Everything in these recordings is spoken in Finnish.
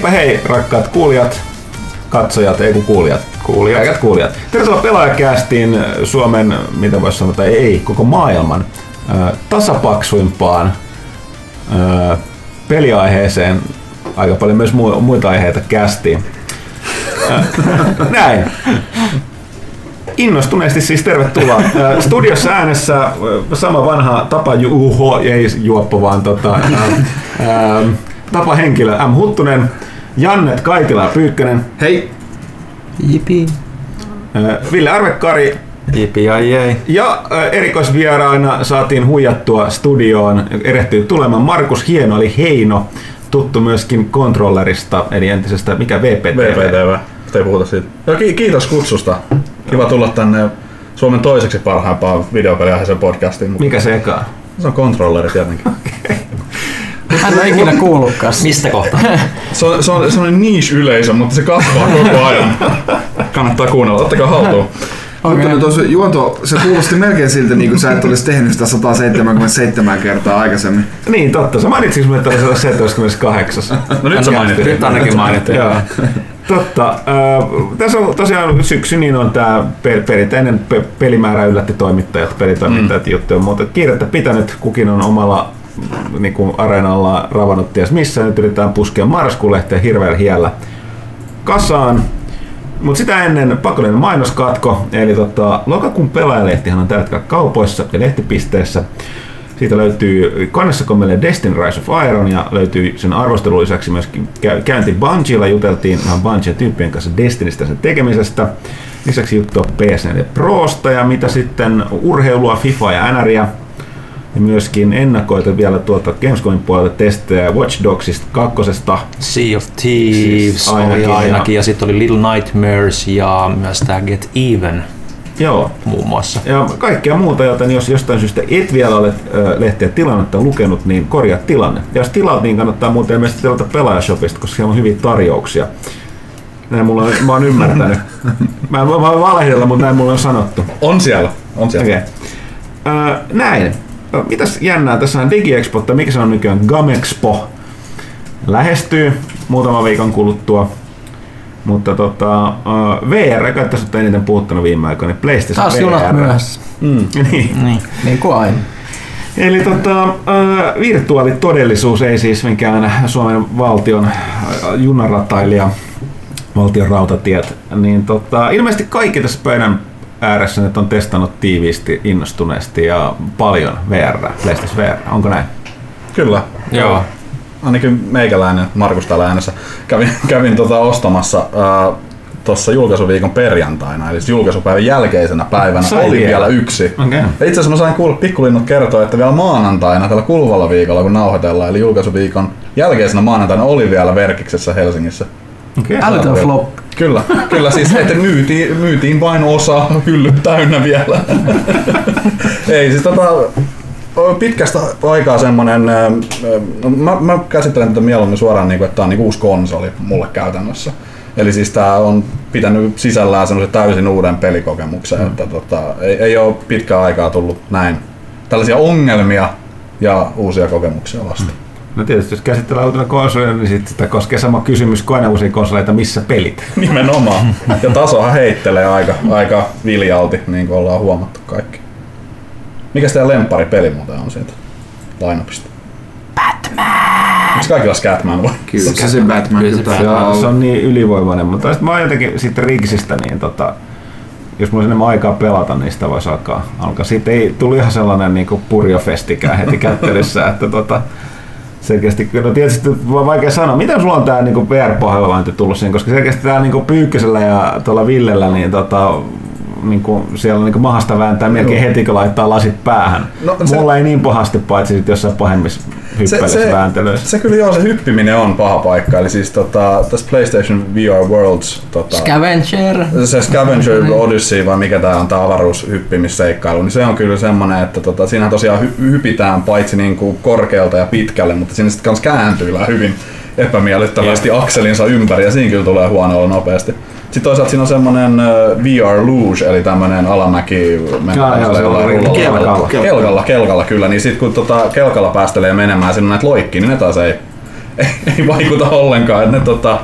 Heipä hei rakkaat kuulijat, katsojat, ei kun kuulijat. Kuulijat. Kaikat kuulijat. Tervetuloa pelaajakästiin Suomen, mitä voisi sanoa, tai ei, koko maailman äh, tasapaksuimpaan äh, peliaiheeseen. Aika paljon myös mu- muita aiheita kästiin. Äh, näin. Innostuneesti siis tervetuloa. Studiossa äänessä sama vanha tapa juho, ei juoppo vaan tota, äh, tapa henkilö M. Huttunen, Jannet Kaitila ja Pyykkönen, Hei! Jipi. Ville Arvekkari Jipi ai ei. ja erikoisvieraina saatiin huijattua studioon, erehtyy tulemaan Markus Hieno eli Heino, tuttu myöskin kontrollerista, eli entisestä, mikä VPTV? VPTV. Ei puhuta siitä. Joo, ki- kiitos kutsusta. Kiva tulla tänne Suomen toiseksi parhaimpaan videopeliaiheeseen podcastiin. Mikä se eka? Se on kontrolleri tietenkin. Hän on ikinä kuullutkaan. Mistä kohtaa? Se on, se on semmoinen niche-yleisö, mutta se kasvaa koko ajan. Kannattaa kuunnella, ottakaa haltuun. Mutta okay. tuossa juonto, se kuulosti melkein siltä, niin kuin sä et olisi tehnyt sitä 177 kertaa aikaisemmin. Niin, totta. Sä mainitsit mulle, että oli 78. No nyt sä mainittiin. Nyt ainakin mainittiin. Joo. Totta. Äh, tässä on tosiaan syksy, niin on tämä perinteinen pe- pelimäärä yllätti toimittajat, pelitoimittajat mm. juttuja, mutta kiirettä pitänyt, kukin on omalla niin kuin areenalla ravannut ties missä, nyt yritetään puskea marraskuun lehteen hirveällä hiellä kasaan. Mutta sitä ennen pakollinen mainoskatko, eli tota, lokakuun pelaajalehtihan on tällä kaupoissa ja lehtipisteissä. Siitä löytyy Kannessa.comille Destiny Rise of Iron ja löytyy sen arvostelun lisäksi myöskin käy- käynti Bungiella, juteltiin vähän Bungien tyyppien kanssa Destinistä sen tekemisestä. Lisäksi juttua PS4 Prosta ja mitä sitten urheilua, FIFA ja NRiä. Ja myöskin ennakoita vielä tuolta Gamescomin puolelta testejä Watch Dogsista kakkosesta. Sea of Thieves Siis oli ainakin, ainakin, ja sitten oli Little Nightmares ja myös tämä Get Even Joo, muun muassa. ja kaikkea muuta, joten jos jostain syystä et vielä ole ö, lehteä tilannetta lukenut, niin korjaa tilanne. Ja jos tilaat, niin kannattaa muuten ilmeisesti tilata pelaajashopista, koska siellä on hyviä tarjouksia. Näin mulla on, mä oon ymmärtänyt. Mä, mä voin valehdella, mutta näin mulla on sanottu. On siellä. On siellä. Okei. Okay. näin. Ö, Mitäs jännää? Tässä on DigiExpo, tai mikä se on nykyään? Gamexpo. Lähestyy muutaman viikon kuluttua. Mutta tota, VR, kai tässä on eniten puhuttanut viime aikoina, niin PlayStation Taas VR. junat myöhässä. Mm, niin. Niin. Niin kuin aina. Eli tota, virtuaalitodellisuus ei siis mikään Suomen valtion junaratailija, valtion rautatiet, niin tota, ilmeisesti kaikki tässä pöydän ääressä nyt on testannut tiiviisti, innostuneesti ja paljon VR, PlayStation VR, onko näin? Kyllä. Joo. Ainakin meikäläinen, Markus täällä äänessä, kävin, kävin tota ostamassa äh, tuossa julkaisuviikon perjantaina, eli siis julkaisupäivän jälkeisenä päivänä Sai oli vielä. vielä yksi. Okei. Ja itse asiassa mä sain kuulla pikkulinnut kertoa, että vielä maanantaina tällä kuluvalla viikolla, kun nauhoitellaan, eli julkaisuviikon jälkeisenä maanantaina oli vielä Verkiksessä Helsingissä. Okay. Älytön flop. Kyllä, kyllä siis, että myytiin, myytiin vain osa, hyllyt täynnä vielä. Ei siis tota, pitkästä aikaa semmonen, no mä, mä käsittelen tätä mieluummin suoraan, niin kuin, että tämä on niin uusi konsoli mulle käytännössä. Eli siis tää on pitänyt sisällään semmoisen täysin uuden pelikokemuksen, mm. että tota, ei, ei ole pitkään aikaa tullut näin tällaisia ongelmia ja uusia kokemuksia vasta. No tietysti jos käsitellään uutena konsolia, niin sit sitä koskee sama kysymys kuin aina uusia konsoleita, missä pelit. Nimenomaan. Ja tasohan heittelee aika, aika viljalti, niin kuin ollaan huomattu kaikki. Mikä teidän lemppari peli muuten on siitä lainapista? Batman! Miksi kaikilla Scatman vai? Kyllä se se Batman Kyllä se taitaa on, se on niin ylivoimainen, mutta sit mä oon jotenkin sitten Rigsistä, niin tota, jos mulla olisi enemmän aikaa pelata, niin sitä voisi alkaa. alkaa. Siitä ei tullut ihan sellainen niin purjofestikään heti kättelyssä, että tota, selkeästi, no tietysti va- vaikea sanoa, miten sulla on tää niin VR-pohjalainti tullut siihen, koska selkeästi tää niin Pyykkösellä ja tuolla Villellä, niin tota, niin kuin siellä niin kuin mahasta vääntää melkein heti, kun laittaa lasit päähän. No, se- Mulla ei niin pahasti, paitsi sit jossain pahemmissa hyppelyssä vääntelyissä. se kyllä joo, se hyppiminen on paha paikka. Eli siis tota, tässä PlayStation VR Worlds tota, Scavenger. se Scavenger Odyssey vai mikä tää on, tää avaruushyppimisseikkailu, niin se on kyllä semmonen, että tota, siinähän tosiaan hy- hypitään paitsi niinku korkealta ja pitkälle, mutta sinne sitten kans kääntyy hyvin epämiellyttävästi akselinsa ympäri ja siinä kyllä tulee huono olla nopeasti. Sitten toisaalta siinä on semmonen VR luge, eli tämmönen alamäki kelkalla. kelkalla, kelkalla kyllä, niin sit kun tota kelkalla päästelee menemään sinne näitä loikkiin, niin ne taas ei, ei, vaikuta ollenkaan. Et ne, tota,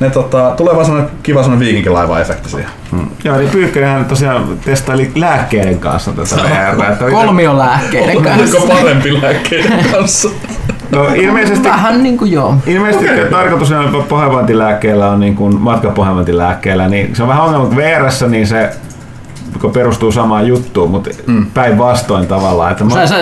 ne tota, tulee vaan sellainen kiva sellainen viikinkilaiva-efekti siihen. Mm. Joo, eli Pyykkönenhän tosiaan testaili lääkkeiden kanssa tätä VR. Kolmio lääkkeiden kanssa. Oliko parempi lääkkeiden kanssa? No ilmeisesti, Vähän niinku joo. ilmeisesti okay. tarkoitus on pahoinvointilääkkeellä on niin kuin matkapahoinvointilääkkeellä, niin se on vähän ongelma, että VR niin se kun perustuu samaan juttuun, mutta mm. päinvastoin tavallaan. Että Sä, sä,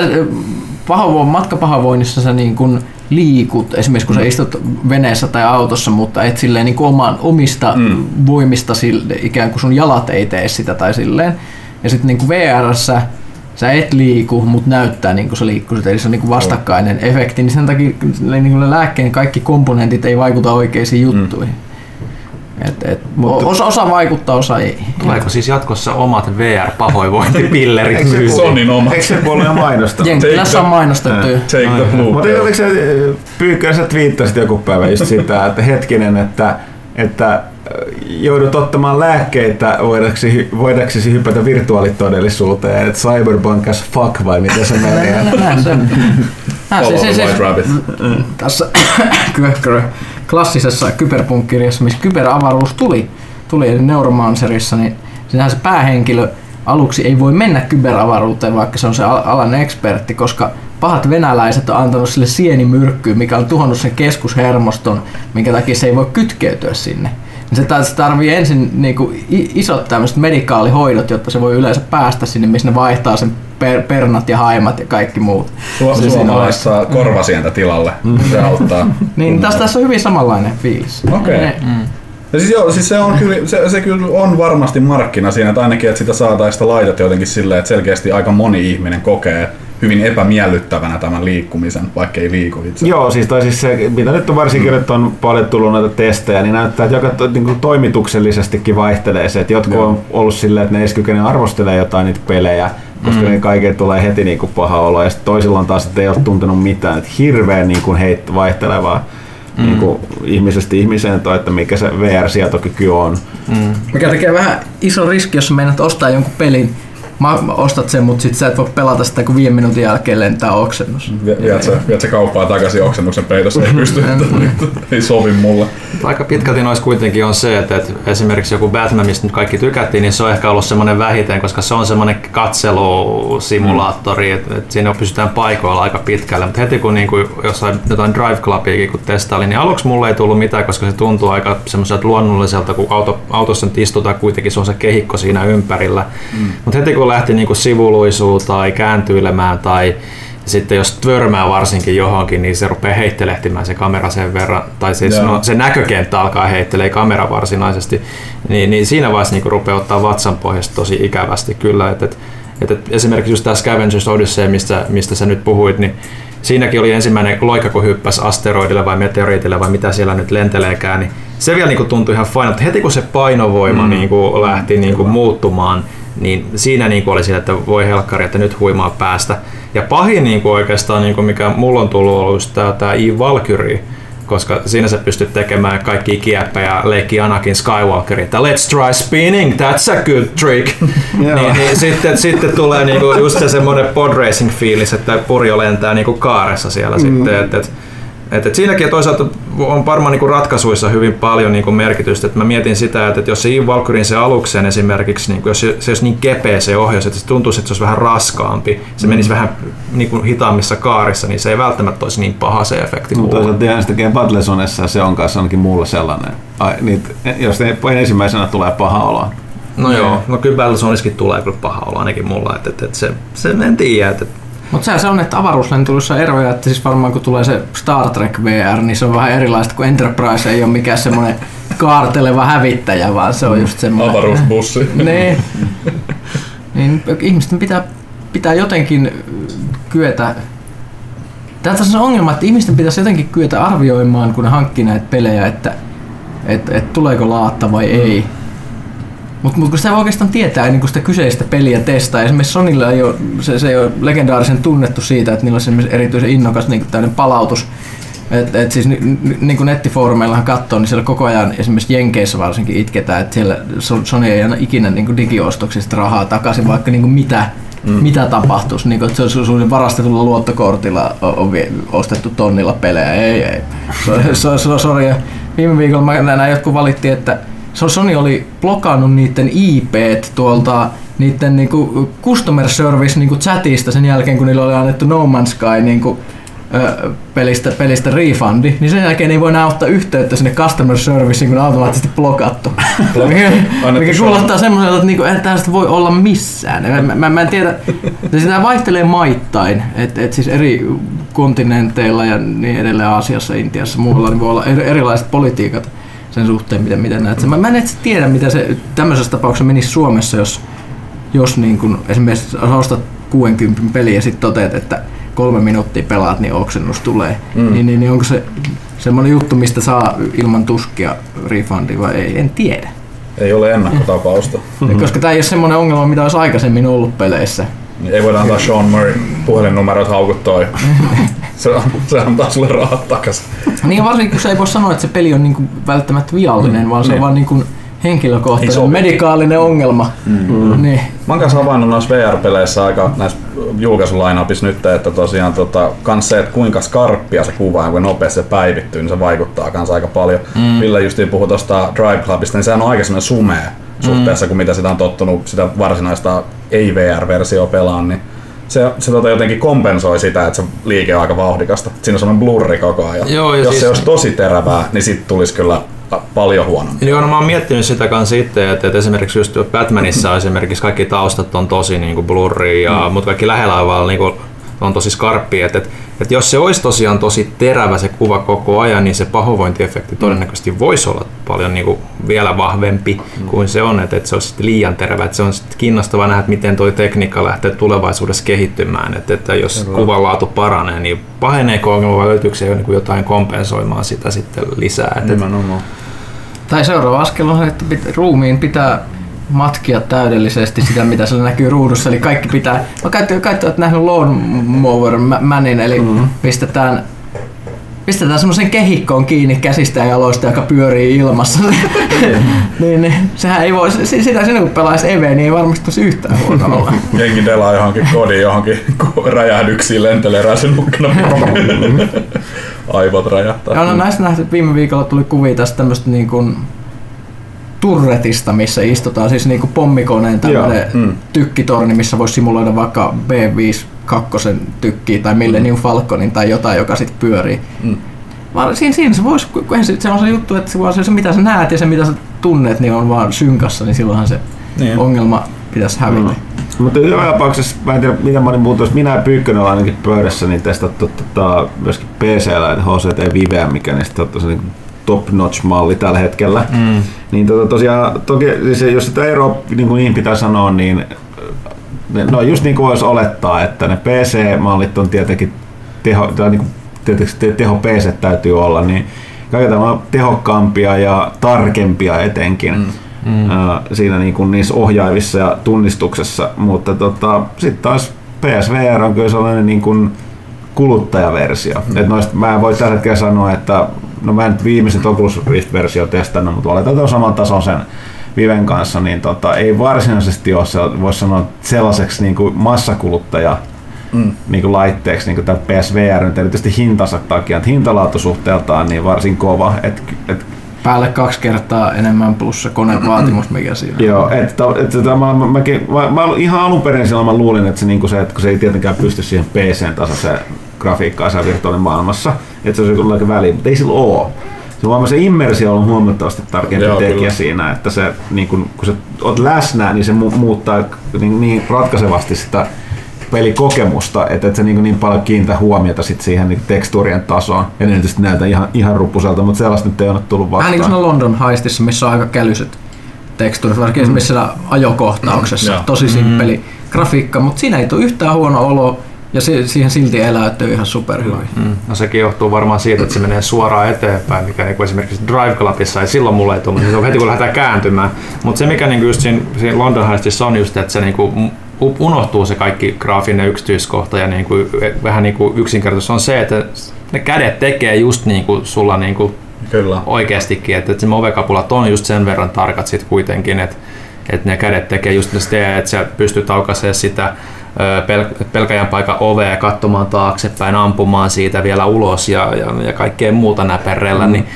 pahavo, matkapahoinvoinnissa sä niin kun liikut, esimerkiksi kun sä istut veneessä tai autossa, mutta et silleen niin kuin oman, omista mm. voimista sille, ikään kuin sun jalat ei tee sitä tai silleen. Ja sitten niin VRssä sä et liiku, mutta näyttää niin kuin sä liikkuisit, eli se on niin kuin vastakkainen mm. efekti, niin sen takia niin kuin lääkkeen kaikki komponentit ei vaikuta oikeisiin juttuihin. Mm. Et, et, Mutta, osa, osa vaikuttaa, osa ei. Tuleeko siis jatkossa omat VR-pahoinvointipillerit myytiin? Sonin oma. Eikö se ollut jo mainostettu? Jenkkilässä on mainostettu jo. Take the blue. Mutta oliko se, Pyykkönen sä twiittasit joku päivä just sitä, että hetkinen, että, että joudut ottamaan lääkkeitä voidaksesi, voidaksesi hypätä virtuaalitodellisuuteen, että cyberpunk as fuck vai miten se menee? The white rabbit. Tässä klassisessa kyberpunk-kirjassa, missä kyberavaruus tuli, tuli eli Neuromancerissa, niin sinähän se päähenkilö aluksi ei voi mennä kyberavaruuteen, vaikka se on se alan ekspertti, koska pahat venäläiset on antanut sille sienimyrkkyyn, mikä on tuhonnut sen keskushermoston, minkä takia se ei voi kytkeytyä sinne. Niin se tarvii ensin niin kuin isot tämmöiset medikaalihoidot, jotta se voi yleensä päästä sinne, missä ne vaihtaa sen per, pernat ja haimat ja kaikki muut. Su- Suomalaisessa korvasientä tilalle, se auttaa. niin tässä, tässä on hyvin samanlainen fiilis. Okei. Okay. Mm. Ja siis joo, siis se, on kyllä, se, se kyllä on varmasti markkina siinä, että ainakin että sitä saataisiin sitä laitetta jotenkin silleen, että selkeästi aika moni ihminen kokee hyvin epämiellyttävänä tämän liikkumisen, vaikka ei liiku itse. Joo, siis, tai siis se, mitä nyt on varsinkin, mm. että on paljon tullut näitä testejä, niin näyttää, että joka niin kuin toimituksellisestikin vaihtelee se, että jotkut Joo. on ollut silleen, että ne ei kykene arvostelemaan jotain niitä pelejä, koska mm. ne kaikille tulee heti niin kuin paha olo, ja sitten toisilla on taas, että ei ole tuntenut mitään, että hirveän niin kuin heit, vaihtelevaa mm. niin kuin ihmisestä ihmiseen toi, että mikä se VR-sietokyky on. Mm. Mikä tekee vähän iso riski, jos menet ostaa jonkun pelin, mä, ostat sen, mutta sit sä et voi pelata sitä, kun viiden minuutin jälkeen lentää oksennus. Viet sä, viet sä kauppaa takaisin oksennuksen peitossa, ei pysty, ei sovi mulle. Aika pitkälti noissa kuitenkin on se, että, että esimerkiksi joku Batman, mistä nyt kaikki tykättiin, niin se on ehkä ollut semmoinen vähiten, koska se on semmoinen katselusimulaattori, mm. että, että siinä pysytään paikoilla aika pitkälle, mutta heti kun niin kuin jossain jotain Drive Clubiakin kun testailin, niin aluksi mulle ei tullut mitään, koska se tuntuu aika semmoiselta luonnolliselta, kun auto, autossa nyt istutaan kuitenkin, se on se kehikko siinä ympärillä. Mm. Mutta heti kun lähti niin sivuluisuun tai kääntyilemään tai sitten jos törmää varsinkin johonkin, niin se rupeaa heittelehtimään se kamera sen verran, tai siis no, se näkökenttä alkaa heittelee kamera varsinaisesti, niin, niin siinä vaiheessa niin rupeaa ottaa vatsan pohjasta tosi ikävästi kyllä. Et, et, et, et esimerkiksi just tämä Scavengers Odyssey, mistä, mistä sä nyt puhuit, niin siinäkin oli ensimmäinen loikka, kun hyppäsi asteroidille vai meteoriitille vai mitä siellä nyt lenteleekään, niin se vielä niin kuin tuntui ihan fine, mutta heti kun se painovoima mm. niin kuin lähti niin kuin muuttumaan, niin siinä niin kuin oli sillä, että voi helkkari, että nyt huimaa päästä. Ja pahin niin kuin oikeastaan, niin kuin mikä mulla on tullut, ollut just tämä, tämä E. Valkyrie, koska siinä sä pystyt tekemään kaikki kieppejä ja leikki Anakin Skywalkerin, että let's try spinning, that's a good trick. niin, niin, sitten, sitten tulee niinku just se semmoinen podracing fiilis, että Purjo lentää niinku kaaressa siellä mm. sitten, että et, et, et siinäkin toisaalta on varmaan niin ratkaisuissa hyvin paljon niin merkitystä. Et mä mietin sitä, että, että jos se Eve Valkyrin se aluksen esimerkiksi, niin jos se, se olisi niin kepeä se ohjaus, että se tuntuisi, että se olisi vähän raskaampi, se mm. menisi vähän niin kuin hitaammissa kaarissa, niin se ei välttämättä olisi niin paha se efekti. Mutta toisaalta ihan tekee Battlezonessa se on kanssa ainakin mulle sellainen. Ai, niin, jos ne ensimmäisenä tulee paha olo. No joo, no kyllä Battlezonissakin tulee kyllä paha olo ainakin mulla, että, että, että se, se en tiedä, että mutta se on, että avaruuslentoilussa on eroja, että siis varmaan kun tulee se Star Trek VR, niin se on vähän erilaista, kuin Enterprise ei ole mikään semmoinen kaarteleva hävittäjä, vaan se on just semmoinen... Avaruusbussi. niin. niin ihmisten pitää, pitää jotenkin kyetä Tämä on se ongelma, että ihmisten pitäisi jotenkin kyetä arvioimaan, kun ne hankkii näitä pelejä, että et, et tuleeko laatta vai ei. Mutta mut kun sitä oikeastaan tietää niin kun sitä kyseistä peliä testaa, esimerkiksi Sonilla ei ole, se, se ei ole legendaarisen tunnettu siitä, että niillä on erityisen innokas niin palautus. Et, et siis niin kuin nettifoorumeillahan katsoo, niin siellä koko ajan esimerkiksi Jenkeissä varsinkin itketään, että siellä Sony ei anna ikinä niin kuin digiostoksista rahaa takaisin, vaikka niin kuin mitä mm. mitä tapahtuisi. Niin, että se olisi varastetulla luottokortilla on, on ostettu tonnilla pelejä. Ei, ei. So, so, so, sorry. Ja Viime viikolla mä näin, jotkut valitti, että So- Sony oli blokannut niiden IP tuolta niiden niinku customer service niinku chatista sen jälkeen, kun niillä oli annettu No Man's Sky niinku, ö, pelistä, pelistä refundi, niin sen jälkeen ei voi enää ottaa yhteyttä sinne customer serviceen, kun automaattisesti blokattu. mikä, mikä kuulostaa semmoiselta, että niinku, eihän tästä voi olla missään. Mä, mä, mä en tiedä, ja sitä vaihtelee maittain, että et siis eri kontinenteilla ja niin edelleen Aasiassa, Intiassa, muualla, niin voi olla eri, erilaiset politiikat sen suhteen, miten, miten näet. sen. Mä, mä en edes tiedä, mitä se tämmöisessä tapauksessa menisi Suomessa, jos, jos niin kun esimerkiksi ostat 60 peliä ja sitten toteat, että kolme minuuttia pelaat, niin oksennus tulee. Mm. Niin, niin, niin onko se semmoinen juttu, mistä saa ilman tuskia refundi vai ei? En tiedä. Ei ole ennakkotapausta. Mm-hmm. Koska tämä ei ole semmoinen ongelma, mitä olisi aikaisemmin ollut peleissä. Niin ei voida antaa Sean Murray puhelinnumerot haukut toi. se, se antaa sulle rahat takas. Niin varsinkin, kun se ei voi sanoa, että se peli on niinku välttämättä viallinen, mm. vaan se on Niin. vaan niinku henkilökohtainen sovi. medikaalinen ongelma. Mm. Niin. Mä oon kanssa havainnut noissa VR-peleissä aika näissä julkaisulainapissa nyt, että tosiaan tota, kans se, että kuinka skarppia se kuva ja kuinka nopeasti se päivittyy, niin se vaikuttaa kans aika paljon. Mm. Ville justiin puhui tuosta Drive Clubista, niin sehän on aika semmoinen sumea suhteessa, kun mitä sitä on tottunut sitä varsinaista ei-VR-versiota pelaan, niin se, se tota jotenkin kompensoi sitä, että se liike on aika vauhdikasta. Siinä on semmoinen blurri koko ajan. Joo, ja Jos siis- se olisi tosi terävää, niin sit tulisi kyllä paljon huonommin. Joo, no mä oon miettinyt sitä kanssa itse, että, että esimerkiksi just Batmanissa esimerkiksi kaikki taustat on tosi niin kuin blurri, ja, mm. mutta kaikki lähellä olevalla niin kuin, on tosi skarppi. Että, että, että jos se olisi tosiaan tosi terävä se kuva koko ajan, niin se pahoinvointiefekti todennäköisesti voisi olla paljon niin kuin, vielä vahvempi mm. kuin se on, että, että se olisi liian terävä. Että se on sitten kiinnostavaa nähdä, että miten tuo tekniikka lähtee tulevaisuudessa kehittymään. Että, että jos kuvan laatu paranee, niin paheneeko ongelma vai löytyykö se jo niin jotain kompensoimaan sitä sitten lisää. Että, Nimenomaan. Tai seuraava askel on että pit, ruumiin pitää matkia täydellisesti sitä, mitä siellä näkyy ruudussa. Eli kaikki pitää... No kai, kai te olette nähnyt Lawnmower Manin, eli mm-hmm. pistetään pistetään semmoisen kehikkoon kiinni käsistä ja jaloista, joka pyörii ilmassa. niin, niin, sehän ei voi, si- sitä sinne kun pelaisi Eve, niin ei varmasti tosi yhtään huono olla. Jengi delaa johonkin kodin, johonkin räjähdyksiin lentelee räsynukkana. Aivot räjähtää. Ja on näistä nähty, viime viikolla tuli kuvia tästä tämmöistä niin kuin turretista, missä istutaan siis niin kuin pommikoneen tämmöinen mm. tykkitorni, missä voisi simuloida vaikka B-52 tykkiä tai Millennium Falconin tai jotain, joka sitten pyörii. Mm. Vaan siinä, siinä se voisi, kun se, on se juttu, että se, vaan se, se, mitä sä näet ja se mitä sä tunnet, niin on vaan synkassa, niin silloinhan se Niin. ongelma pitäisi hävitä. Mm. Mutta joka tapauksessa, mä en tiedä mitä moni muuta, jos minä ja Pyykkönen ollaan ainakin pöydässä, niin testattu tota, myöskin PC-llä, että HCT Viveä, mikä niistä tota, se niin top-notch-malli tällä hetkellä. Mm. Niin tota, tosiaan, toki, siis jos sitä eroa niin kuin niin pitää sanoa, niin ne- no just niin kuin voisi olettaa, että ne PC-mallit on tietenkin teho, tai niin kuin, tietysti te- teho PC täytyy olla, niin kaikilla tavalla tehokkaampia ja tarkempia etenkin. Mm mm. siinä niin kuin niissä ohjaavissa ja tunnistuksessa, mutta tota, sitten taas PSVR on kyllä sellainen niin kuin kuluttajaversio. Mm. Et noista, mä en voi tällä hetkellä sanoa, että no mä en nyt viimeiset Oculus Rift-versio testannut, mutta oletan, että on saman tason sen Viven kanssa, niin tota, ei varsinaisesti ole, se, voisi sanoa, sellaiseksi niin kuin massakuluttaja mm. niin kuin laitteeksi niin kuin tämä PSVR, nyt erityisesti hintansa takia, että hintalaatusuhteeltaan niin varsin kova. Et, et Päälle kaksi kertaa enemmän plus se koneen vaatimus, mikä siinä on. Joo, että, että, että mä, mä, mäkin, mä, mä, ihan alun perin silloin mä luulin, että se, niin se, että kun se ei tietenkään pysty siihen PCn tasaiseen grafiikkaan siellä virtuaalinen maailmassa, että se olisi joku aika väliin, mutta ei sillä ole. Se, vaan se immersio on huomattavasti tarkempi Joo, tekijä kyllä. siinä, että se, niin kun, kun sä oot läsnä, niin se mu- muuttaa niin, niin ratkaisevasti sitä pelikokemusta, että et se niin, niin paljon kiinnitä huomiota sit siihen niin tekstuurien tasoon. Ja ne tietysti näytä ihan, ihan ruppuselta, mutta sellaista nyt ei ole tullut Vähän vastaan. niin kuin London haistissa, missä on aika kälyset tekstuurit, varsinkin esimerkiksi siellä ajokohtauksessa. Joo. Tosi simppeli grafiikka, mutta siinä ei tule yhtään huono olo ja se, siihen silti eläytyy ihan superhyvin. Mm. No sekin johtuu varmaan siitä, että se menee suoraan eteenpäin, mikä niin esimerkiksi Drive Clubissa ei silloin mulle ei tule, mutta se on heti kun lähdetään kääntymään. Mutta se mikä niin just siinä, siinä London Heistissa on just, että se niin kuin unohtuu se kaikki graafinen yksityiskohta ja niin kuin, vähän niin kuin yksinkertaisesti on se, että ne kädet tekee just niin kuin sulla niin kuin Kyllä. oikeastikin, että, että se ovekapulat on just sen verran tarkat sit kuitenkin, että, että ne kädet tekee just sitä, että sä pystyt aukaisemaan sitä pel- pelkäjän paikan ovea katsomaan taaksepäin, ampumaan siitä vielä ulos ja, ja, ja kaikkea muuta näperrellä, mm. niin,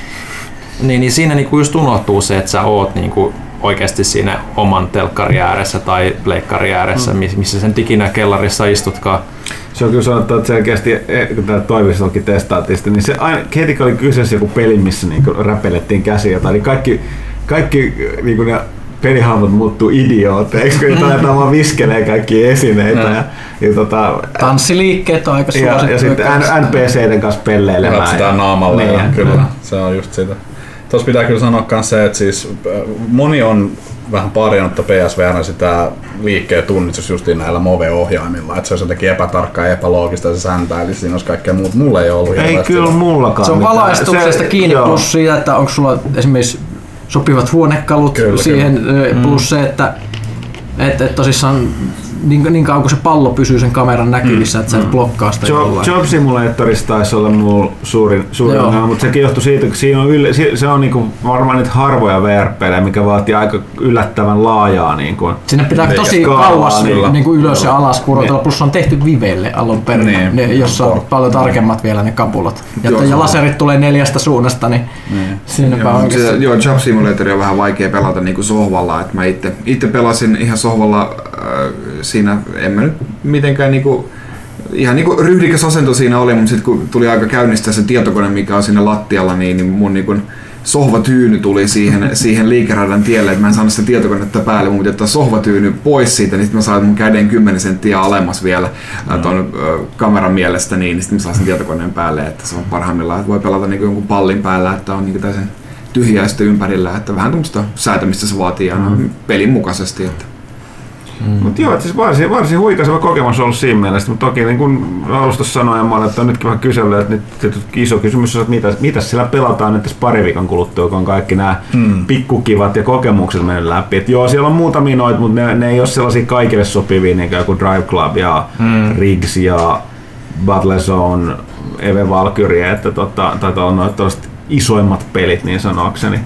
niin, niin siinä niinku just unohtuu se, että sä oot niinku oikeasti siinä oman telkkari ääressä tai leikkari ääressä, mm. missä sen ikinä kellarissa istutkaan. Se on kyllä sanottu, että selkeästi, eh, kun tämä toimistollakin testaattiin sitä, niin se aina, heti kun oli kyseessä joku peli, missä niin räpelettiin käsiä, niin kaikki, kaikki niin ne pelihahmot muuttuu idiooteiksi, kun niitä aletaan vaan viskelee kaikki esineitä. Ja, ja, tota, Tanssiliikkeet on aika ja, ja sitten kanssa. NPCiden kanssa pelleilemään. Rapsitaan naamalla Niin, ja ja- kyllä, se on just sitä. Tuossa pitää kyllä sanoa myös se, että siis äh, moni on vähän parjannut PSVR sitä liikkeen tunnistus justiin näillä Move-ohjaimilla, että se olisi jotenkin epätarkkaa ja epäloogista se sääntää, eli siinä olisi kaikkea muuta. Mulla ei ollut Ei kyllä mullakaan. Se on valaistuksesta Se- kiinni joo. plus siitä, että onko sulla esimerkiksi sopivat huonekalut Kyllä, siihen, kyllä. plus se, että et, et tosissaan niin, niin kauan kun se pallo pysyy sen kameran näkyvissä, että sä et blokkaa sitä Job, jollain. Job Simulatorissa taisi olla mulla suurin, suurin ongelma, mutta sekin johtui siitä, että siinä on yl, se- on niinku varmaan niitä harvoja VR-pelejä, mikä vaatii aika yllättävän laajaa niinku, Sinne pitää Eikä tosi kauas kyllä. niin kuin ylös ja alas kurotella, Niin. plus se on tehty vivelle alun perin, Niin. ne, jossa on Port- paljon tarkemmat vielä ne kapulat. Ja, Joo, ja laserit tulee neljästä suunnasta, niin Niin. siinäpä Joo, joo, Job Simulator on vähän vaikea pelata niin kuin sohvalla. Et mä itse, itse pelasin ihan sohvalla siinä, en mä nyt mitenkään niinku, ihan niinku ryhdikäs asento siinä oli, mutta sitten kun tuli aika käynnistää se tietokone, mikä on siinä lattialla, niin, niin mun niinku sohvatyyny tuli siihen, siihen liikeradan tielle, että mä en saanut sitä tietokonetta päälle, mun piti ottaa sohvatyyny pois siitä, niin sitten mä sain mun käden 10 senttiä alemmas vielä mm. tuon äh, kameran mielestä, niin, niin sitten mä sain sen tietokoneen päälle, että se on parhaimmillaan, että voi pelata niinku jonkun pallin päällä, että on niinku täysin tyhjää sitten ympärillä, että vähän tämmöistä säätämistä se vaatii aina mm. pelin mukaisesti. Että. Mutta joo, siis varsin, varsin huikaseva kokemus on ollut siinä mielessä, mutta toki niin kuin alusta sanoin, mä olen että on nytkin vähän kysellyt, että nyt iso kysymys on, että mitä, mitä siellä pelataan nyt tässä pari viikon kuluttua, kun on kaikki nämä hmm. pikkukivat ja kokemukset mennyt läpi. Et joo, siellä on muutamia noita, mutta ne, ne ei ole sellaisia kaikille sopivia, niin kuin Drive Club ja hmm. Riggs ja Battle Zone, Eve Valkyrie, että tota, taitaa olla noita isoimmat pelit niin sanoakseni.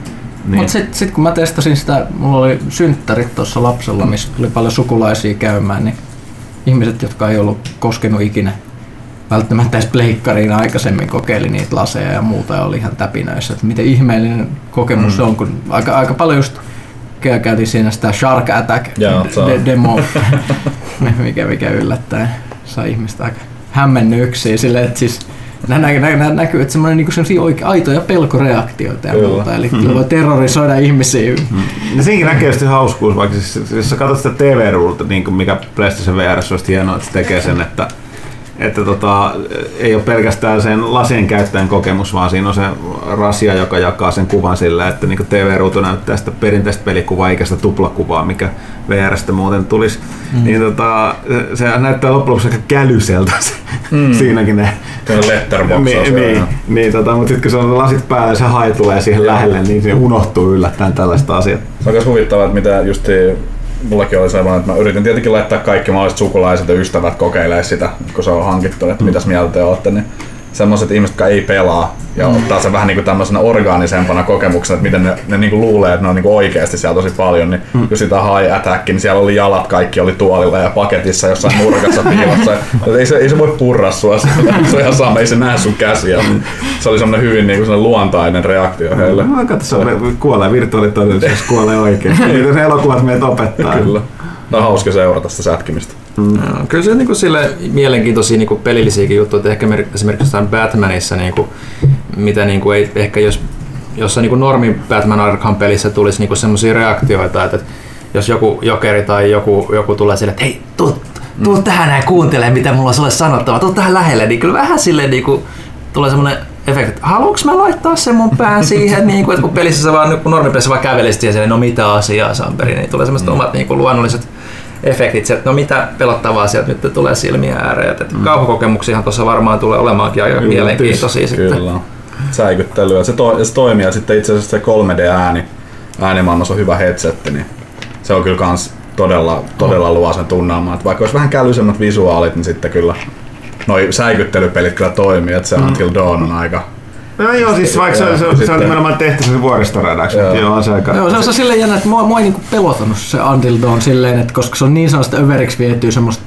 Niin. Mutta sitten sit kun mä testasin sitä, mulla oli synttärit tuossa lapsella, missä tuli paljon sukulaisia käymään, niin ihmiset, jotka ei ollut koskenut ikinä välttämättä edes pleikkariin aikaisemmin kokeili niitä laseja ja muuta ja oli ihan täpinöissä, että miten ihmeellinen kokemus mm. se on, kun aika, aika paljon just kä- käytiin siinä sitä Shark Attack on. de- demo, mikä, mikä yllättäen sai ihmistä aika hämmennyksiä silleen, että siis nä, nä, nä, nä, näkyy, että semmoinen niinku semmosia oike, aitoja pelkoreaktioita ja Kyllä. muuta, eli mm. voi terrorisoida ihmisiä. Ja siinäkin näkee sitten hauskuus, vaikka siis, jos sä katsot sitä TV-ruulta, niin mikä PlayStation VR olisi hienoa, että se tekee sen, että että tota, ei ole pelkästään sen lasien käyttäjän kokemus, vaan siinä on se rasia, joka jakaa sen kuvan sillä, että niin TV-ruutu näyttää sitä perinteistä pelikuvaa eikä sitä tuplakuvaa, mikä VRstä muuten tulisi. Mm. Niin tota, se näyttää loppujen lopuksi aika kälyseltä se, mm. siinäkin ne letterbox niin, niin, niin tota, mutta sitten kun se on lasit päällä ja se hai tulee siihen lähelle, niin se unohtuu yllättäen tällaista asiat. Se on myös huvittavaa, että mitä justi mullakin oli sellainen, että mä yritin tietenkin laittaa kaikki mahdolliset sukulaiset ja ystävät kokeilemaan sitä, kun se on hankittu, että mitäs mieltä te olette, niin semmoiset ihmiset, jotka ei pelaa ja mm. ottaa sen vähän niin kuin tämmöisenä orgaanisempana kokemuksena, että miten ne, ne niin kuin luulee, että ne on niin kuin oikeasti siellä tosi paljon, niin mm. just sitä high attack, niin siellä oli jalat, kaikki oli tuolilla ja paketissa jossain nurkassa piilossa. ei, se, ei se voi purra sua, se on ihan sama, ei se näe sun käsiä. Se oli semmoinen hyvin niin kuin semmoinen luontainen reaktio heille. No, katso, se kuolee virtuaalitodellisuudessa, kuolee oikein. Niitä ne elokuvat meitä opettaa. Kyllä. No on hauska seurata sitä sätkimistä. Joo, Kyllä se niinku sille mielenkiintoisia niinku pelillisiäkin juttuja, että ehkä mer- esimerkiksi jossain Batmanissa, niinku, mitä niinku ei ehkä jos jossain niinku normi Batman Arkham pelissä tulisi niinku semmoisia reaktioita, että jos joku jokeri tai joku, joku tulee sille, että hei, tuu, tuu mm. tähän näin kuuntele, mitä mulla on sulle sanottava, tuu tähän lähelle, niin kyllä vähän silleen niinku, tulee semmoinen efekti, että haluanko mä laittaa sen mun pään siihen, niin kuin, että kun pelissä sä vaan, kun normipelissä vaan kävelisit ja siellä, no mitä asiaa Samperi, niin tulee semmoiset mm. omat niin kuin, luonnolliset efektit, se, että no mitä pelottavaa sieltä nyt tulee silmiä ääreen. Että mm. Kauhukokemuksiahan tuossa varmaan tulee olemaankin aika Kyllä, mielenkiintoisia sitten. Kyllä. Säikyttelyä. Se, to, se toimii ja sitten itse asiassa se 3D-ääni, äänimaailmassa on hyvä headsetti, niin se on kyllä kans todella, todella luo sen tunnelman. Että vaikka olisi vähän kälysemmät visuaalit, niin sitten kyllä noi säikyttelypelit kyllä toimii, että se mm. Until Dawn on aika... No joo, siis vaikka se, se, se, on Sitten- nimenomaan tehty se vuoristoradaksi, mutta Joo. joo, on se aika... Joo, se on se silleen jännä, että mua, mua ei niinku pelottanut se Until Dawn silleen, että koska se on niin sanotusta överiksi vietyä semmoista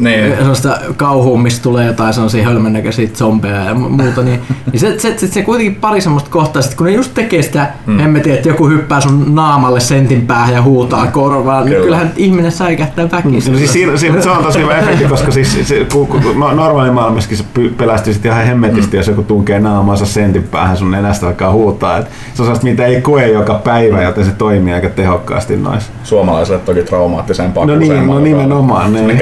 Niin. sellaista kauhua, mistä tulee jotain sellaisia hölmönnäköisiä zombeja ja mu- muuta, niin, niin se, se, se, se, kuitenkin pari semmoista kohtaa, sit kun ne just tekee sitä, mm. emme tiedä, että joku hyppää sun naamalle sentin päähän ja huutaa korvaan, niin Kyllä. kyllähän ihminen säikähtää väkisin. No siis siinä, siinä, se on tosi hyvä efekti, koska siis, se, kun, kun, no, normaali maailmassakin se py- pelästyy sit ihan hemmetisti, jos joku tunkee naamaansa sentin päähän sun nenästä alkaa huutaa. Et se on sellaista, mitä ei koe joka päivä, joten se toimii aika tehokkaasti noissa. Suomalaisille toki traumaattisempaa No niin, no nimenomaan, niin.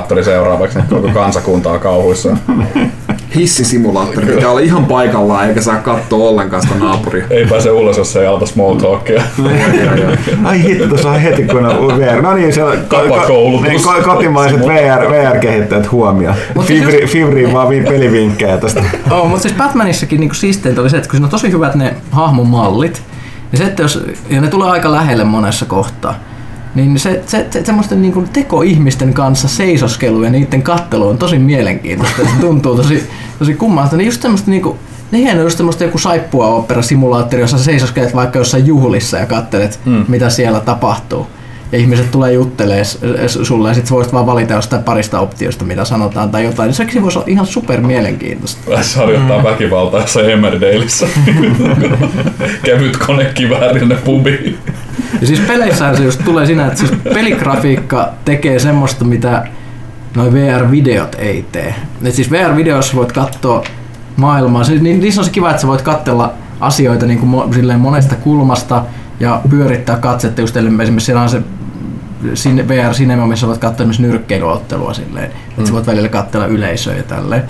Kättelysimulaattori seuraavaksi, niin koko kansakunta on kauhuissa. Hissisimulaattori pitää olla ihan paikallaan eikä saa katsoa ollenkaan sitä naapuria. Ei pääse ulos, jos ei alta small talkia. Ai hitto, tuossa on heti kun on VR. No niin, siellä ko- Tapakoulutus. niin, ko- kotimaiset VR, VR-kehittäjät huomioon. Siis Fivri, Fivriin vaan vi- pelivinkkejä tästä. Oh, mutta siis Batmanissakin niinku siisteintä oli se, että kun siinä on tosi hyvät ne hahmomallit, niin se, että jos, ja ne tulee aika lähelle monessa kohtaa, niin se, se, se semmoisten niinku tekoihmisten kanssa seisoskelu ja niiden kattelu on tosi mielenkiintoista. Se tuntuu tosi, tosi kummalta. Niin just semmoista niinku, ne hienoa just semmoista joku saippua opera simulaattori, jossa seisoskelet vaikka jossain juhlissa ja kattelet, mm. mitä siellä tapahtuu. Ja ihmiset tulee juttelee sulle ja sit voisit vaan valita jostain parista optiosta, mitä sanotaan tai jotain. Niin sekin voisi olla ihan super mielenkiintoista. Lähes harjoittaa mm. väkivaltaa jossain Emmerdaleissa. Kevyt konekivääri sinne pubiin. Ja siis peleissähän se just tulee siinä, että siis peligrafiikka tekee semmoista, mitä noi VR-videot ei tee. Et siis VR-videossa voit katsoa maailmaa. Siis, niin, niissä on se kiva, että sä voit katsella asioita niin kuin silleen monesta kulmasta ja pyörittää katsetta just esimerkiksi siellä on se VR Cinema, missä voit katsoa esimerkiksi nyrkkeilyottelua silleen, että sä voit välillä katsella yleisöä ja tälleen.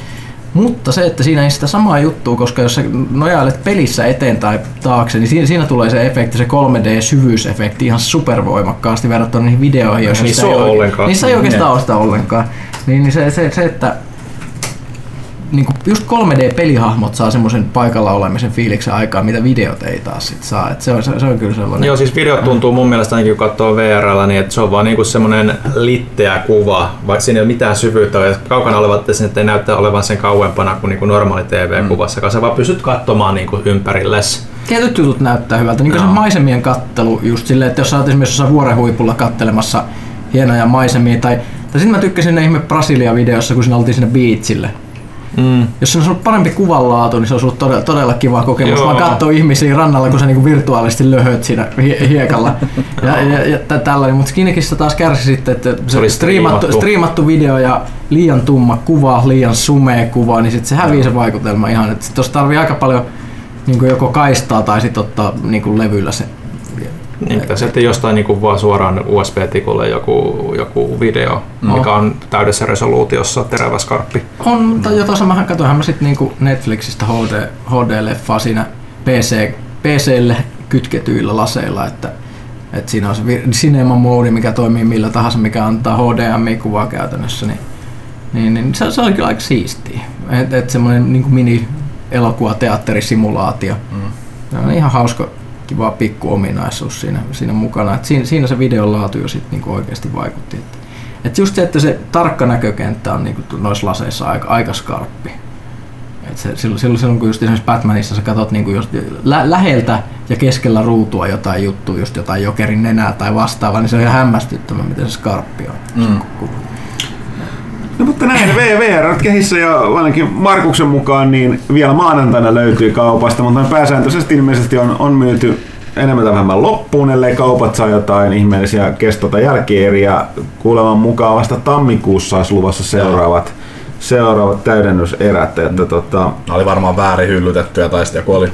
Mutta se, että siinä ei sitä samaa juttua, koska jos sä nojailet pelissä eteen tai taakse, niin siinä, siinä tulee se efekti, se 3D-syvyysefekti ihan supervoimakkaasti verrattuna niihin videoihin, joissa on ei ollenkaan. Niissä ei oikeastaan ole sitä ollenkaan. Niin, niin se, se, se, että niin kuin just 3D-pelihahmot saa semmoisen paikalla olemisen fiiliksen aikaa, mitä videot ei taas sit saa. Et se, on, se, se on kyllä sellainen. Joo, siis videot tuntuu mun mielestä ainakin kun katsoo VRllä, niin että se on vaan niinku semmoinen litteä kuva, vaikka siinä ei ole mitään syvyyttä, ja kaukana olevat että ei näyttää olevan sen kauempana kuin niinku normaali TV-kuvassa, sä vaan pystyt katsomaan niinku ympärilles. Tietyt jutut näyttää hyvältä, niin kuin se Joo. maisemien kattelu just silleen, että jos sä oot esimerkiksi jossain vuoren huipulla kattelemassa hienoja maisemia, tai, tai sitten mä tykkäsin ne ihme Brasilia-videossa, kun siinä oltiin siinä beachille. Mm. Jos se olisi ollut parempi kuvanlaatu, niin se olisi ollut todella, todella kiva kokemus. Joo. Mä katsoin ihmisiä rannalla, kun sä niinku virtuaalisesti löhöt siinä hie- hiekalla. ja, ja, ja tä- tällainen. Mutta Kinectistä taas kärsi sitten, että se, oli striimattu, striimattu. video ja liian tumma kuva, liian sumea kuva, niin sitten se hävii se vaikutelma ihan. Tuossa tarvii aika paljon niin joko kaistaa tai sitten ottaa niin levyllä se. Niin, tai sitten jostain niinku vaan suoraan USB-tikulle joku, joku video, No. mikä on täydessä resoluutiossa terävä skarppi. On, mutta jotain mähän katsoinhan mä sitten niinku Netflixistä HD, HD-leffaa siinä PC, PClle kytketyillä laseilla, että et siinä on se cinema mode, mikä toimii millä tahansa, mikä antaa HDMI-kuvaa käytännössä, niin, niin, niin se, se oli kyllä aika siistiä. Et, et semmoinen niin mini elokuva teatterisimulaatio. Mm. Se on ihan hauska, kiva pikku ominaisuus siinä, siinä mukana. Et siinä, siinä se videon laatu jo sit niinku oikeasti vaikutti. Että et just se, että se tarkka näkökenttä on niinku noissa laseissa aika, aika skarppi. Et se, silloin, silloin, silloin, kun just esimerkiksi Batmanissa sä katsot niinku just lä- läheltä ja keskellä ruutua jotain juttua, just jotain jokerin nenää tai vastaavaa, niin se on ihan hämmästyttävä, miten se skarppi on. Mm. No mutta näin, V- VR on kehissä ja ainakin Markuksen mukaan niin vielä maanantaina löytyy kaupasta, mutta pääsääntöisesti ilmeisesti on, on myyty enemmän tai vähemmän loppuun, ellei kaupat saa jotain ihmeellisiä kesto- tai jälkieriä. Kuuleman mukaan vasta tammikuussa olisi luvassa seuraavat, seuraavat täydennyserät. Että tota, Nämä oli varmaan väärin hyllytettyjä tai sitten joku oli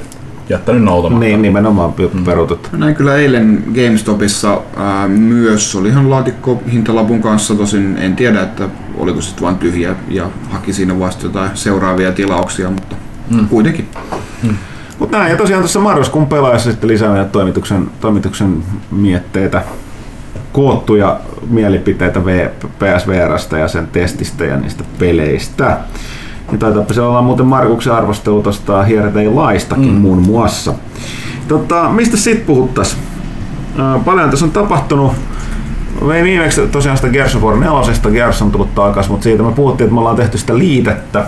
jättänyt noutamatta. niin, nimenomaan mm. perutut. Mä näin kyllä eilen GameStopissa ää, myös, oli ihan laatikko hintalapun kanssa, tosin en tiedä, että oliko sitten vain tyhjä ja haki siinä vasta jotain seuraavia tilauksia, mutta mm. kuitenkin. Mutta näin, ja tosiaan tuossa marraskuun pelaajassa sitten lisää meidän toimituksen, toimituksen mietteitä, koottuja mielipiteitä PSVRstä ja sen testistä ja niistä peleistä. Ja taitaapa se olla muuten Markuksen arvostelu tuosta Here Day Laistakin mm. muun muassa. Tota, mistä sitten puhuttais? Ää, Paljon tässä on tapahtunut. Vein viimeksi tosiaan sitä Gears of War 4, Gears on tullut takaisin, mutta siitä me puhuttiin, että me ollaan tehty sitä liitettä,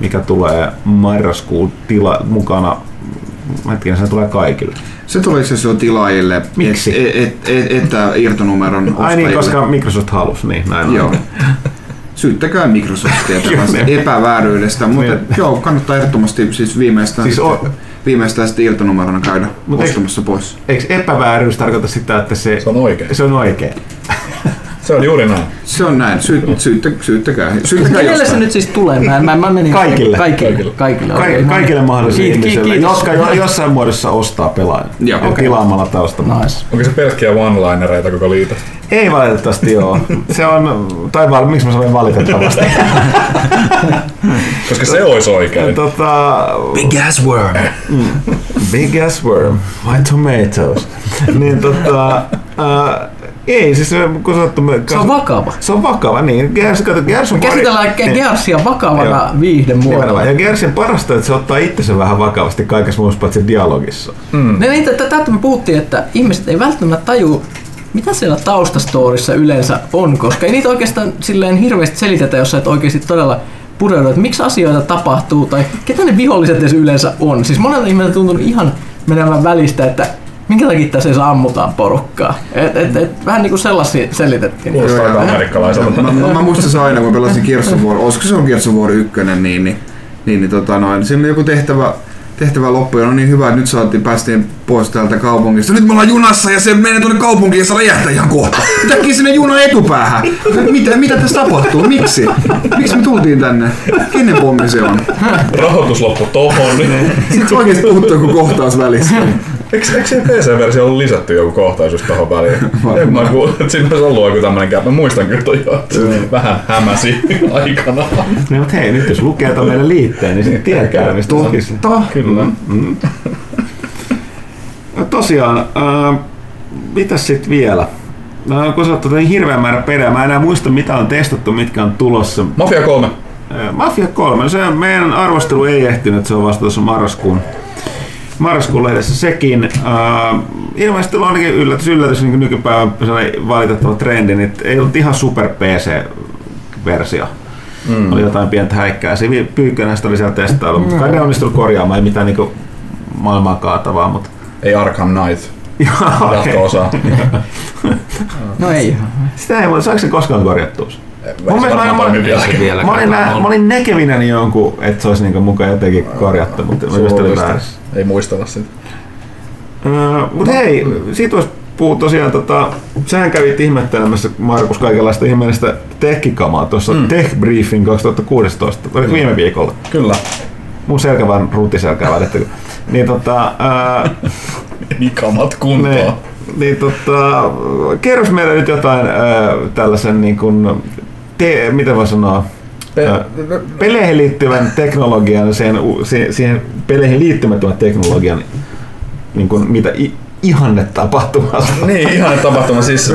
mikä tulee marraskuun tila, mukana. Hetkinen, se tulee kaikille. Se tulee itse asiassa jo tilaajille, Miksi? Et, et, et, että irtonumeron Ai ostajille. niin, koska Microsoft halusi, niin näin on. Joo. Syyttäkää Microsoftia ne. epävääryydestä, mutta Niin. joo, kannattaa ehdottomasti siis viimeistään, Siis siis o- viimeistään sitten irtonumerona käydä Mut eikö- ostamassa pois. Eikö epävääryys tarkoita sitä, että se, Se on oikein. se on oikein? Se on juuri näin. Se on näin, Sy, syyttä, syyttäkää, syyttäkää Kenelle se nyt siis tulee? Mä, mä, mä menin Kaikille. Kaikille. Kaikille, Ka- Okei, no kaikille niin. mahdollisille Kiit- ki- ihmisille, kiitos. jotka jo jossain muodossa ostaa pelaajan. Ja okei. tilaamalla taustalla. Nice. Onko se pelkkiä one-linereita koko liito? Ei valitettavasti joo. Se on, tai val, miksi mä sanoin valitettavasti? Koska se olisi oikein. tota, Big ass worm. big ass worm, why tomatoes? niin tota, uh, ei siis se, kun sanottu, me, Se on vakava. se on vakava, niin. Gers, kato, Gers on Me käsitellään pari- niin. Gearsia vakavana. Nimenomaan. Ja Gersin parasta, että se ottaa itsensä vähän vakavasti kaikessa muussa paitsi dialogissa. Mm. Niin, että tätä me puhuttiin, että ihmiset ei välttämättä taju, mitä siellä taustastorissa yleensä on, koska ei niitä oikeastaan silleen hirveästi selitetä, jos sä et oikeasti todella pureudu, että miksi asioita tapahtuu tai ketä ne viholliset edes yleensä on. Siis monella ihmisellä on tuntunut ihan menevän välistä, että minkä takia tässä edes ammutaan porukkaa. Et, et, et, vähän niin kuin sellaisia selitettiin. Kuulostaa aika amerikkalaiselta. Mä, mä, mä muistan se aina, kun pelasin Gears of War, olisiko se on Gears of War 1, niin, niin, niin, niin tota noin, siinä oli joku tehtävä, tehtävä loppu ja no niin hyvä, että nyt saatiin, päästiin pois täältä kaupungista. Nyt me ollaan junassa ja se menee tuonne kaupunkiin ja se räjähtää ihan kohta. Yhtäkkiä sinne junan etupäähän. Mitä, mitä tässä tapahtuu? Miksi? Miksi me tultiin tänne? Kenen pommi se on? Rahoitus loppu tohon. Niin. Sitten oikeesti puuttuu joku kohtaus välissä. Eikö, eikö siinä PC-versio ollut lisätty joku kohtaus just tohon väliin? En mä kuullut, että siinä olisi ollut joku tämmönen käppä. Mä muistan kyllä toi jo, vähän hämäsi aikana. Niin, mutta hei, nyt jos lukee ton meidän liitteen, niin sitten tietää, mistä. Totta. Kyllä. No tosiaan, äh, mitäs sitten vielä? No, kun sä oot niin hirveän määrä pelejä, mä en enää muista mitä on testattu, mitkä on tulossa. Mafia 3. Äh, Mafia 3, no se meidän arvostelu ei ehtinyt, se on vasta tuossa marraskuun, marraskuun lehdessä sekin. Äh, ilmeisesti on ainakin yllätys, yllätys niin nykypäivän valitettava trendi, niin ei ollut ihan super PC-versio. Mm. Oli jotain pientä häikkää. Se Pyykkönen oli siellä testailu, mutta kai ne onnistunut korjaamaan, ei mitään niin maailmaa kaatavaa, mutta Ei Arkham Knight. Joo, okei. Jatko-osa. No ei. Sitä ei voi, saiko se koskaan korjattua? Se mielestä mä- mä- olin, nä, on. mä olin näkevinäni jonkun, että se olisi niinku mukaan jotenkin korjattu, mutta mä just olin väärässä. Ei muistella sitä. Öö, mut hei, siitä olisi puhua tosiaan, tota, sähän kävit ihmettelemässä Markus kaikenlaista ihmeellistä tekkikamaa tuossa mm. Tech Briefing 2016, oliko viime viikolla? Kyllä. Mun selkä vaan ruutiselkää vedetty. Niin tota, öö, Nikamat kuntoon. niin, niin tota, kerros meille nyt jotain öö, tällaisen niin kuin, te, miten voi sanoa, Pe- peleihin liittyvän teknologian, siihen, siihen, peleihin liittymättömän teknologian, niin kuin, mitä i, ihanne tapahtumasta. Niin, ihan tapahtuma. Siis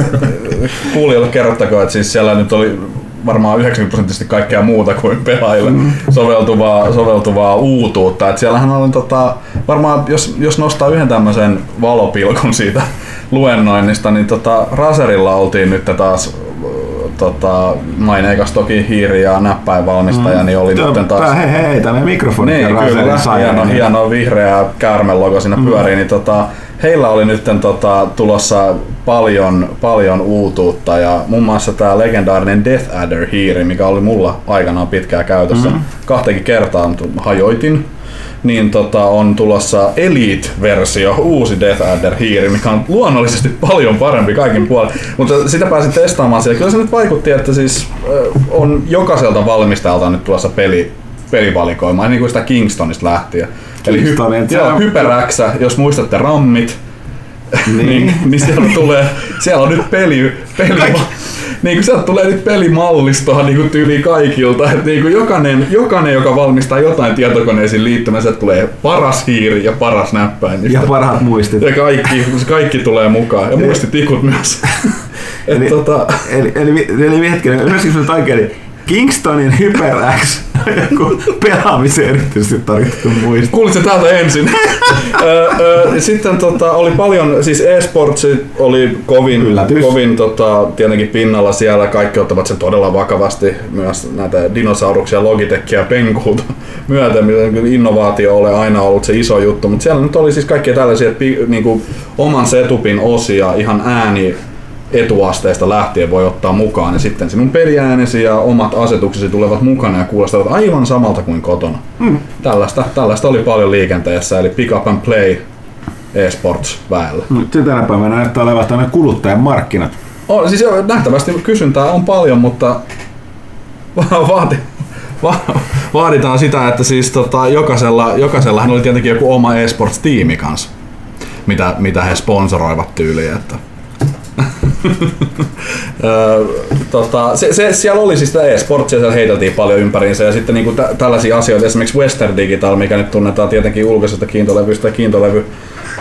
kuulijoille kerrottakoon, että siis siellä nyt oli varmaan 90 prosenttisesti kaikkea muuta kuin pelaajille soveltuvaa, soveltuvaa uutuutta. Et siellähän on tota, varmaan, jos, jos nostaa yhden tämmöisen valopilkun siitä luennoinnista, niin tota, Raserilla oltiin nyt taas tota, maineikas toki hiiri- ja näppäinvalmistaja, niin oli nyt taas... Tää, hei, hei, tämä mikrofoni Niin, ja kyllä, sai. hieno, niin- hieno vihreä käärmelogo siinä pyörii, niin tota, heillä oli nyt tota, tulossa paljon, paljon uutuutta ja muun muassa tämä legendaarinen Death Adder hiiri, mikä oli mulla aikanaan pitkään käytössä, mm-hmm. kahteenkin kertaan hajoitin, niin tota, on tulossa Elite-versio, uusi Death Adder hiiri, mikä on luonnollisesti paljon parempi kaikin puolin, mutta sitä pääsin testaamaan siellä. Kyllä se nyt vaikutti, että siis on jokaiselta valmistajalta nyt tulossa peli, pelivalikoimaa, niin kuin sitä Kingstonista lähtien. Eli hy- joo, HyperX, jos muistatte rammit, Niin. niin, niin siellä tulee, siellä on nyt peli, peli niin kuin sieltä tulee nyt pelimallistoa niin kuin tyyliin kaikilta. Et niin kuin jokainen, jokainen, joka valmistaa jotain tietokoneisiin liittymään, sieltä tulee paras hiiri ja paras näppäin. Ja parhaat muistit. ja kaikki, kaikki tulee mukaan. Ja muistitikut myös. Et Eli, tota, eli, eli, eli hetkinen, ymmärsikö nyt oikein, eli Kingstonin HyperX joku pelaamiseen erityisesti tarkoitettu. Kuulit se täältä ensin. Sitten tota, oli paljon, siis e-sportsi oli kovin, Yllätys. kovin tota, tietenkin pinnalla siellä. Kaikki ottavat sen todella vakavasti. Myös näitä dinosauruksia, Logitechia, penkuuta myöten, innovaatio ole aina ollut se iso juttu, mutta siellä nyt oli siis kaikkia tällaisia pi- niinku, oman setupin osia ihan ääni etuasteesta lähtien voi ottaa mukaan ja sitten sinun peliäänesi ja omat asetuksesi tulevat mukana ja kuulostavat aivan samalta kuin kotona. Mm. Tällaista, tällaista oli paljon liikenteessä, eli pick up and play eSports väellä. Nyt tänä päivänä näyttää olevan tämmöinen kuluttajan markkinat. On, siis joo, nähtävästi kysyntää on paljon, mutta va- vaati, va- vaaditaan sitä, että siis tota, jokaisella, jokaisellahan oli tietenkin joku oma eSports-tiimi kanssa, mitä, mitä he sponsoroivat tyyliin. Että. Tota, se, se, siellä oli siis sitä e-sportsia, siellä heiteltiin paljon ympäriinsä. Ja sitten niinku tä, tällaisia asioita, esimerkiksi Western Digital, mikä nyt tunnetaan tietenkin ulkoisesta kiintolevystä ja kiintolevy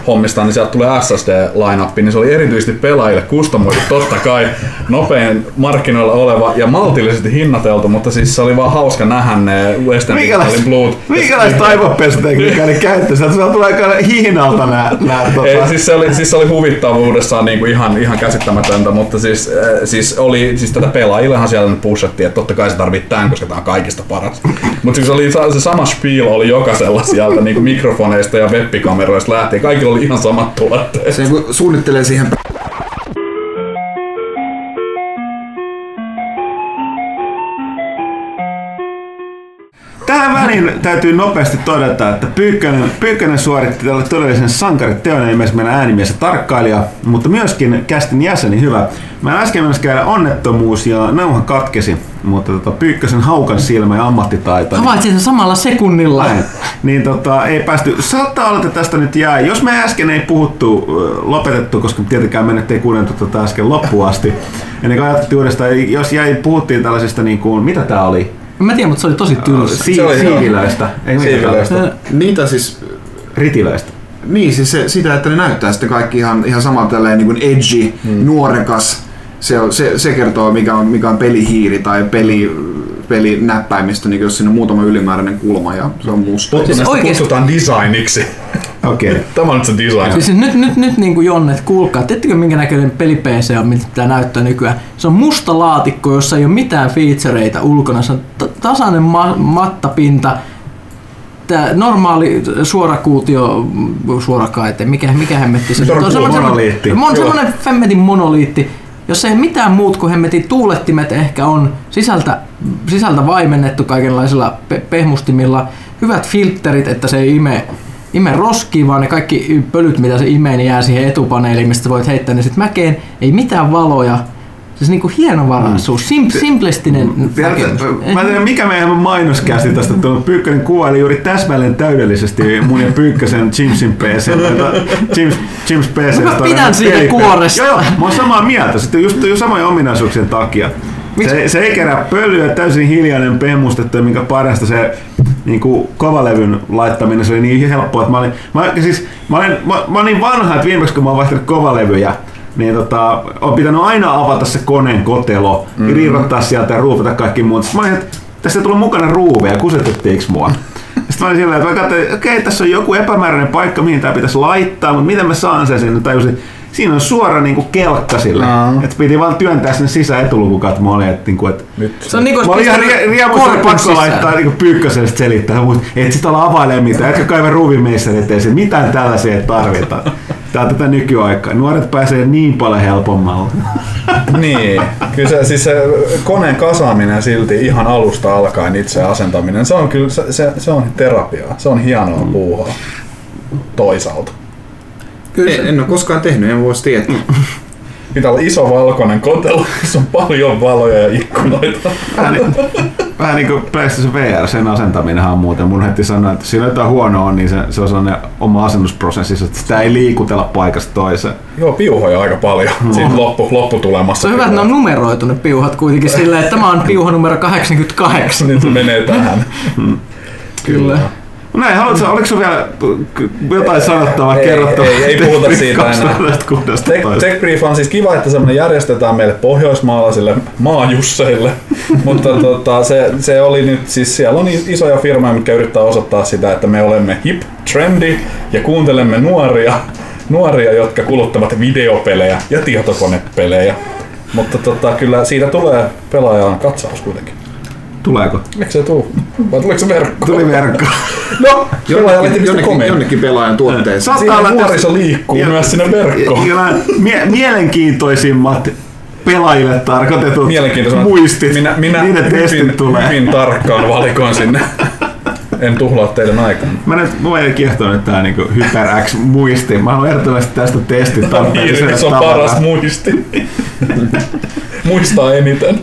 hommista, niin sieltä tulee SSD-lineup, niin se oli erityisesti pelaajille kustomoitu totta kai nopein markkinoilla oleva ja maltillisesti hinnateltu, mutta siis se oli vaan hauska nähdä ne Western Digitalin Bluet. Minkälaista aivopesutekniikkaa ne käyttö? Sieltä tulee aika hihnalta nää, nää tota... Ei, siis se oli, siis se oli huvittavuudessaan niin kuin ihan, ihan käsittämätöntä, mutta siis, äh, siis, oli, siis tätä pelaajillehan siellä nyt pushattiin, että totta kai se tarvitsee tämän, koska tämä on kaikista paras. Mutta siis oli se sama spiel oli jokaisella sieltä niin kuin mikrofoneista ja webbikameroista lähtien. Kaikilla oli ihan samat tuotteet. Se kun suunnittelee siihen Tähän väliin täytyy nopeasti todeta, että Pyykkönen, Pyykkönen suoritti tällä todellisen sankariteon, ei meidän äänimies ja tarkkailija, mutta myöskin kästin jäseni hyvä. Mä äsken myös käydä onnettomuus ja nauha katkesi, mutta tota, Pyykkösen haukan silmä ja ammattitaito. Havaitsin sen samalla sekunnilla. Näin. Niin tota, ei päästy. Saattaa olla, että tästä nyt jää. Jos me äsken ei puhuttu, lopetettu, koska tietenkään me nyt ei kuunneltu tätä äsken loppuun asti. Ennen kuin uudestaan, jos jäi, puhuttiin tällaisista niin kuin, mitä tää oli? Mä tiedän, mutta se oli tosi tylsä. Si- Se oli- siivilöistä. Ei mitä oli? niitä siis Ritilöistä. Niin, siis se, sitä, että ne näyttää sitten kaikki ihan, ihan samalta tälleen niin kuin edgy, hmm. nuorekas. Se, on- se, se kertoo, mikä on, mikä on pelihiiri tai peli, pelinäppäimistö, niin jos siinä on muutama ylimääräinen kulma ja se on musta. Mutta Siis näistä oikeesti- kutsutaan designiksi. Okei. Okay. Tämä on nyt se design. Siis nyt, nyt, nyt niin kuin Jonnet, kuulkaa, tiedättekö minkä näköinen peli PC on, miltä tämä näyttää nykyään? Se on musta laatikko, jossa ei ole mitään featureita ulkona. Se on tasainen ma- mattapinta, Tää normaali suorakuutio, suorakaite, mikä, mikä hemmetti se? On semmonen- monoliitti. Mon, Joo. semmonen femmetin monoliitti, jos ei mitään muut kuin hemmetin tuulettimet ehkä on sisältä, sisältä vaimennettu kaikenlaisilla pe- pehmustimilla, hyvät filterit, että se ei ime, ime roskiin, vaan ne kaikki pölyt, mitä se imee, niin jää siihen etupaneeliin, mistä voit heittää ne sitten mäkeen. Ei mitään valoja. Siis niinku hienovaraisuus, sim, simplistinen Tiedätkö, näkemys. mä en tiedä mikä meidän mainoskästi tästä tuli. Pyykkönen kuvaili juuri täsmälleen täydellisesti mun ja Pyykkösen Jimsin PC. tai Jims, Jims PC. Mä pidän siitä kuoresta. Joo, joo, mä oon samaa mieltä. Sitten just, just samojen ominaisuuksien takia. Se, se ei kerää pölyä, täysin hiljainen pehmustettu, ja minkä parasta se niin kuin kovalevyn laittaminen, se oli niin helppoa, että mä olin, mä, siis, mä olin, mä, mä olin niin vanha, että viimeksi kun mä oon vaihtanut kovalevyjä, niin tota, on pitänyt aina avata se koneen kotelo, mm. irrottaa sieltä ja ruuvata kaikki muut. Sitten mä olin, että tässä ei tullut mukana ruuveja, kusetettiinko mua? Sitten mä olin silleen, että mä katsoin, että okei, tässä on joku epämääräinen paikka, mihin tämä pitäisi laittaa, mutta miten mä saan sen sinne? Tajusin, siinä on suora niinku kelkka sille. Aa. Että piti vaan työntää sinne sisään etulukukatmoon, että niinku, et, Nyt. Se on niinku, Mä olin ihan rie- riemuissa korpun pakko sisään. laittaa niinku pyykköselle selittää, mutta et sit ala availee mitään, etkä kaiva ruuvimeissari eteen, mitään tällaisia ei tarvita. Tää on tätä nykyaikaa. Nuoret pääsee niin paljon helpommalla. Niin, kyllä se, siis se koneen kasaaminen silti ihan alusta alkaen itse asentaminen, se on kyllä, se, se, se on terapiaa, se on hienoa puuhaa toisaalta. Kyllä se, En, en ole koskaan tehnyt, en voisi tietää. Pitää olla iso valkoinen kotelo, jossa on paljon valoja ja ikkunoita. Vähän, niin, kuin PlayStation VR, sen asentaminenhan on muuten. Mun heti sanoa, että siinä jotain huonoa on, niin se, se on sellainen oma asennusprosessi, että sitä ei liikutella paikasta toiseen. Joo, piuhoja aika paljon siinä loppu, lopputulemassa. se on hyvä, että ne on numeroitu ne piuhat kuitenkin silleen, että tämä on piuha numero 88. Nyt se menee tähän. Kyllä. No näin, haluatko, oliko sun vielä jotain sanottavaa, Ei, kerrottavaa? ei, ei puhuta siitä enää. 2016. Tech, Tech Brief on siis kiva, että semmoinen järjestetään meille pohjoismaalaisille maajusseille, mutta tota, se, se oli nyt, siis siellä on isoja firmoja, mitkä yrittää osoittaa sitä, että me olemme hip, trendy ja kuuntelemme nuoria, nuoria jotka kuluttavat videopelejä ja tietokonepelejä. Mutta tota, kyllä siitä tulee pelaajan katsaus kuitenkin. Tuleeko? Eikö se tuu? Vai tuliko se verkko? Tuli verkko. No, Jonnekin, jonnekin, jonnekin, jonnekin pelaajan tuotteeseen. Saattaa olla nuoriso tässä- liikkuu Ja- myös sinne verkkoon. Ja- ja mie- mielenkiintoisimmat pelaajille tarkoitetut muistit, Minä, minä niiden testit hyvin, tulee. hyvin tarkkaan valikoin sinne. En tuhlaa teidän aikaa. Mä nyt, mua ei kiehtonut nyt tää niinku Hyper X muisti. Mä haluan ehdottomasti tästä testit Niin, se on paras muisti. Muistaa eniten.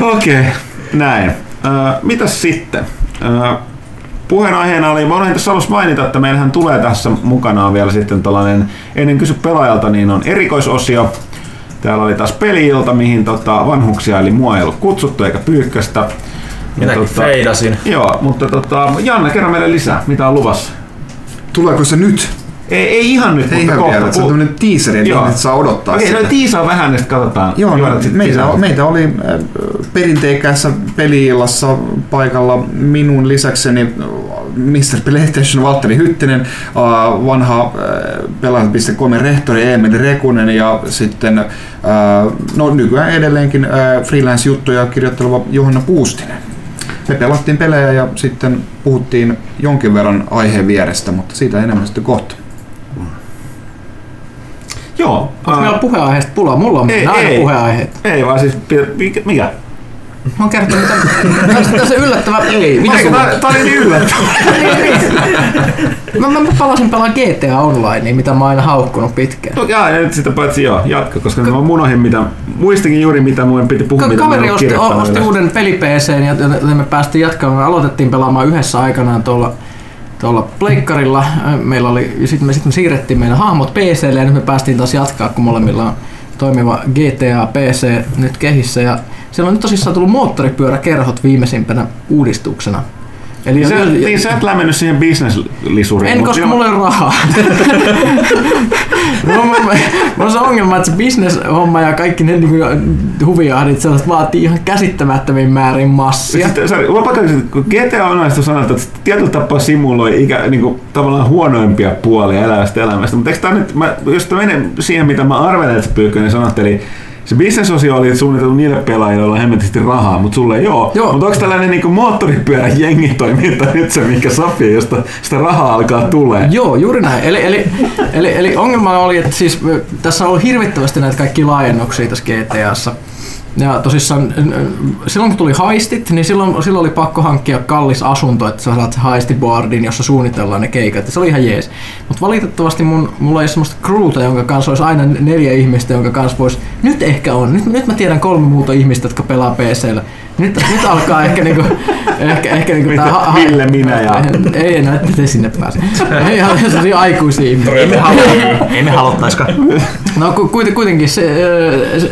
Okei, näin. Äh, mitäs sitten? Äh, puheenaiheena oli, mä unohdin tässä alussa mainita, että meillähän tulee tässä mukanaan vielä sitten tällainen, ennen kysy pelaajalta, niin on erikoisosio. Täällä oli taas peliilta, mihin tota, vanhuksia eli mua ei ollut kutsuttu eikä pyykköstä. Ja Minäkin feidasin. Joo, mutta tota, Janne, kerro meille lisää, mitä on luvassa. Tuleeko se nyt? Ei, ei ihan nyt, Ei mutta ihan vielä, kohta. se on tämmönen teaseri, että ihmiset saa odottaa Okei, sitä. no tiisaa vähän, niin katsotaan. Joo, no, meitä, meitä oli äh, perinteikässä peliillassa paikalla minun lisäkseni äh, Mr. PlayStation Valtteri Hyttinen, äh, vanha pelaaja.com rehtori Emil Rekunen ja sitten no, nykyään edelleenkin freelance-juttuja kirjoitteleva Johanna Puustinen. Me pelattiin pelejä ja sitten puhuttiin jonkin verran aiheen vierestä, mutta siitä enemmän sitten kohta. Joo. Onko meillä puheenaiheesta pulaa? Mulla on Ei, aina ei. puheenaiheet. Ei vaan siis, mikä? mikä? Mä oon kertonut, mitä... Tässä on se yllättävä... Ei, mitä sulla? Tää, tää oli niin yllättävää. Mä, mä palasin pelaa GTA Online, mitä mä oon aina haukkunut pitkään. No, jaa, ja nyt sitä paitsi joo, jatka, koska mä unohdin mitä, muistikin juuri mitä mun piti puhua, Ka- mitä mä kaveri osti, osti uuden peli ja joten me päästiin jatkamaan. Me aloitettiin pelaamaan yhdessä aikanaan tuolla tuolla pleikkarilla. Meillä oli, sitten me, sit me siirrettiin meidän hahmot PClle ja nyt me päästiin taas jatkaa, kun molemmilla on toimiva GTA PC nyt kehissä. Ja siellä on nyt tosissaan tullut moottoripyöräkerhot viimeisimpänä uudistuksena. Eli Sä, jos- niin sä et lämmennyt siihen business-lisuriin. en, koska joo. mulla ei ole rahaa. no, mä, mä, mä on se ongelma, että se business-homma ja kaikki ne niin huvijahdit sellaiset vaatii ihan käsittämättömin määrin massia. Sitten, on kun GTA Onlineista sanotaan, että tietyllä tapaa simuloi ikä, niin kuin, tavallaan huonoimpia puolia elävästä elämästä, mutta eikö tää nyt, mä, jos tämä menee siihen, mitä mä arvelen, että Pyykkönen sanot, eli se business-osio oli suunniteltu niille pelaajille, joilla on hemmetisti rahaa, mutta sulle ei oo. Joo. Mutta onko tällainen niin moottoripyörän jengitoiminta nyt se, mikä sopii, josta sitä rahaa alkaa tulee? Joo, juuri näin. Eli, eli, eli, eli ongelma oli, että siis tässä on ollut hirvittävästi näitä kaikki laajennuksia tässä GTAssa. Ja tosissaan silloin kun tuli haistit, niin silloin, silloin oli pakko hankkia kallis asunto, että sä saat haistiboardin, jossa suunnitellaan ne keikat. Ja se oli ihan jees. Mutta valitettavasti mun, mulla ei ole semmoista crewta, jonka kanssa olisi aina neljä ihmistä, jonka kanssa voisi... Nyt ehkä on. Nyt, nyt mä tiedän kolme muuta ihmistä, jotka pelaa PCllä. Nyt, nyt alkaa ehkä niinku, ehkä, ehkä niinku Mitä? tää ha- Ville, minä ja- Ei enää, että te sinne pääse. Ei ihan sellaisia aikuisia ihmisiä. Ei me, halu- ei me haluttaiskaan. No ku- kuiten, kuitenkin se,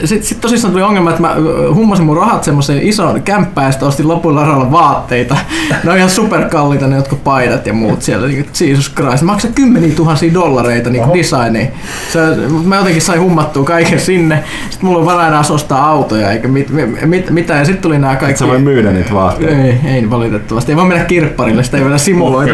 sitten sit tosissaan tuli ongelma, että mä hummasin mun rahat semmoiseen isoon kämppään ja sitten ostin lopulla rahalla vaatteita. Ne on ihan superkalliita ne jotkut paidat ja muut siellä. Niin, Jesus Christ. Maksaa kymmeniä tuhansia dollareita niin designiin. Se, mä jotenkin sain hummattua kaiken sinne. Sitten mulla on varaa enää ostaa autoja eikä mit, mit, mitään. Ja sitten tuli nämä Et kaikki... sä voi myydä niitä vaatteita. Ei, ei valitettavasti. Ei voi mennä kirpparille, sitä ei voida simuloida.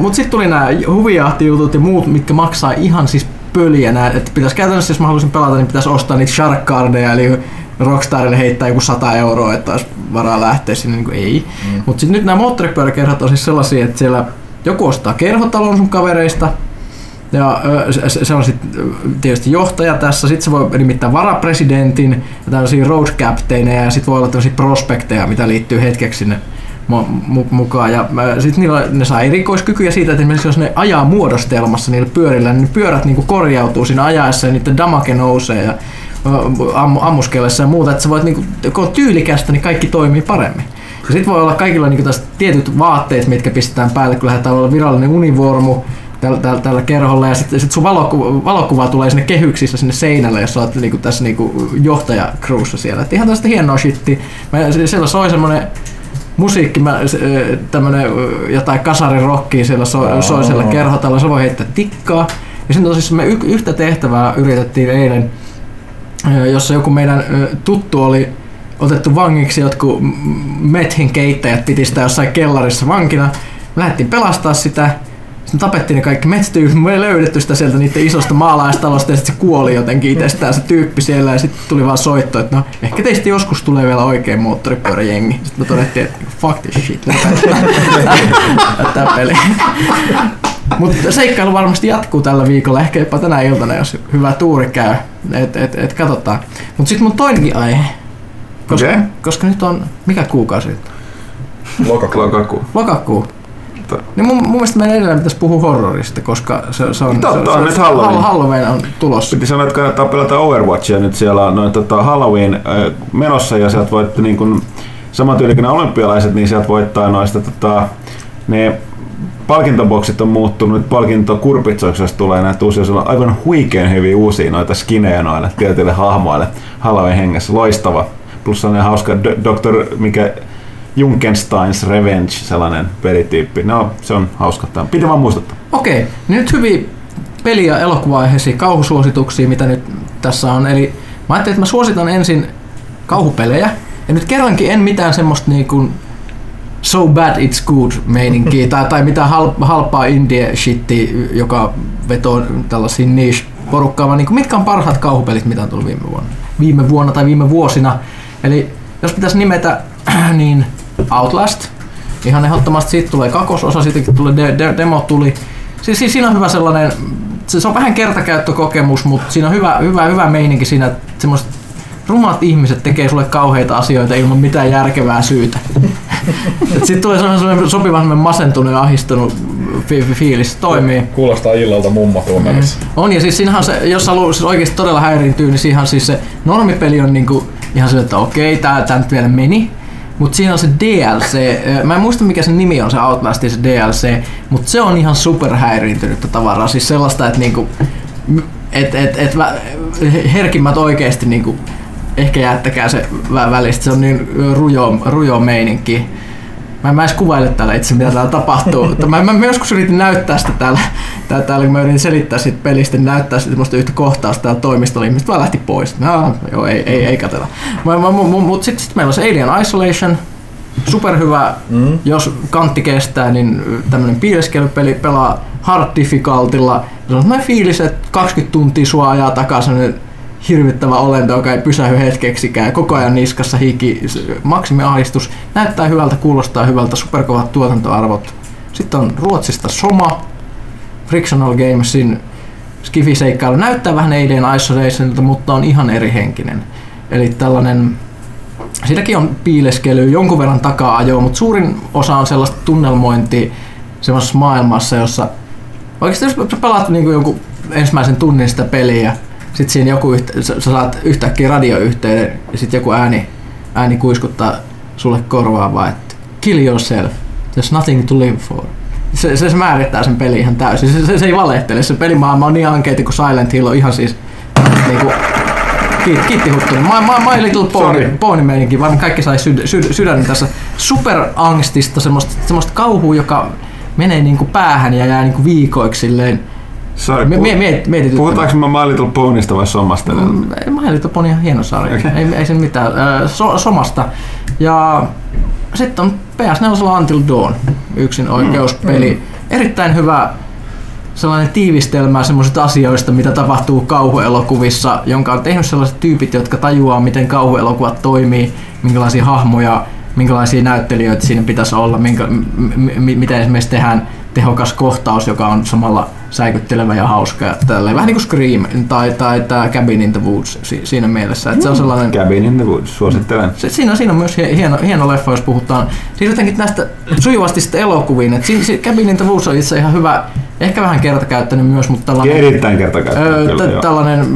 Mutta sitten tuli nämä huvijahtijutut ja muut, mitkä maksaa ihan siis pöliä. Nää, että pitäisi käytännössä, jos mä haluaisin pelata, niin pitäisi ostaa niitä shark cardeja, eli Rockstarille heittää joku 100 euroa, että olisi varaa lähteä sinne, niin kuin ei. Mm. Mutta sitten nyt nämä moottoripyöräkerhot on siis sellaisia, että siellä joku ostaa kerhotalon sun kavereista, ja se- on sitten tietysti johtaja tässä, sitten se voi nimittää varapresidentin ja tällaisia road captaineja ja sitten voi olla tällaisia prospekteja, mitä liittyy hetkeksi sinne mu- mu- mukaan. Ja sitten niillä, ne saa erikoiskykyjä siitä, että esimerkiksi jos ne ajaa muodostelmassa niillä pyörillä, niin pyörät niinku korjautuu siinä ajaessa ja niiden damake nousee ja ammu, ammuskellessa ja muuta, että sä voit niinku, kun on tyylikästä, niin kaikki toimii paremmin. Ja sitten voi olla kaikilla niinku tietyt vaatteet, mitkä pistetään päälle, kun lähdetään olla virallinen univormu, tällä, tällä, tällä kerholla ja sitten sit sun valokuva, valokuva tulee sinne kehyksissä sinne seinälle, jos sä oot niinku tässä niinku johtajakruussa siellä. Et ihan tästä hienoa shitti. Siellä soi semmonen musiikki, mä, tämmönen jotain kasarirockia siellä soi, soi siellä kerhotalla, se voi heittää tikkaa. Ja sitten tosissaan me y- yhtä tehtävää yritettiin eilen, jossa joku meidän tuttu oli otettu vangiksi, jotkut methin keittäjät piti sitä jossain kellarissa vankina. Me lähdettiin pelastaa sitä, Sitten tapettiin ne kaikki metsätyypit, me ei löydetty sitä sieltä niiden isosta maalaistalosta ja sitten se kuoli jotenkin itsestään se tyyppi siellä ja sitten tuli vaan soitto, että no ehkä teistä joskus tulee vielä oikein moottoripyöräjengi. Sitten me todettiin, että fuck this shit, tämä peli. Mutta seikkailu varmasti jatkuu tällä viikolla, ehkä jopa tänä iltana, jos hyvä tuuri käy. Et, et, et katsotaan. Mutta sitten mun toinenkin aihe. Koska, Okei. koska nyt on, mikä kuukausi nyt? Lokakuu. Lokakuu. Lokakuu. Totta. Niin mun, mun mielestä meidän edelleen pitäisi puhua horrorista, koska se, se on, Totta, se, on se, nyt Halloween. Halloween on tulossa. Piti sanoa, että kannattaa pelata Overwatchia nyt siellä on noin tota Halloween äh, menossa ja sieltä voitte niin kuin saman nämä olympialaiset, niin sieltä voittaa noista tota, ne palkintoboksit on muuttunut nyt palkintokurpitsoiksi, jos tulee näitä uusia, on aivan huikean hyviä uusia noita skinejä noille tietyille hahmoille Halloween hengessä, loistava. Plus sellainen hauska D- Dr. mikä Junkensteins Revenge, sellainen pelityyppi. No, se on hauska. Tämä Piti vaan muistuttaa. Okei, niin nyt hyviä peli- ja elokuva-aiheisia kauhusuosituksia, mitä nyt tässä on. Eli mä ajattelin, että mä suositan ensin kauhupelejä. Ja nyt kerrankin en mitään semmoista niin kuin so bad it's good meininkiä tai, tai mitään hal, halpaa indie shittiä, joka vetoo tällaisia niche porukkaa, vaan niin mitkä on parhaat kauhupelit, mitä on tullut viime vuonna. Viime vuonna tai viime vuosina. Eli jos pitäisi nimetä, niin Outlast. Ihan ehdottomasti siitä tulee kakososa, siitäkin tulee de- de- demo tuli. Siis, siis siinä on hyvä sellainen, se, se on vähän kertakäyttökokemus, mutta siinä on hyvä, hyvä, hyvä meininki siinä, että semmoiset rumat ihmiset tekee sulle kauheita asioita ilman mitään järkevää syytä. Sitten tulee sellainen, sopivan sellainen masentunut ja ahistunut fi- fi- fiilis, toimii. Kuulostaa illalta mummo tunnelissa. On ja siis siinähän se, jos haluaa siis oikeasti todella häiriintyä, niin siinähän siis se normipeli on niinku ihan se, että okei, tää, tää nyt vielä meni. Mutta siinä on se DLC, mä en muista mikä sen nimi on se Outlastin se DLC, mutta se on ihan super häiriintynyttä tavaraa, siis sellaista, että niinku, et, et, et, herkimmät oikeasti niinku, ehkä jättäkää se vä- välistä, se on niin rujo, rujo meininki. Mä en mä edes kuvaile täällä itse, mitä täällä tapahtuu. mä, mä, mä joskus yritin näyttää sitä täällä, täällä, täällä kun mä yritin selittää siitä pelistä, niin näyttää sitä semmoista yhtä kohtausta täällä toimistolla, ihmiset vaan lähti pois. No, joo, ei, ei, ei katsella. Mutta sitten sit meillä on se Alien Isolation, superhyvä, mm. jos kantti kestää, niin tämmönen piileskelypeli pelaa hard difficultilla. Se on semmoinen fiilis, että 20 tuntia sua ajaa takaa semmoinen hirvittävä olento, joka ei pysähy hetkeksikään. Koko ajan niskassa hiki, maksimiahdistus. Näyttää hyvältä, kuulostaa hyvältä, superkovat tuotantoarvot. Sitten on Ruotsista Soma, Frictional Gamesin skifiseikkailu. Näyttää vähän Alien Isolationilta, mutta on ihan eri henkinen. Eli tällainen Siinäkin on piileskely, jonkun verran takaa ajoa, mutta suurin osa on sellaista tunnelmointia semmoisessa maailmassa, jossa oikeasti jos pelaat niin jonkun ensimmäisen tunnin sitä peliä, sit siinä joku yhtä, sä, sä saat yhtäkkiä radioyhteyden ja sitten joku ääni, ääni kuiskuttaa sulle korvaan vaan, että kill yourself, there's nothing to live for. Se, se, se määrittää sen pelin ihan täysin. Se, se, se ei valehtele. Se pelimaailma on niin ankeita kuin Silent Hill on ihan siis niinku, Kiitti, kiitti Huttunen. My, my, my Little Pony, pony meininki, varmaan kaikki sai syd, syd, sydänen tässä superangstista, semmoista, semmoista kauhua, joka menee niinku päähän ja jää niinku viikoiksi silleen. Sorry, Me, me, me, mietityttämään. Puhutaanko me My Little Ponysta vai Somasta? Mm, My Little Pony on hieno sarja, Okei. ei, ei sen mitään. So, somasta. Ja sitten on PS4 Until Dawn, yksin oikeuspeli. Erittäin hyvä sellainen tiivistelmä semmoisista asioista, mitä tapahtuu kauhuelokuvissa, jonka on tehnyt sellaiset tyypit, jotka tajuaa, miten kauhuelokuvat toimii, minkälaisia hahmoja, minkälaisia näyttelijöitä siinä pitäisi olla, minkä, m- m- miten esimerkiksi tehdään tehokas kohtaus, joka on samalla säikyttelevä ja hauska. Ja tälleen. Vähän niin kuin Scream tai, tai tämä Cabin in the Woods si- siinä mielessä. Että se on sellainen, Cabin in the Woods, suosittelen. se, siinä, siinä on myös hie- hieno, hieno leffa, jos puhutaan. Siinä jotenkin näistä sujuvasti sitten elokuviin. Että siinä, siinä Cabin in the Woods on itse ihan hyvä, ehkä vähän kertakäyttöinen myös, mutta tällainen... Erittäin. Öö, kyllä, tällainen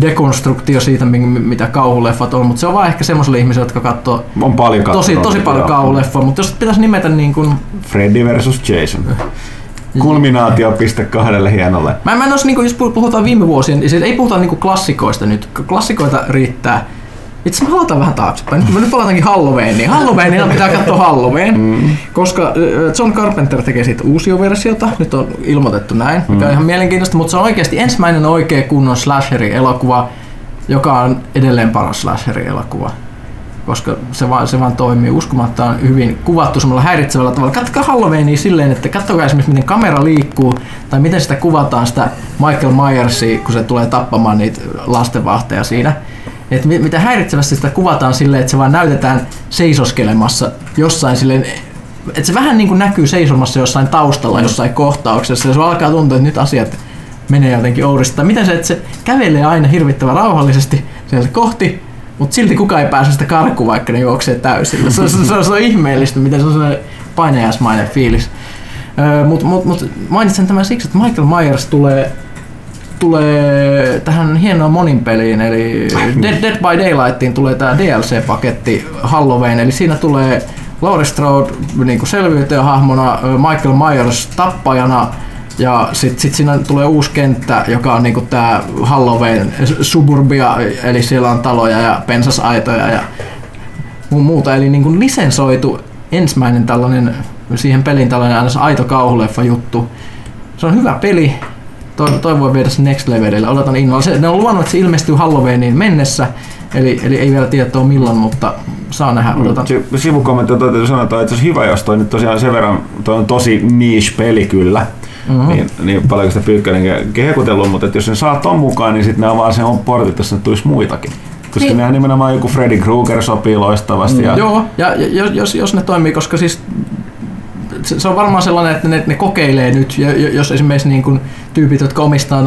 dekonstruktio siitä, mi- mitä kauhuleffat on, mutta se on vaan ehkä semmoiselle ihmiselle, jotka katsoo On paljon tosi, tosi paljon kauhuleffoja, mutta jos pitäisi nimetä niin kuin, Freddy versus Jason. Kulminaatio piste kahdelle hienolle. Mä, mä en olisi, niin kuin, jos puhutaan viime vuosien, niin siis ei puhuta niin kuin klassikoista nyt. Klassikoita riittää. Itse mä palataan vähän taaksepäin. Nyt, mä nyt palataankin Halloweeniin. Halloweenina pitää katsoa Halloween, mm. koska John Carpenter tekee siitä uusia versiota. Nyt on ilmoitettu näin, mikä on ihan mielenkiintoista, mutta se on oikeasti ensimmäinen oikea kunnon slasheri-elokuva, joka on edelleen paras slasheri-elokuva. Koska se vaan, se vaan toimii uskomattaan hyvin kuvattu semmoilla häiritsevällä tavalla. Katsokaa Halloweenia silleen, että katsokaa esimerkiksi miten kamera liikkuu tai miten sitä kuvataan sitä Michael Myersia, kun se tulee tappamaan niitä lastenvahteja siinä. Et mi- mitä häiritsevästi sitä kuvataan silleen, että se vaan näytetään seisoskelemassa jossain silleen, että se vähän niin kuin näkyy seisomassa jossain taustalla jossain kohtauksessa ja se alkaa tuntua, että nyt asiat menee jotenkin oudista. Tai miten se, että se kävelee aina hirvittävän rauhallisesti sieltä kohti, mutta silti kukaan ei pääse sitä karkuun, vaikka ne juoksee täysillä. Se, se, se, on, se on ihmeellistä, miten se on sellainen painajaismainen fiilis. Mutta mut, mut, mainitsen tämän siksi, että Michael Myers tulee tulee tähän hienoon monin peliin, eli Dead, Dead by Daylightiin tulee tämä DLC-paketti Halloween, eli siinä tulee Laurie Strode niin selviytyjä hahmona, Michael Myers tappajana, ja sitten sit siinä tulee uusi kenttä, joka on niinku tää Halloween suburbia, eli siellä on taloja ja pensasaitoja ja muuta. Eli niinku lisensoitu ensimmäinen tällainen, siihen peliin tällainen aina aito kauhuleffa juttu. Se on hyvä peli. To- toivon viedä se next levelille. Odotan innolla. Se, ne on luvannut, että se ilmestyy Halloweeniin mennessä. Eli, eli ei vielä tietoa milloin, mutta saa nähdä. Odotan. Si- Sivukommentti täytyy sanoa, että itse hyvä, jos toi nyt tosiaan sen verran, toi on tosi niche peli kyllä. Mm-hmm. Niin, niin paljon sitä Pyykkönen kehekutellut, mutta että jos ne saa ton mukaan, niin sitten ne avaa sen on portit, jos ne tulisi muitakin. Koska Niin. niin. nehän nimenomaan joku Freddy Krueger sopii loistavasti. Ja, Joo, ja ja jos, jos, jos ne toimii, koska siis se, se on varmaan sellainen, että ne, ne kokeilee nyt, ja jo- jos esimerkiksi niin kun tyypit, jotka omistaa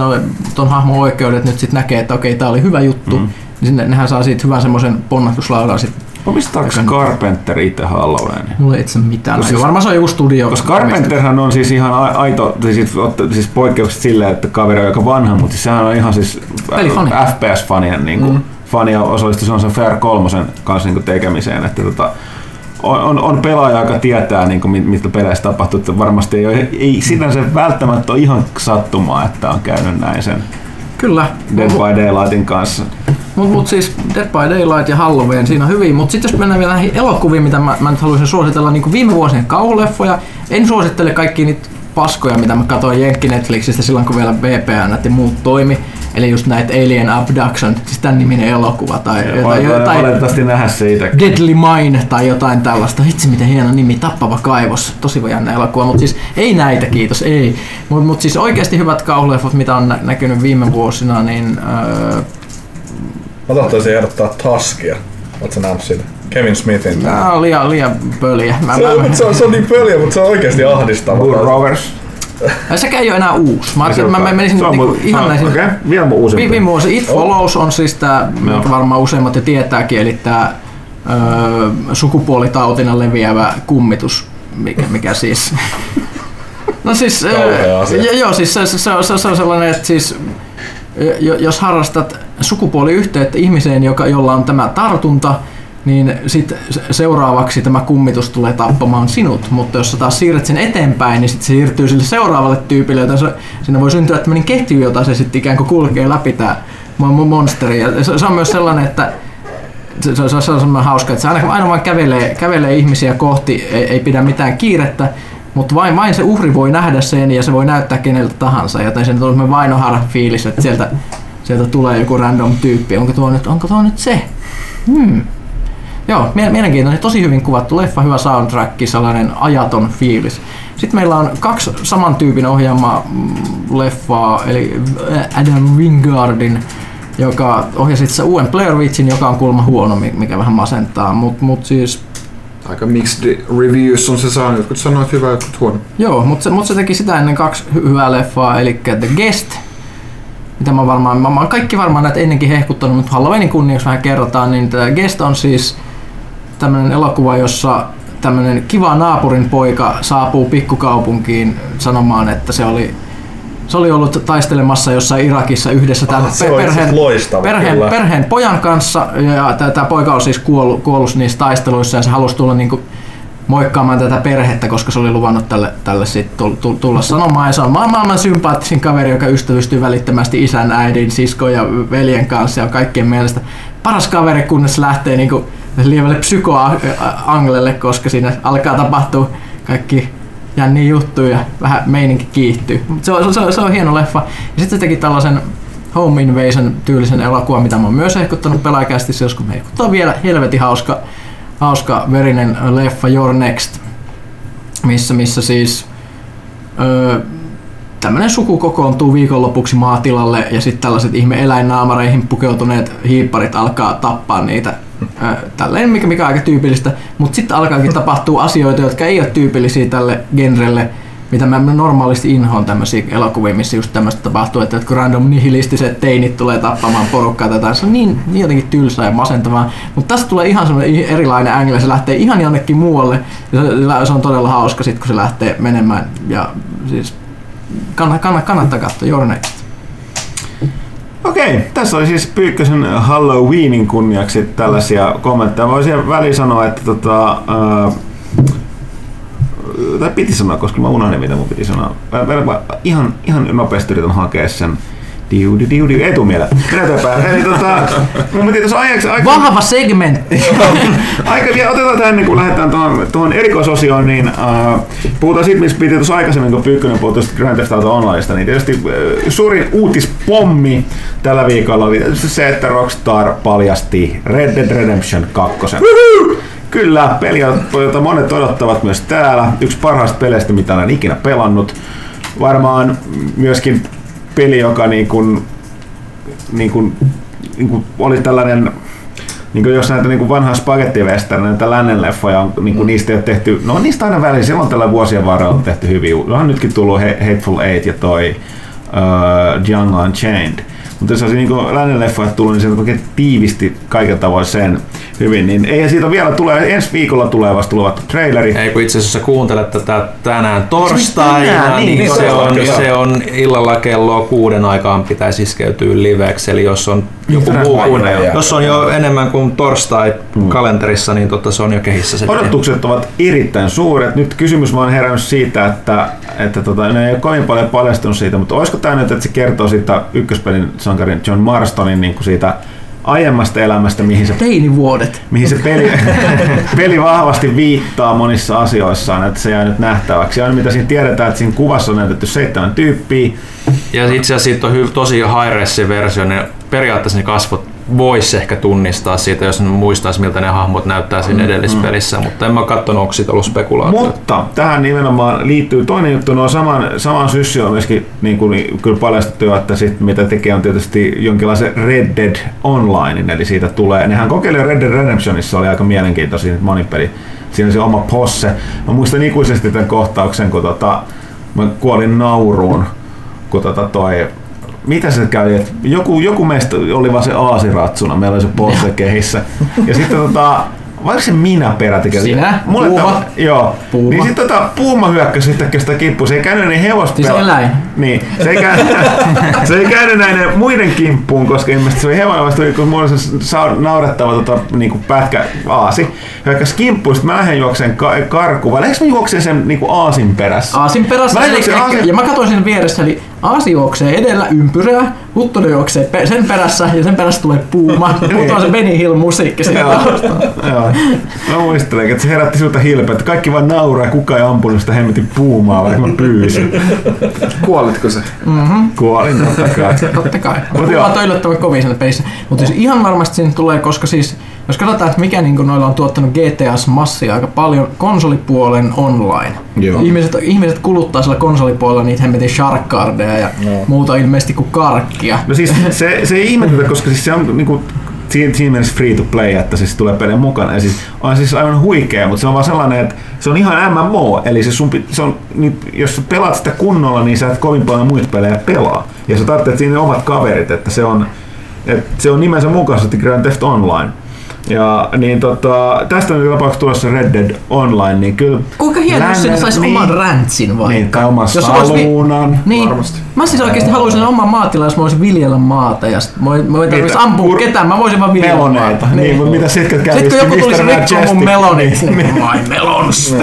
tuon hahmon oikeudet, nyt sitten näkee, että okei, tämä oli hyvä juttu, mm. niin sinne, nehän saa siitä hyvän semmoisen ponnahduslaudan sitten. Omistaako Carpenter itse Halloweenin? Mulla ei itse mitään. Koska Siis, siis- varmaan se on joku studio. Koska Carpenterhan on siis ihan aito, siis, siis poikkeukset silleen, että kaveri on aika vanha, mutta siis sehän on ihan siis. FPS-fanien niin kuin, mm. fani ja osallistui se on sen Fair kolmosen kanssa niin kuin tekemiseen, että tota, on, on, on pelaaja, joka tietää, niin kuin, mit- mitä peleissä tapahtuu. Että varmasti ei, ole, ei sinänsä välttämättä ole ihan sattumaa, että on käynyt näin sen Kyllä. Dead by Daylightin kanssa. Mutta mut siis Dead by Daylight ja Halloween siinä on hyvin, mutta sitten jos mennään vielä näihin elokuviin, mitä mä, mä nyt haluaisin suositella niin viime vuosien kauhuleffoja, en suosittele kaikki niitä paskoja, mitä mä katsoin Jenkki Netflixistä silloin, kun vielä VPN ja muut toimi. Eli just näitä Alien Abduction, siis tämän niminen elokuva tai jotain, Voin jotain valitettavasti nähdä se itse. Deadly Mine tai jotain tällaista. Itse miten hieno nimi, Tappava kaivos. Tosi jännä elokuva, mutta siis ei näitä, kiitos, ei. Mutta mut siis oikeasti hyvät kauhuleffot, mitä on nä- näkynyt viime vuosina, niin öö, Mä tahtoisin ehdottaa Taskia. Oletko nähnyt sitä? Kevin Smithin. Nää on liian, liian pöliä. Mä, Se on, mä, se, on, se on niin pöliä, mutta se on oikeasti ahdistava. Bull Rovers. mä, sekään ei ole enää uusi. Mä ajattelin, mä menisin Se on niinku mun- ihan näisin... Okei, vielä mun uusimpi. Viime vuosi It Follows on siis tää, mikä varmaan useimmat jo tietääkin, eli tää öö, sukupuolitautina leviävä kummitus, mikä, mikä siis... No siis, öö, joo, siis se, se, se, on- se, on sellainen, että siis jos harrastat sukupuoliyhteyttä ihmiseen, joka, jolla on tämä tartunta, niin sit seuraavaksi tämä kummitus tulee tappamaan sinut, mutta jos sä taas siirrät sen eteenpäin, niin sit se siirtyy sille seuraavalle tyypille, joten se, siinä voi syntyä tämmöinen ketju, jota se sitten ikään kuin kulkee läpi tämä monsteri. Ja se, se on myös sellainen, että se, se, se on semmoinen hauska, että se aina, aina vaan kävelee, kävelee ihmisiä kohti, ei, ei pidä mitään kiirettä, mutta vain, vain se uhri voi nähdä sen ja se voi näyttää keneltä tahansa, joten se on semmoinen vainoharha fiilis, että sieltä, sieltä tulee joku random tyyppi. Onko tuo nyt, onko tuo nyt se? Hmm. Joo, mie- mielenkiintoinen, tosi hyvin kuvattu leffa, hyvä soundtrack, sellainen ajaton fiilis. Sitten meillä on kaksi saman tyypin ohjaamaa mm, leffaa, eli Adam Wingardin, joka ohjasi itse uuden Blair Witchin, joka on kuulemma huono, mi- mikä vähän masentaa, mutta mut siis Aika mixed reviews on se saanut. Jotkut sanoivat hyvä, jotkut huono. Joo, mutta se, mut se teki sitä ennen kaksi hy- hyvää leffaa, eli The Guest, mitä mä varmaan, mä, mä oon kaikki varmaan näitä ennenkin hehkuttanut, mutta Halloweenin kunniaksi vähän kerrotaan, niin The Guest on siis tämmöinen elokuva, jossa tämmöinen kiva naapurin poika saapuu pikkukaupunkiin sanomaan, että se oli se oli ollut taistelemassa jossain Irakissa yhdessä tämän Ah, asiassa loistava, perheen, kyllä. perheen pojan kanssa ja tämä poika on siis kuollut, kuollut niissä taisteluissa ja se halusi tulla niinku moikkaamaan tätä perhettä, koska se oli luvannut tälle, tälle sit tull- tull- tulla sanomaan. Ja se on maa- maailman sympaattisin kaveri, joka ystävystyy välittömästi isän, äidin, siskon ja veljen kanssa ja kaikkien mielestä paras kaveri, kunnes lähtee niinku lievälle psykoanglelle, koska siinä alkaa tapahtua kaikki jänniä juttuja ja vähän meininki kiihtyy. Se on, se, on, se on hieno leffa. Ja sitten se teki tällaisen Home Invasion tyylisen elokuvan, mitä mä oon myös ehkuttanut pelaajakästissä joskus. Me ehkuttaa vielä helvetin hauska, hauska verinen leffa Your Next, missä, missä siis öö, tämmönen suku kokoontuu viikonlopuksi maatilalle ja sitten tällaiset ihme eläinnaamareihin pukeutuneet hiipparit alkaa tappaa niitä. Tälleen, mikä, mikä on aika tyypillistä. Mutta sitten alkaakin tapahtua asioita, jotka ei ole tyypillisiä tälle genrelle, mitä mä normaalisti inhoon tämmöisiä elokuvia, missä just tämmöistä tapahtuu, että kun random nihilistiset teinit tulee tappamaan porukkaa tätä, se on niin, niin jotenkin tylsää ja masentavaa. Mutta tästä tulee ihan semmoinen erilainen angle, se lähtee ihan jonnekin muualle ja se, se on todella hauska sit, kun se lähtee menemään ja siis kannattaa, kannattaa, kannattaa katsoa Your Next. Okei, tässä oli siis Pyykkösen Halloweenin kunniaksi tällaisia kommentteja. Voisin väliin sanoa, että tota, ää, tai piti sanoa, koska mä unohdin mitä mun piti sanoa. Mä, mä, mä ihan, ihan nopeasti yritän hakea sen diu, diu, diu, diu, etumielellä. Mennään eteenpäin. Eli tota, mun piti tuossa ajaksi, aika, Vahva segmentti! aika vielä otetaan tähän, niin kun lähdetään tuohon, tuohon erikoisosioon, niin uh, puhutaan siitä, missä piti tuossa aikaisemmin, kun Pyykkönen puhui tuosta Grand Theft Auto Onlineista, niin tietysti uh, suurin uutispommi tällä viikolla oli se, että Rockstar paljasti Red Dead Redemption 2. Kyllä, peli, jota monet odottavat myös täällä. Yksi parhaista peleistä, mitä olen ikinä pelannut. Varmaan myöskin peli, joka niin kuin, niin kuin, niin kuin oli tällainen niin kuin jos näitä niin kuin vanhaa spagettivestern, näitä lännen leffoja, on, niin kuin niistä ei ole tehty, no niistä aina väliin, silloin tällä vuosien varrella on tehty hyviä. On nytkin tullut Hateful Eight ja toi uh, Django Unchained. Mutta jos olisi niin lännen leffoja tullut, niin se oikein tiivisti kaiken tavoin sen hyvin. Niin eihän siitä vielä tulee, ensi viikolla tulee vasta tulevat traileri. Ei kun itse asiassa kuuntelet tätä tänään torstaina, tänään, niin, niin, niin se, on, torstai, se on illalla kello kuuden aikaan pitäisi iskeytyä liveksi, eli jos on joku muu kuin, jos on jo enemmän kuin torstai kalenterissa, niin totta se on jo kehissä se. Odotukset ovat erittäin suuret. Nyt kysymys vaan herännyt siitä, että, että tota, ne ei ole kovin paljon paljastunut siitä, mutta olisiko tämä nyt, että se kertoo siitä ykköspelin sankarin John Marstonin niin kuin siitä aiemmasta elämästä, mihin se, Teinivuodet. mihin se peli, peli vahvasti viittaa monissa asioissaan, että se jää nyt nähtäväksi. Aina mitä siinä tiedetään, että siinä kuvassa on näytetty seitsemän tyyppiä, Ja itse asiassa siitä on hy- tosi high versio, ne periaatteessa ne kasvot voisi ehkä tunnistaa siitä, jos muistaisi miltä ne hahmot näyttää siinä edellispelissä, mutta en mä katsonut, onko siitä ollut spekulaatio. Mutta tähän nimenomaan liittyy toinen juttu, no saman, saman syssy on myöskin niin kuin, kyllä paljastettu jo, että sit, mitä tekee on tietysti jonkinlaisen Red Dead Online, eli siitä tulee, nehän kokeili Red Dead Redemptionissa, oli aika mielenkiintoisia monipeli, siinä oli se oma posse. Mä muistan ikuisesti tämän kohtauksen, kun tota, mä kuolin nauruun, kun tota toi mitä se kävi, että joku, joku meistä oli vaan se aasiratsuna, meillä oli se posse kehissä. Ja sitten tota, vai se minä peräti? Sinä? Mulle Puuma? Tämä, joo. Puuma? Niin sitten tota, Puuma hyökkäsi yhtäkkiä sitä kimppuun. Se ei käynyt niin hevospela. Siis eläin. Niin. Se ei, käynyt, se ei käynyt näiden muiden kimppuun, koska ilmeisesti se oli hevonen vasta, kun mulla oli se naurettava tota, niinku pätkä aasi. Hyökkäsi kimppuun, sitten mä lähden juokseen ka- karkuun. Vai lähdekö mä juokseen sen niinku aasin perässä? Aasin perässä, Mä eli, aasin- ja mä katsoin sen vieressä, eli Aasi juoksee edellä ympyrää, Huttunen juoksee pe- sen perässä ja sen perässä tulee puuma. Mutta on se Benny Hill musiikki siinä Joo. Mä muistelen, että se herätti siltä hilpeä, että kaikki vaan nauraa ja kukaan ei ampunut sitä hemmetin puumaa, vaikka mä pyysin. Kuolitko se? Kuolin totta kai. Totta kai. Puumat on yllättävän kovin siinä pelissä. Mutta siis ihan varmasti siinä tulee, koska siis jos katsotaan, että mikä niin noilla on tuottanut GTAs massia aika paljon, konsolipuolen online. Joo. Ihmiset, ihmiset kuluttaa sillä konsolipuolella niitä hemmetin sharkcardeja ja No. muuta ilmeisesti kuin karkkia. No siis se, se ei ihmetytä, koska siis se on niinku, siinä, siinä mielessä free to play, että siis tulee pelejä mukana. Ja siis, on siis aivan huikea, mutta se on vaan sellainen, että se on ihan MMO. Eli se sun, se on, niin, jos sä pelaat sitä kunnolla, niin sä et kovin paljon muita pelejä pelaa. Ja sä tarvitset siinä omat kaverit, että se on, että se on nimensä mukaisesti Grand Theft Online. Ja niin tota, tästä on tapauksessa tulossa Red Dead Online, niin kyllä... Kuinka hienoa, jos sinne saisi oman räntsin vaikka. Niin, tai oman Jos olisi saluunan. Niin. Varmasti. Mä siis oikeesti haluaisin oman maatilan, jos mä voisin viljellä maata ja sit mä, mä en tarvitsisi ampua kur- ketään, mä voisin vaan viljellä Meloneita. maata. Niin, mutta mitä sitten käy? Sitten kun joku tulisi rikkoa mun melonit, niin my melons.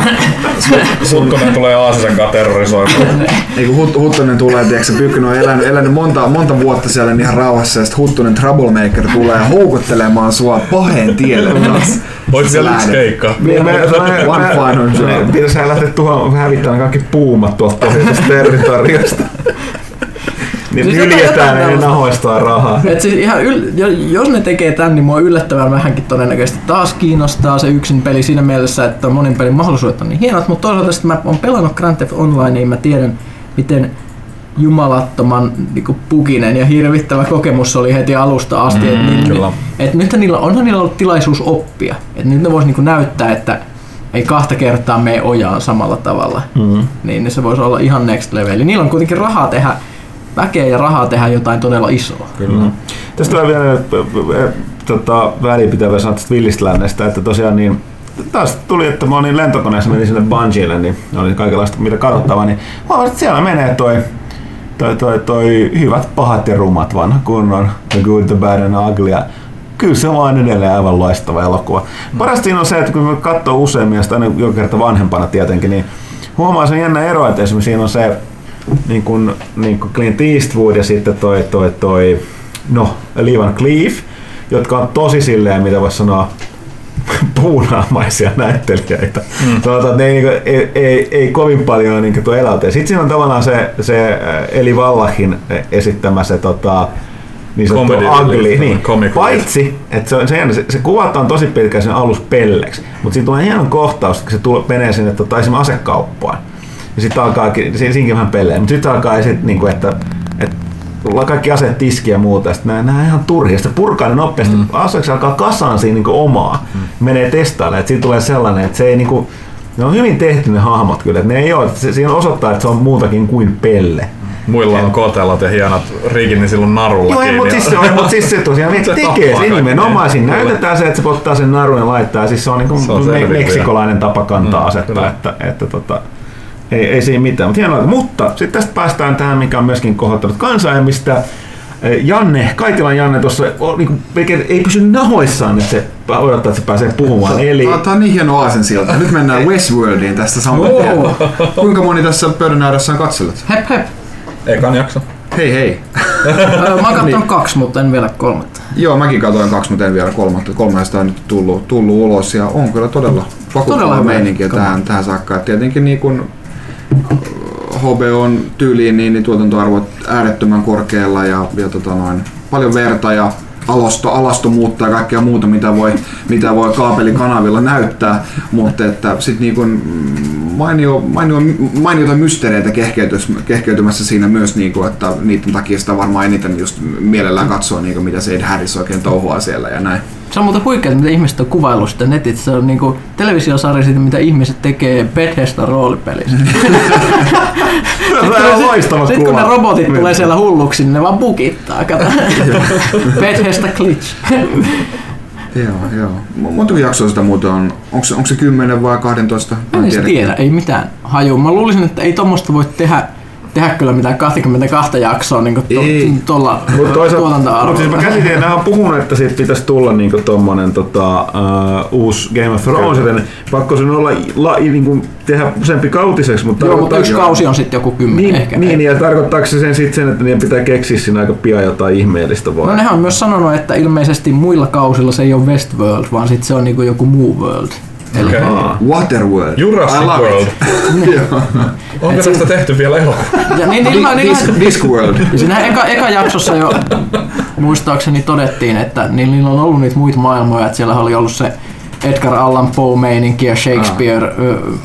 Huttunen tulee Aasisen kanssa terrorisoimaan. Niin kun Hut- Huttunen tulee, tiedätkö, Pyykkönen on elänyt, elänyt monta, monta vuotta siellä niin ihan rauhassa ja sitten Huttunen Troublemaker tulee houkuttelemaan sua paheen tielle taas. Voit vielä yksi Lähdet. keikka. Me, me, me, One final job. Pitäisi lähteä tuohon hävittämään kaikki puumat tuolta pohjoisesta territoriosta. Niin Siis nyljetään ne tällaista. nahoistaa rahaa. Et siis ihan yl- jo- jos ne tekee tän, niin mua yllättävän vähänkin todennäköisesti taas kiinnostaa se yksin peli siinä mielessä, että monin pelin mahdollisuudet on niin hienot, mutta toisaalta sitten mä oon pelannut Grand Theft Online, niin mä tiedän, miten jumalattoman niin pukinen ja hirvittävä kokemus oli heti alusta asti. Mm, et, niin, et nyt niillä, onhan niillä ollut tilaisuus oppia. Et nyt ne vois niin näyttää, että ei kahta kertaa mene ojaan samalla tavalla. Mm. Niin se voisi olla ihan next level. Niillä on kuitenkin rahaa tehdä, väkeä ja rahaa tehdä jotain todella isoa. Kyllä. Mm. Tästä tulee vielä tota, välipitävä sanoa tästä Villistä lännestä, että tosiaan niin taas tuli, että mä olin lentokoneessa, menin sinne Bungielle, niin oli kaikenlaista mitä katsottavaa, niin mä huomasin, että siellä menee toi, toi, toi, toi hyvät, pahat ja rumat vanha kunnon The Good, The Bad and Ugly. Kyllä se vaan edelleen aivan loistava elokuva. Parasta siinä on se, että kun katsoo useammin, ja sitä aina joka kerta vanhempana tietenkin, niin huomaa sen jännä ero, että esimerkiksi siinä on se niin kuin, niin kuin Clint Eastwood ja sitten toi, toi, toi no, Lee Van Cleef, jotka on tosi silleen, mitä voisi sanoa, puunaamaisia näyttelijöitä. Mm. Tuota, ne ei, niinku, ei, ei, ei, kovin paljon niin tuo eläyteen. Sitten siinä on tavallaan se, se äh, Eli Wallahin esittämä se tota, niin sanottu ugly. Niin. Paitsi, että se, on- se, se, se kuvataan tosi pitkään sen alussa pelleksi, mutta siinä tulee hieno kohtaus, kun se tulee, menee sinne tota, esimerkiksi asekauppaan. Ja sitten siinä, siinäkin vähän pelejä, mutta sitten alkaa sit, niinku, että, että tullaan kaikki aseet tiskiä ja muuta, ja sitten nämä, nämä ihan turhia. Sitten purkaa ne nopeasti, mm. aseeksi alkaa kasaan siinä niinku omaa, mm. menee testailemaan, että siinä tulee sellainen, että se ei niinku, ne on hyvin tehty ne hahmot kyllä, että ne ei ole, että se, siinä osoittaa, että se on muutakin kuin pelle. Muilla on kotelot ja hienot rigit, niin silloin narulla Joo, kiinni. mutta siis se, on, mutta siis se tosiaan Se tekee tappaa se kaikki. nimenomaan. Siinä näytetään se, että se ottaa sen narun ja laittaa. Siis se on, niin Se on kuin me, meksikolainen tapa kantaa Mm, asetta, kyllä. että, että tota, ei, ei siinä mitään. Mutta hienoa. Mutta sitten tästä päästään tähän, mikä on myöskin kohottanut kansaa, mistä eh, Janne, Kaitilan Janne tuossa on niin ei pysy nahoissaan, että se odottaa, että se pääsee puhumaan. Eli tää on niin hieno aasensilta. Nyt mennään Westworldiin tästä saman Oo. tien. Kuinka moni tässä pöydän ääressä on katsellut? Hep hep. Ekan jakso. Hei hei. Mä oon Niin. kaksi, mutta en vielä kolmatta. Joo, mäkin katsoin kaksi, mutta en vielä kolmatta. Kolmesta on nyt tullut, tullut ulos ja on kyllä todella vakuuttava meininkiä tähän, tähän saakka. Et Tietenkin niin kun HBOn tyyliin niin, niin tuotantoarvot äärettömän korkealla ja, ja tota noin, paljon verta ja alasto, alastomuutta ja kaikkea muuta, mitä voi, mitä voi kaapelikanavilla näyttää, mutta että sit niin kun mainio, mainio, mainiota mysteereitä kehkeytymässä siinä myös, niin kuin, että niiden takia sitä varmaan eniten just mielellään katsoo, niin kuin, mitä se Ed Harris oikein touhuaa siellä ja näin. Se on muuten huikeaa, mitä ihmiset on kuvaillut sitä netissä. Se on niinku televisiosarja siitä, mitä ihmiset tekee Bethesda roolipelissä. Tämä on loistava Sitten kun ne robotit Niin. tulee siellä hulluksi, niin ne vaan bukittaa. Kato. Bethesda glitch. Joo, joo. Mo- Montako jaksoa sitä muuten on? Onko se, onko se 10 vai 12? Mä En edes tiedä, ei mitään haju. Mä luulisin, että ei tuommoista voi tehdä, tehdä kyllä mitään 22 jaksoa niin tuolla Mutta toisaalta, tuotantoarvolla. mutta siis mä käsitin, että on puhunut, että siitä pitäisi tulla niinku tommonen tota, uh, uusi Game of Thrones, joten pakko sen olla la, niinku, tehdä useampi kautiseksi, mutta Joo, mutta yksi kausi on sitten joku kymmenen niin, ehkä. niin, ja tarkoittaako se sen, sit sen, että niiden pitää keksiä siinä aika pian jotain ihmeellistä vai? No nehän on myös sanonut, että ilmeisesti muilla kausilla se ei ole Westworld, vaan sitten se on niinku joku muu world. Aa. Waterworld. Jurassic I love World. Onko tästä tehty vielä elokuva? Ja niin, niillä, niillä, Disc, Discworld. siinä eka, eka jaksossa jo muistaakseni todettiin, että niin niillä on ollut niitä muita maailmoja, että siellä oli ollut se Edgar Allan Poe meininki ja Shakespeare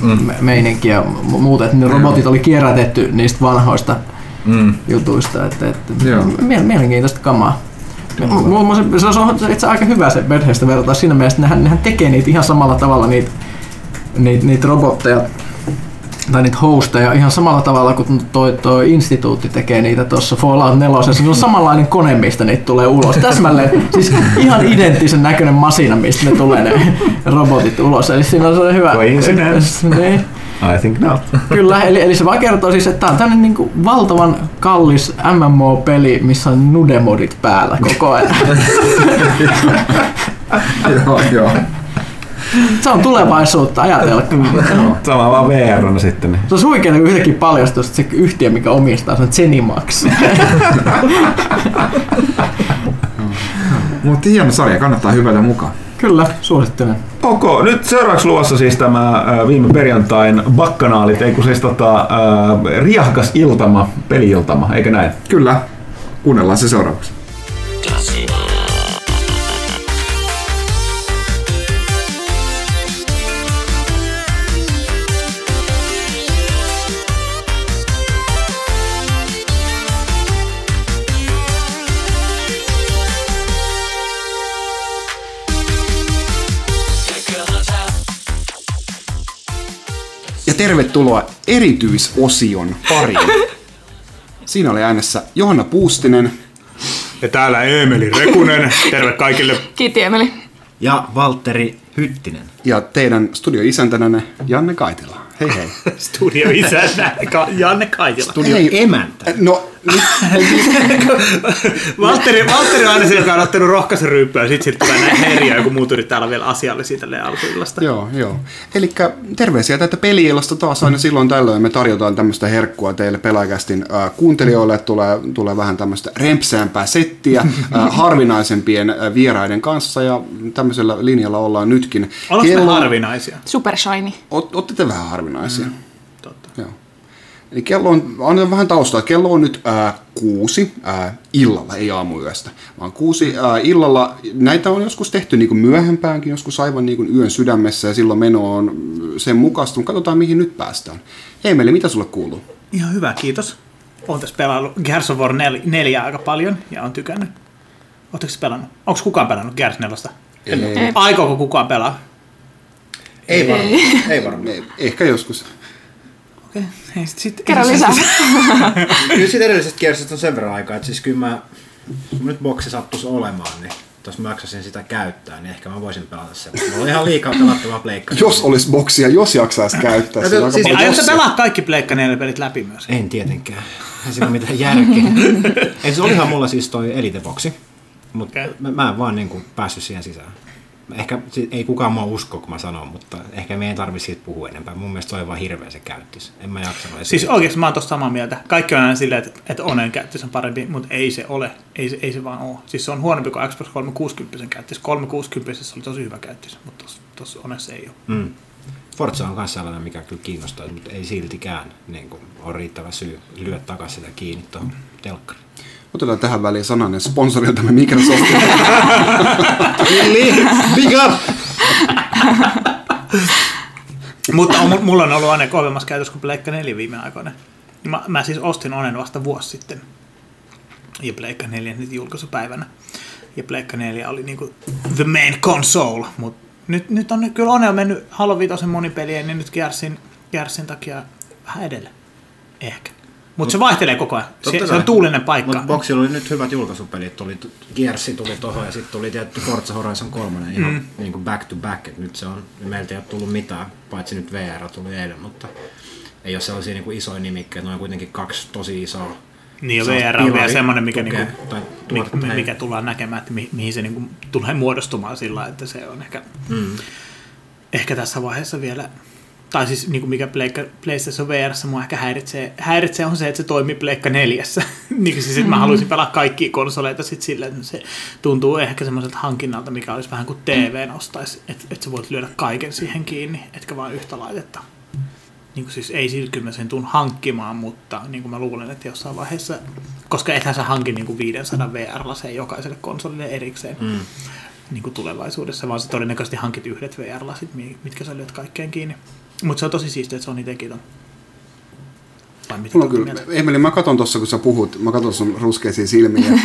mm. meininki ja mu- muuta, että ne robotit oli kierrätetty niistä vanhoista Mm. jutuista, että, että mielenkiintoista kamaa. Mulla on se, se, on, se on itse aika hyvä se Bethesda vertaa siinä mielessä, että nehän, nehän tekee niitä ihan samalla tavalla niitä, niitä, niitä robotteja tai niitä hosteja ihan samalla tavalla kuin toi, toi instituutti tekee niitä tuossa Fallout 4. Se on samanlainen kone, mistä niitä tulee ulos. Täsmälleen, siis ihan identtisen näköinen masina, mistä ne tulee ne robotit ulos. Eli siinä on se hyvä... Coincidence? Niin. I think not. Kyllä, eli, eli se vaan kertoo siis, että tämä on tämmöinen niinku valtavan kallis MMO-peli, missä on nudemodit päällä koko ajan. joo, joo. se on tulevaisuutta, ajatella kyllä. Sama vaan VR sitten. Se on huikeaa, kun yhtäkkiä paljastuu että se yhtiö, mikä omistaa, se on Zenimax. Mutta hieno sarja, kannattaa hyvätä mukaan. Kyllä, suosittelen. Ok, nyt seuraavaksi luvassa siis tämä äh, viime perjantain bakkanaalit, ei kun siis tota, äh, riahkas iltama, peli-iltama, eikö näin? Kyllä. kuunnellaan se seuraavaksi. Tervetuloa erityisosion pariin. Siinä oli äänessä Johanna Puustinen, Ja täällä Eemeli Rekunen. Terve kaikille. Kiitti Emeli. Ja Valtteri Hyttinen. ja teidän studioisäntänänne Janne Kaitila. Hei hei. Studio isäntä Ka- Janne Kaitila. Studio Hei. emäntä. No, Valtteri, Valtteri on aina se, joka on ottanut rohkaisuryyppyä ja sit siitä tulee näin herjaa, joku muut yrittää olla vielä asiallisia tälle alkuillasta. joo, joo. Eli terveisiä tätä peliilasta taas aina silloin tällöin. Me tarjotaan tämmöistä herkkua teille pelaajakästin äh, kuuntelijoille. Tulee, tulee vähän tämmöistä rempsäämpää settiä äh, harvinaisempien äh, vieraiden kanssa ja tämmöisellä linjalla ollaan nytkin. Ollaanko me Kello- harvinaisia? Super shiny. Ot, Otte te vähän harvinaisia. Mm. Eli kello on, annetaan vähän taustaa. Kello on nyt ää, kuusi ää, illalla, ei aamuyöstä, vaan kuusi ää, illalla. Näitä on joskus tehty niin kuin myöhempäänkin, joskus aivan niin kuin yön sydämessä ja silloin meno on sen mukaista, mutta katsotaan mihin nyt päästään. Emeli, mitä sulle kuuluu? Ihan hyvä, kiitos. Olen tässä pelaillut Gears of War 4 aika paljon ja on tykännyt. Oletteko pelannut? Onko kukaan pelannut Gears 4? Ei. Aikooko kukaan pelaa? Ei varmaan. Ei varmaan. Eh, Ehkä joskus. Okei, okay. sit, sit, Kerro lisää. Kyllä siitä edellisestä kierroksesta on sen verran aikaa, että siis kyllä mä, kun nyt boksi sattuisi olemaan, niin jos mä jaksasin sitä käyttää, niin ehkä mä voisin pelata sen. Mulla on ihan liikaa pelattavaa pleikkaa. Jos olisi boksia, jos jaksaisi käyttää. Se on aika Siis Aiotko sä pelaa kaikki Pleikka 4 pelit läpi myös? En tietenkään. Ei siinä ole mitään järkeä. Ei, se olihan mulla siis toi Elite-boksi, mutta Okei. mä, mä en vaan niinku päässyt siihen sisään. Ehkä ei kukaan mua usko, kun mä sanon, mutta ehkä me ei tarvitse siitä puhua enempää. Mun mielestä se oli vaan hirveä se käyttös. En mä jaksanut edes. Siis oikeasti mä oon tosta samaa mieltä. Kaikki on aina silleen, että, että Onen käyttös on parempi, mutta ei se ole. Ei se, ei se vaan ole. Siis se on huonompi kuin Xbox 360 käyttös. 360 oli tosi hyvä käyttös, mutta tossa Onessa ei ole. Mm. Forza on myös sellainen, mikä kyllä kiinnostaa, mutta ei siltikään niin kuin, ole riittävä syy lyödä takaisin sitä kiinni tuohon telkkariin. Otetaan tähän väliin sananen sponsoriltamme Microsoft. Big up! Mutta on, mulla on ollut One kovemmassa käytössä kuin Pleikka 4 viime aikoina. Mä, mä siis ostin Onen vasta vuosi sitten. Ja Pleikka 4 nyt julkaisupäivänä. Ja Pleikka 4 oli niinku the main console. Mut nyt, nyt on kyllä One on mennyt Halo 5 monipelien, niin nyt Gearsin, Gearsin takia vähän edelle. Ehkä. Mutta se vaihtelee koko ajan. Se, se on tuulinen paikka. Mutta Boxilla oli nyt hyvät julkaisupelit. Tuli Gearsi tuli tohon ja sitten tuli tietty Forza Horizon 3 ihan mm. niin kuin back to back. Et nyt se on, meiltä ei ole tullut mitään, paitsi nyt VR tuli eilen, mutta ei ole sellaisia niin kuin isoja nimikkeitä. Ne on kuitenkin kaksi tosi isoa. Niin ja VR on vielä semmoinen, mikä, tukea niinku, tai mi, mi- hei. mikä tullaan näkemään, että mi, mihin se niinku tulee muodostumaan sillä, että se on ehkä, Mm. ehkä tässä vaiheessa vielä, tai siis niinku mikä Pleikka, PlayStation VR mua ehkä häiritsee, häiritsee on se, että se toimii Pleikka neljässä. niin siis, että mä haluaisin pelaa kaikkia konsoleita sit sillä, että se tuntuu ehkä semmoiselta hankinnalta, mikä olisi vähän kuin TV ostaisi, että, että sä voit lyödä kaiken siihen kiinni, etkä vaan yhtä laitetta. Niin kuin siis ei sillä kyllä mä sen tuun hankkimaan, mutta niin kuin mä luulen, että jossain vaiheessa, koska ethän sä hankin niin kuin 500 VR-laseen jokaiselle konsolille erikseen mm. niin kuin tulevaisuudessa, vaan sä todennäköisesti hankit yhdet VR-lasit, mi- mitkä sä lyöt kaikkeen kiinni. Mutta se on tosi siistiä, että Sony teki ton. Mulla on kyllä, mieltä? Emeli, mä katon tossa, kun sä puhut, mä katon sun ruskeisiin silmiin. Ja,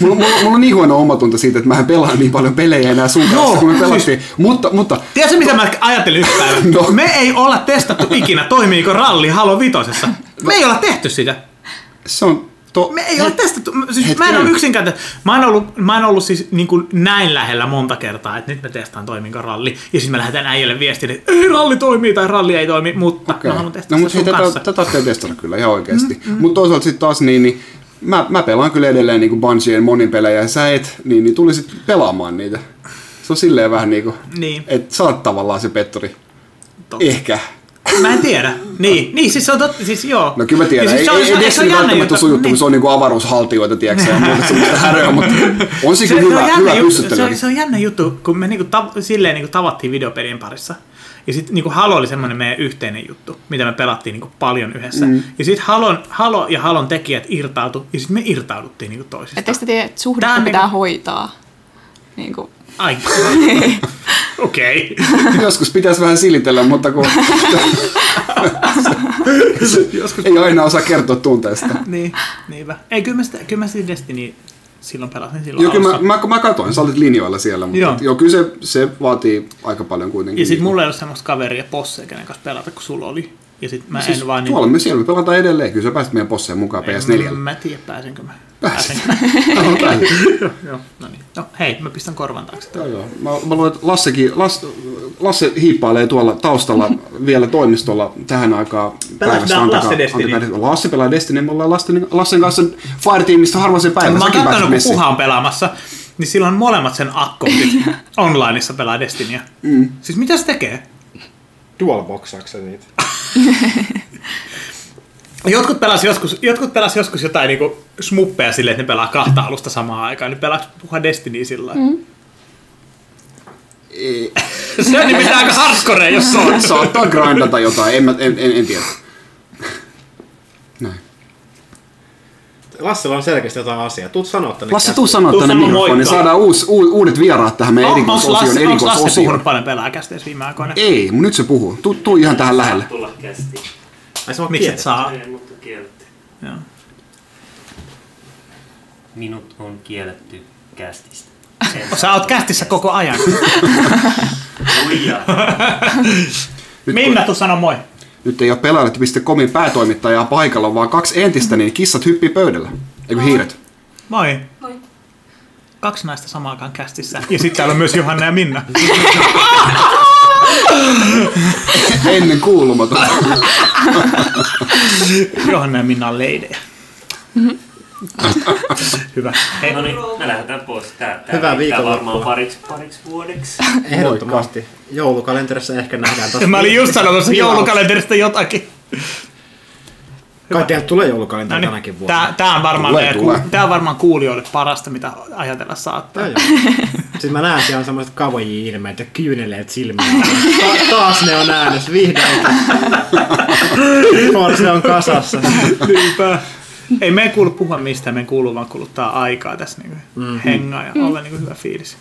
mulla, mulla, mulla, on niin huono omatunto siitä, että mä en pelaa niin paljon pelejä enää sun kanssa, Joo, kun me siis- pelattiin. Mutta, mutta Tiedätkö mitä mä ajattelin yksi päivä? No. Me ei olla testattu ikinä, toimiiko ralli Halo vitosessa. Me ei olla tehty sitä. se on... To, Me ei ole testattu. Mä- Siis mä en ole yksinkertainen. Mä en ollut, mä en ollut siis niin kuin näin lähellä monta kertaa, että nyt me testaan toiminko ralli. Ja sitten me lähdetään äijälle viestiin, että ei ralli toimii tai ralli ei toimi, mutta okay. mä haluan testaa no, mutta hei, sun tätä, kanssa. tätä tarvitsee testata kyllä ihan oikeasti. Mm, mm. Mutta toisaalta sitten taas niin, niin mä, mä pelaan kyllä edelleen niin Bungien monin pelejä ja sä et, niin, niin tulisit pelaamaan niitä. Se on silleen vähän niin kuin, Niin. että sä oot tavallaan se pettori. Totta. Ehkä. Mä en tiedä. Niin, niin siis se on totta, siis joo. No kyllä mä tiedän. Ja Ei, siis ei, ei Destiny välttämättä ole sujuttu, kun se on niinku avaruushaltijoita, tiedätkö, ja muuta semmoista häröä, mutta on se se, se, on hyvä, jännä hyvä juttu, se, on, se on jännä juttu, kun me niinku tav- silleen niinku tavattiin videopelien parissa. Ja sitten niinku Halo oli semmoinen meidän yhteinen juttu, mitä me pelattiin niinku paljon yhdessä. Mm. Ja sitten Halon, Halo ja Halon tekijät irtautu, ja sitten me irtauduttiin niinku toisistaan. Etteikö te tiedä, että suhdetta pitää niinku- hoitaa? Niin kuin, Ai. Okei. Joskus pitäisi vähän silitellä, mutta kun Joskus ei aina osaa kertoa tunteesta. Niin, niinpä. Ei, kyllä mä, sitä, kyllä mä sitä Destiny silloin pelasin silloin Joo, kyllä mä, mä, mä katsoin, sä olit linjoilla siellä, mutta Joo. joo. joo kyllä se, se vaatii aika paljon kuitenkin. Ja sit mulla ei ole semmoista kaveria posseja, kenen kanssa pelata, kun sulla oli. Ja sit mä siis en vaan... tuolla me siellä me pelataan edelleen, kyllä sä pääsit meidän posseen mukaan PS4. Mä en tiedä, pääsenkö mä. Pääsenkö? joo, joo, no niin. No hei, mä pistän korvan taakse. Joo, joo. Mä, mä luulen, että Lassekin, Las, Lasse hiippailee tuolla taustalla vielä toimistolla tähän aikaan Antakaa- Lasse Destiny. antakaa- Lasse pelaa Destiny, me ollaan Lasten, Lassen kanssa Fireteamista harvoin se päivä. Mä oon kattonut, kun. Puha on pelaamassa, niin silloin molemmat sen akkontit onlineissa pelaa Destinyä. Mm. Siis mitä se tekee? Dual boxaako niitä? Jotkut pelas joskus, jotkut pelas joskus jotain niinku smuppeja silleen, että ne pelaa kahta alusta samaan aikaan. Ne pelaa puha Destiny sillä mm. Se on nimittäin aika hardcore, jos se on. Saattaa grindata jotain, en, mä, en, en, en tiedä. Näin. Lassilla on selkeästi jotain asiaa. Tuut sanoa tänne. Lasse, tuu sanoa tänne sanoa mikrofoniin, moikka. saadaan uus, u, uudet vieraat tähän meidän Onko Lasse, erikoisosioon. onko Lasse erikoisosioon. puhunut paljon pelaajakästeessä viime aikoina? Ei, mutta nyt se puhuu. Tuu, tuu ihan tähän lähelle. tulla kästiin. Ai se on Miksi et saa? Ei, mutta kielletty. Joo. Minut on kielletty kästistä. Sä oot kästissä koko ajan. Minna, tuu sano moi. Nyt ei ole pelaajalle.comin päätoimittajaa paikalla, vaan kaksi entistä, niin kissat hyppii pöydällä. Eikö hiiret? Moi. Moi. Kaksi naista samaan aikaan kästissä. Ja sitten täällä on myös Johanna ja Minna. Ennen kuulumaton. Johanna ja Minna on leidejä. Hyvä. Hei, No niin, me lähdetään pois. Tää, tää Hyvää viikonloppua. varmaan pariksi, pariksi vuodeksi. Ehdottomasti. Joulukalenterissa ehkä nähdään taas. Mä olin just sanomassa joulukalenterista jotakin. Kai teiltä tulee No joulukalenteri niin, tänäkin vuonna. tää, tää, on varmaan Tulee, meidän, tulee. tää on varmaan kuulijoille parasta, mitä ajatella saattaa. Joo. Sitten mä näen siellä on semmoiset kavoji ilmeet ja kyyneleet silmiin. Ta- taas ne on äänessä vihdoin. Forse on kasassa. Niinpä. Ei meidän kuulu puhua mistään, meidän kuuluu vaan kuluttaa aikaa tässä niinku mm-hmm. hengaa ja olla niinku hyvä fiilis.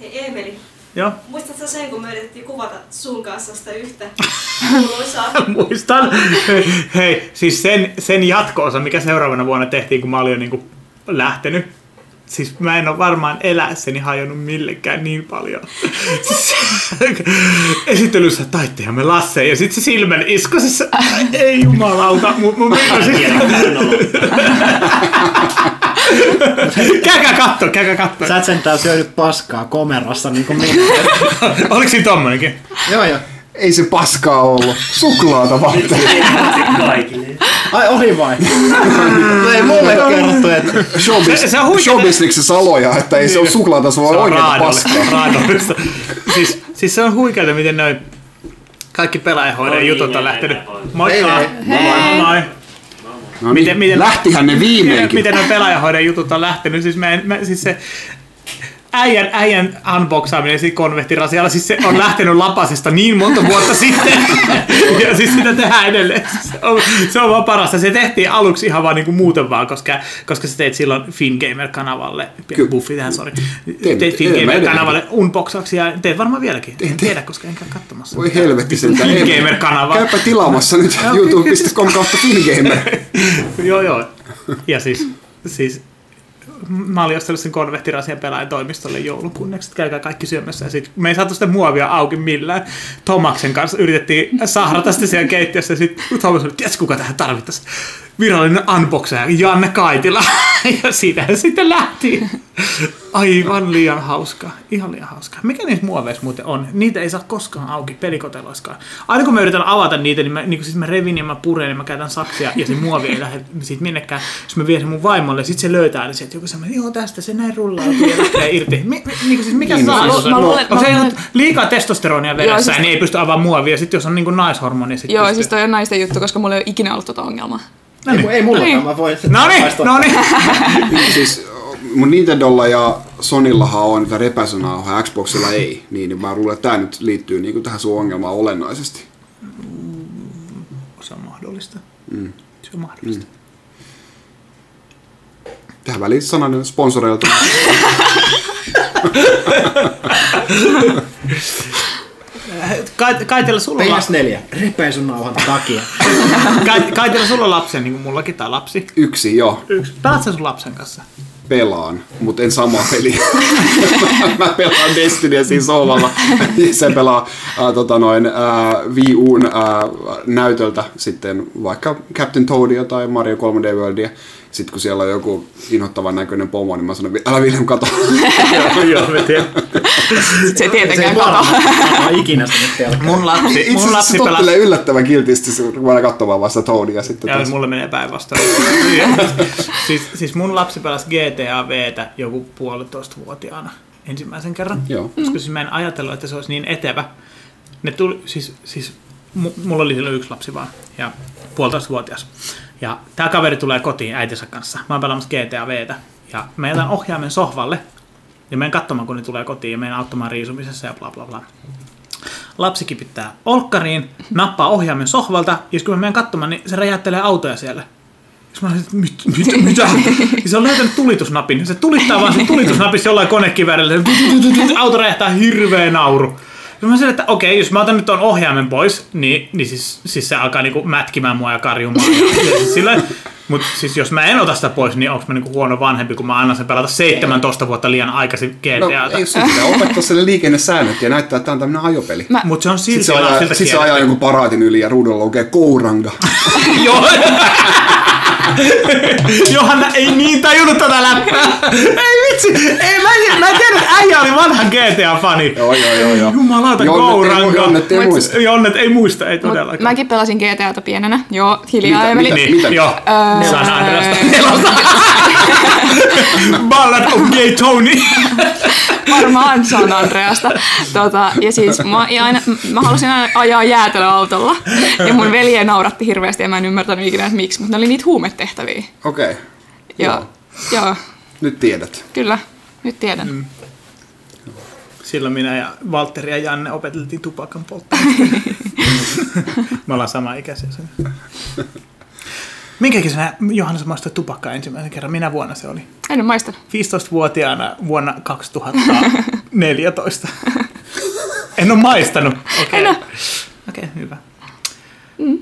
Hei Emeli, Joo, muistatko sen, kun me yritettiin kuvata sun kanssa sitä yhtä kuuluisaa? muistan. Hei, hei siis sen, sen jatko-osa, mikä seuraavana vuonna tehtiin, kun mä olin jo niinku lähtenyt. Siis mä en ole varmaan eläessäni hajonnut millekään niin paljon. Siis, esittelyssä taittejamme Lasse ja sitten se silmän isku, siis ei jumalauta, mun, mun siis... Käykää katto, käykää katto. Sä et sentään syönyt paskaa komerossa niin kuin minä. Oliko siinä tommonenkin? joo joo. Ei se paskaa ollut. Suklaata varten. Kaikille. Ai ohi vai? No ei mulle kerrottu, että Showbiz, Se- se on showbisneksessä saloja, että ei se ole suklaata, se on oikein paskaa. raadollista. siis, siis se on huikeaa, miten noin kaikki pelaajahoidon jutut on niin, lähtenyt. Moikka! Hei, Moi! Moi! No niin, Miten- miten- lähtihän ne viimeinkin. Miten noin pelaajahoidon jutut on lähtenyt? Siis, mä, en- mä, siis se äijän, äijän unboxaaminen siinä konvehtirasialla, siis se on lähtenyt lapasesta niin monta vuotta sitten. ja siis sitä tehdään edelleen. Se on, se on vaan parasta. Se tehtiin aluksi ihan vaan niinku muuten vaan, koska, koska sä teit silloin Fingamer-kanavalle, Kyllä. buffi tähän, sori. Tein- Teit Fingamer-kanavalle unboxauksia teet varmaan vieläkin. En tiedä, koska en käy katsomassa. Voi helvetti sen. Fingamer-kanava. Käypä tilaamassa nyt youtube.com kautta Fingamer. joo, joo. Ja siis, siis mä olin ostanut sen konvehtirasian pelaajan toimistolle joulukunneksi, että käykää kaikki syömässä. Ja sit me ei saatu sitä muovia auki millään. Tomaksen kanssa yritettiin sahrata sitä siellä keittiössä. Ja sitten Tomas oli, tiedätkö kuka tähän tarvittaisiin? Virallinen unboxaja, Janne Kaitila. ja siitähän sitten lähti. Aivan liian hauska. Ihan liian hauska. Mikä niissä muoveissa muuten on? Niitä ei saa koskaan auki pelikoteloiskaan. Aina kun mä yritän avata niitä, niin mä, niin siis mä revin ja mä puren ja mä käytän saksia ja se muovi ei lähde siitä minnekään. Jos mä vien sen mun vaimolle, sit se löytää, niin se, että joku sanoo, joo tästä se näin rullaa ja lähtee irti. Mi, mi, niin siis mikä Niin, no saa? siis- mä luulen- Onko se mä ihan liikaa testosteronia veressä siis- niin ei pysty avaamaan muovia. Sitten jos on niin kuin naishormoni, sit Joo, pystyy. siis toi on naisten juttu, koska mulla ei ole ikinä ollut tota ongelmaa. ei, ei mullakaan, Niin. mä voin No niin, no niin. siis mun Nintendolla ja Sonillahan on niitä repäisynauhoja, Xboxilla ei, niin, niin mä luulen, että tämä nyt liittyy niin tähän sun ongelmaan olennaisesti. Se on mahdollista. Mm. Se on mahdollista. Tähän väliin sananen sponsoreilta. Kai, Kaitella sulla on lapsi. PS4, repäisynauhan takia. Kai, Kaitella sulla lapsi, niin kuin mullakin tai lapsi. Yksi, joo, Yksi. Pelaat sä sun lapsen kanssa? pelaan, mutta en samaa peliä. mä pelaan Destinyä siinä sohvalla. Se pelaa äh, tota noin, äh, Wii Uun äh, näytöltä sitten vaikka Captain Toadia tai Mario 3D Worldia. Sitten kun siellä on joku inhottavan näköinen pomo, niin mä sanon, älä Vilhelm kato. Joo, me se ei tietenkään kato. ikinä sinne. Mun lapsi, Itse mun lapsi se pelasi tottelee yllättävän kiltisti, kun mä aina katsomaan vasta Toadia sitten. Ja taas. mulle menee päinvastoin. siis, siis mun lapsi pelasi GTA Vtä joku puolitoista vuotiaana ensimmäisen kerran. Joo. Koska siis mä en ajatellut, että se olisi niin etevä. Ne tuli, siis, siis mu- mulla oli silloin yksi lapsi vaan, ja puolitoista vuotias. Ja tää kaveri tulee kotiin äitinsä kanssa. Mä oon pelaamassa GTA Vtä. Ja mä jätän ohjaimen sohvalle. Ja menen katsomaan, kun ne tulee kotiin ja menen auttamaan riisumisessa ja bla bla bla. Lapsi kipittää olkkariin, nappaa ohjaimen sohvalta, ja kun mä menen katsomaan, niin se räjäyttelee autoja siellä. Sitten mä olin, että mit, mit, mitä? Ja se on löytänyt tulitusnapin. Se tulittaa vaan sen tulitusnapissa jollain konekivärillä. Auto räjähtää hirveä nauru. Ja mä sanoin, että okei, jos mä otan nyt ton ohjaimen pois, niin, niin siis, siis se alkaa niinku mätkimään mua ja karjumaan. Ja, ja siis sillä, mutta siis jos mä en ota sitä pois, niin onko mä niinku huono vanhempi, kun mä annan sen pelata 17 vuotta liian aikaisin No, GTAta. ei sun pitää opettaa sille liikennesäännöt ja näyttää, että tämä on tämmöinen ajopeli. Mä- Mutta se on silti Sitten se ajaa, siltä sit se ajaa jonkun paraatin yli ja ruudulla lukee Kouranga. Joo. Johanna ei niin tajunnut tätä läppää. Ei vitsi. Ei, mä, en, mä en tiedä, että äijä oli vanha GTA-fani. joo, joo, joo, joo. Jumalauta, Kouranga. Jonnet ei muista. Jonnet ei muista, ei todellakaan. mäkin pelasin GTAta pienenä. Joo, hiljaa Mitä- Emeli. mitä- Niin, mitä? joo. Öö, San Andreasta. Nelosta. Ballad of Gay Tony. Varmaan San Andreasta. Tota, ja siis mä, ja aina, mä halusin aina ajaa jäätelöautolla. Ja mun velje nauratti hirveästi ja mä en ymmärtänyt ikinä, että miksi. Mutta ne oli niitä huumetehtäviä. Okei, okay. Joo, joo, nyt tiedät. kyllä. Nyt tiedän. Mm. Silloin minä ja Valtteri ja Janne opeteltiin tupakan polttoa. Me ollaan sama ikäisiä. sen. Minkä kesänä Johannes maistoi tupakkaa ensimmäisen kerran? Minä vuonna se oli? En ole maistanut. 15-vuotiaana vuonna 2014. en ole maistanut. Okei, okay. okay, hyvä. Mm.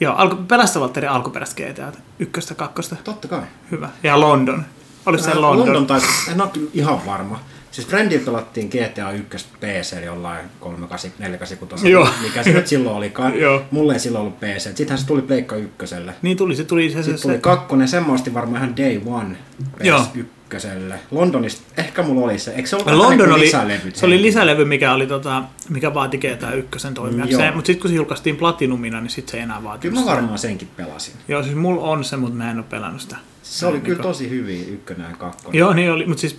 Joo, alku, pelästä Valtteri alkuperäistä GTA, ykköstä, kakkosta. Totta kai. Hyvä. Ja London. Oli se äh, London? London tai, en ole ihan varma. Siis Brandin pelattiin GTA 1 PC jollain 386, Joo. mikä se nyt silloin olikaan. Joo. Mulle ei silloin ollut PC. Sittenhän se tuli Pleikka ykköselle. Niin tuli, se tuli se. Sitten se, tuli se. kakkonen, semmoisesti varmaan ihan day one PS1 ykköselle. Londonista, ehkä mulla oli se. Eikö se ollut London niinku oli, lisälevyt se oli lisälevy, mikä, oli tota, mikä vaati GTA 1 toimijakseen, mutta sitten kun se julkaistiin Platinumina, niin sitten se ei enää vaatinut Kyllä mä varmaan senkin pelasin. Joo, siis mulla on se, mutta mä en ole pelannut sitä. Se oli Niin kyllä kuin- tosi hyviä ykkönen ja kakkonen. Joo, niin oli, mutta siis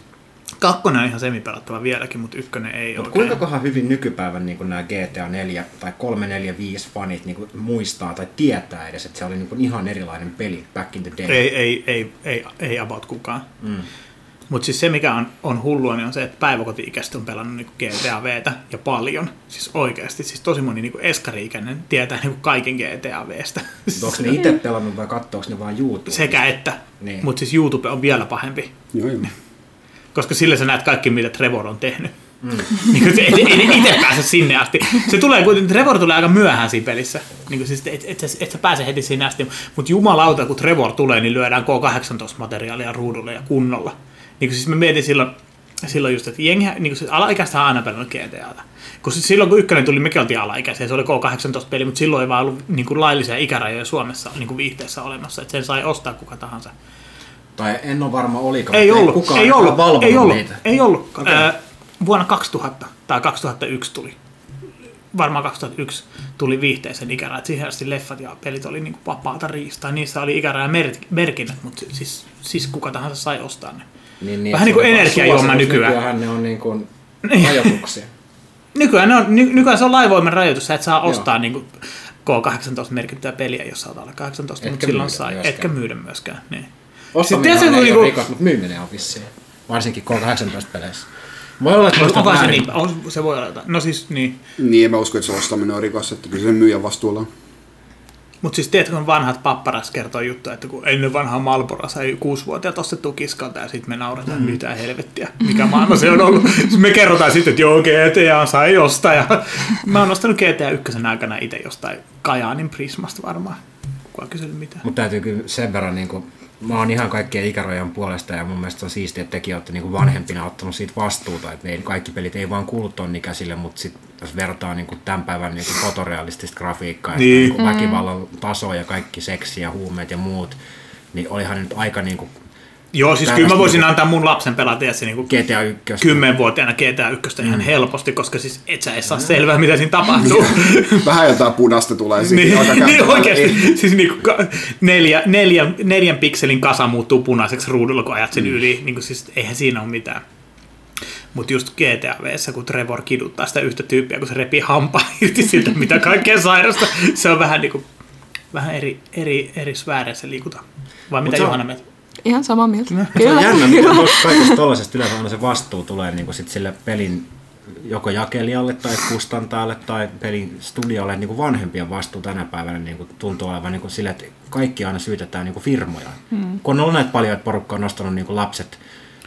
kakkonen on ihan semipelattava vieläkin, mutta ykkönen ei ole. kuinka kohan hyvin nykypäivän niin nämä GTA 4 tai 345 fanit niin muistaa tai tietää edes, että se oli niin ihan erilainen peli back in the day? Ei, ei, ei, ei, ei about kukaan. Mm. Mutta siis se, mikä on, on hullua, niin on se, että päiväkoti-ikäiset on pelannut niinku GTA Vtä ja paljon. Siis oikeasti. Siis tosi moni niinku eskari-ikäinen tietää niinku kaiken GTA Vstä. Onko ne itse pelannut vai katsoako ne vaan YouTube? Sekä että. Niin. Mutta siis YouTube on vielä pahempi. Joo, joo. Koska sillä sä näet kaikki, mitä Trevor on tehnyt. Mm. niin kuin se ei, ei, itse pääse sinne asti. Se tulee kuitenkin, Trevor tulee aika myöhään siinä pelissä. Niin kuin siis, et, et, et, et sä pääse heti sinne asti. Mutta jumalauta, kun Trevor tulee, niin lyödään K18-materiaalia ruudulle ja kunnolla. Niin kuin siis mä mietin silloin, silloin just, että jengi, niin kuin siis alaikäistä on aina pelannut GTAta. Kun siis silloin kun ykkönen tuli, mekin oltiin alaikäisiä, se oli K18-peli, mutta silloin ei vaan ollut niin kuin laillisia ikärajoja Suomessa niin kuin viihteessä olemassa, että sen sai ostaa kuka tahansa. Tai en ole varma oliko. Ei ollut, kukaan ei ollut, valvonut ei ollut, niitä. ei ollut. Okei. Äh, vuonna 2000 tai 2001 tuli, varmaan 2001 tuli viihteisen ikäraja. Siihen asti leffat ja pelit oli niin vapaata riistaa. Niissä oli ikäraja merkinnät, mutta siis, siis kuka tahansa sai ostaa ne. Niin, niin, Vähän niin kuin energiajuoma nykyään. Nykyään ne on niin kuin rajoituksia. Nykyään, ne on, ny, nykyään se on laivoimen rajoitus, sä et saa Joo. ostaa niin kuin K18 merkittyä peliä, jos sä oot alle 18, mutta Etkä silloin myydä sai, myöskään. etkä myydä myöskään. Niin. Ostaminen tiedätkö, on ei niinku- ole rikos, mutta myyminen on vissiin. Varsinkin K18-peleissä. Voi olla, että Onko se niin? On, se voi olla jotain. No siis niin. Niin, en mä usko, että se ostaminen on rikos, että kyllä se myyjän vastuulla on. Mutta siis tiedätkö, kun vanhat papparas kertoo juttuja, että kun ennen vanhaa Malbora sai kuusivuotiaat ostettu kiskalta ja sitten me naurataan mm. mitä helvettiä, mikä maailma se on ollut. Sitten me kerrotaan sitten, että joo, GTA sai jostain. Ja mä oon ostanut GTA ykkösen aikana itse jostain Kajaanin Prismasta varmaan. Kuka kysynyt mitään. Mutta täytyy kyllä sen verran, niin kuin, mä oon ihan kaikkien ikärajan puolesta ja mun mielestä se on siistiä, että tekin olette niin vanhempina ottanut siitä vastuuta, että ei, kaikki pelit ei vaan kuulu ton ikäisille, mutta sit, jos vertaa niin kuin tämän päivän niin kuin fotorealistista grafiikkaa Niin. niin. väkivallan tasoa ja kaikki seksi ja huumeet ja muut, niin olihan nyt aika niin kuin Joo, siis kyllä mä voisin niinku- antaa mun lapsen pelata tietysti, niin kuin GTA 1. 10-vuotiaana GTA 1 ihan helposti, koska siis et sä edes saa selvää, mitä siinä tapahtuu. Vähän jotain punaista tulee siinä niin, niin oikeasti. Siis niinku neljä, neljä, neljän pikselin kasa muuttuu punaiseksi ruudulla, kun ajat sen Mm. yli. Niin siis, eihän siinä ole mitään. Mutta just GTA vssä, kun Trevor kiduttaa sitä yhtä tyyppiä, kun se repii hampaa irti siltä, mitä kaikkea sairasta. Se on vähän, niinku, vähän eri, eri, eri sfääreissä liikutaan. Vai mitä se on- Johanna meitä? Ihan samaa mieltä. Se on jännä, tuosta kaikesta tollaisesta yleensä aina se vastuu tulee niin sit sille pelin joko jakelijalle tai kustantajalle tai pelin studiolle, niin kuin vanhempien vastuu tänä päivänä niin kuin tuntuu olevan niin kuin sille, että kaikki aina syytetään niin kuin firmoja. Hmm. Kun on ollut näitä paljon, että porukka on nostanut niin kuin lapset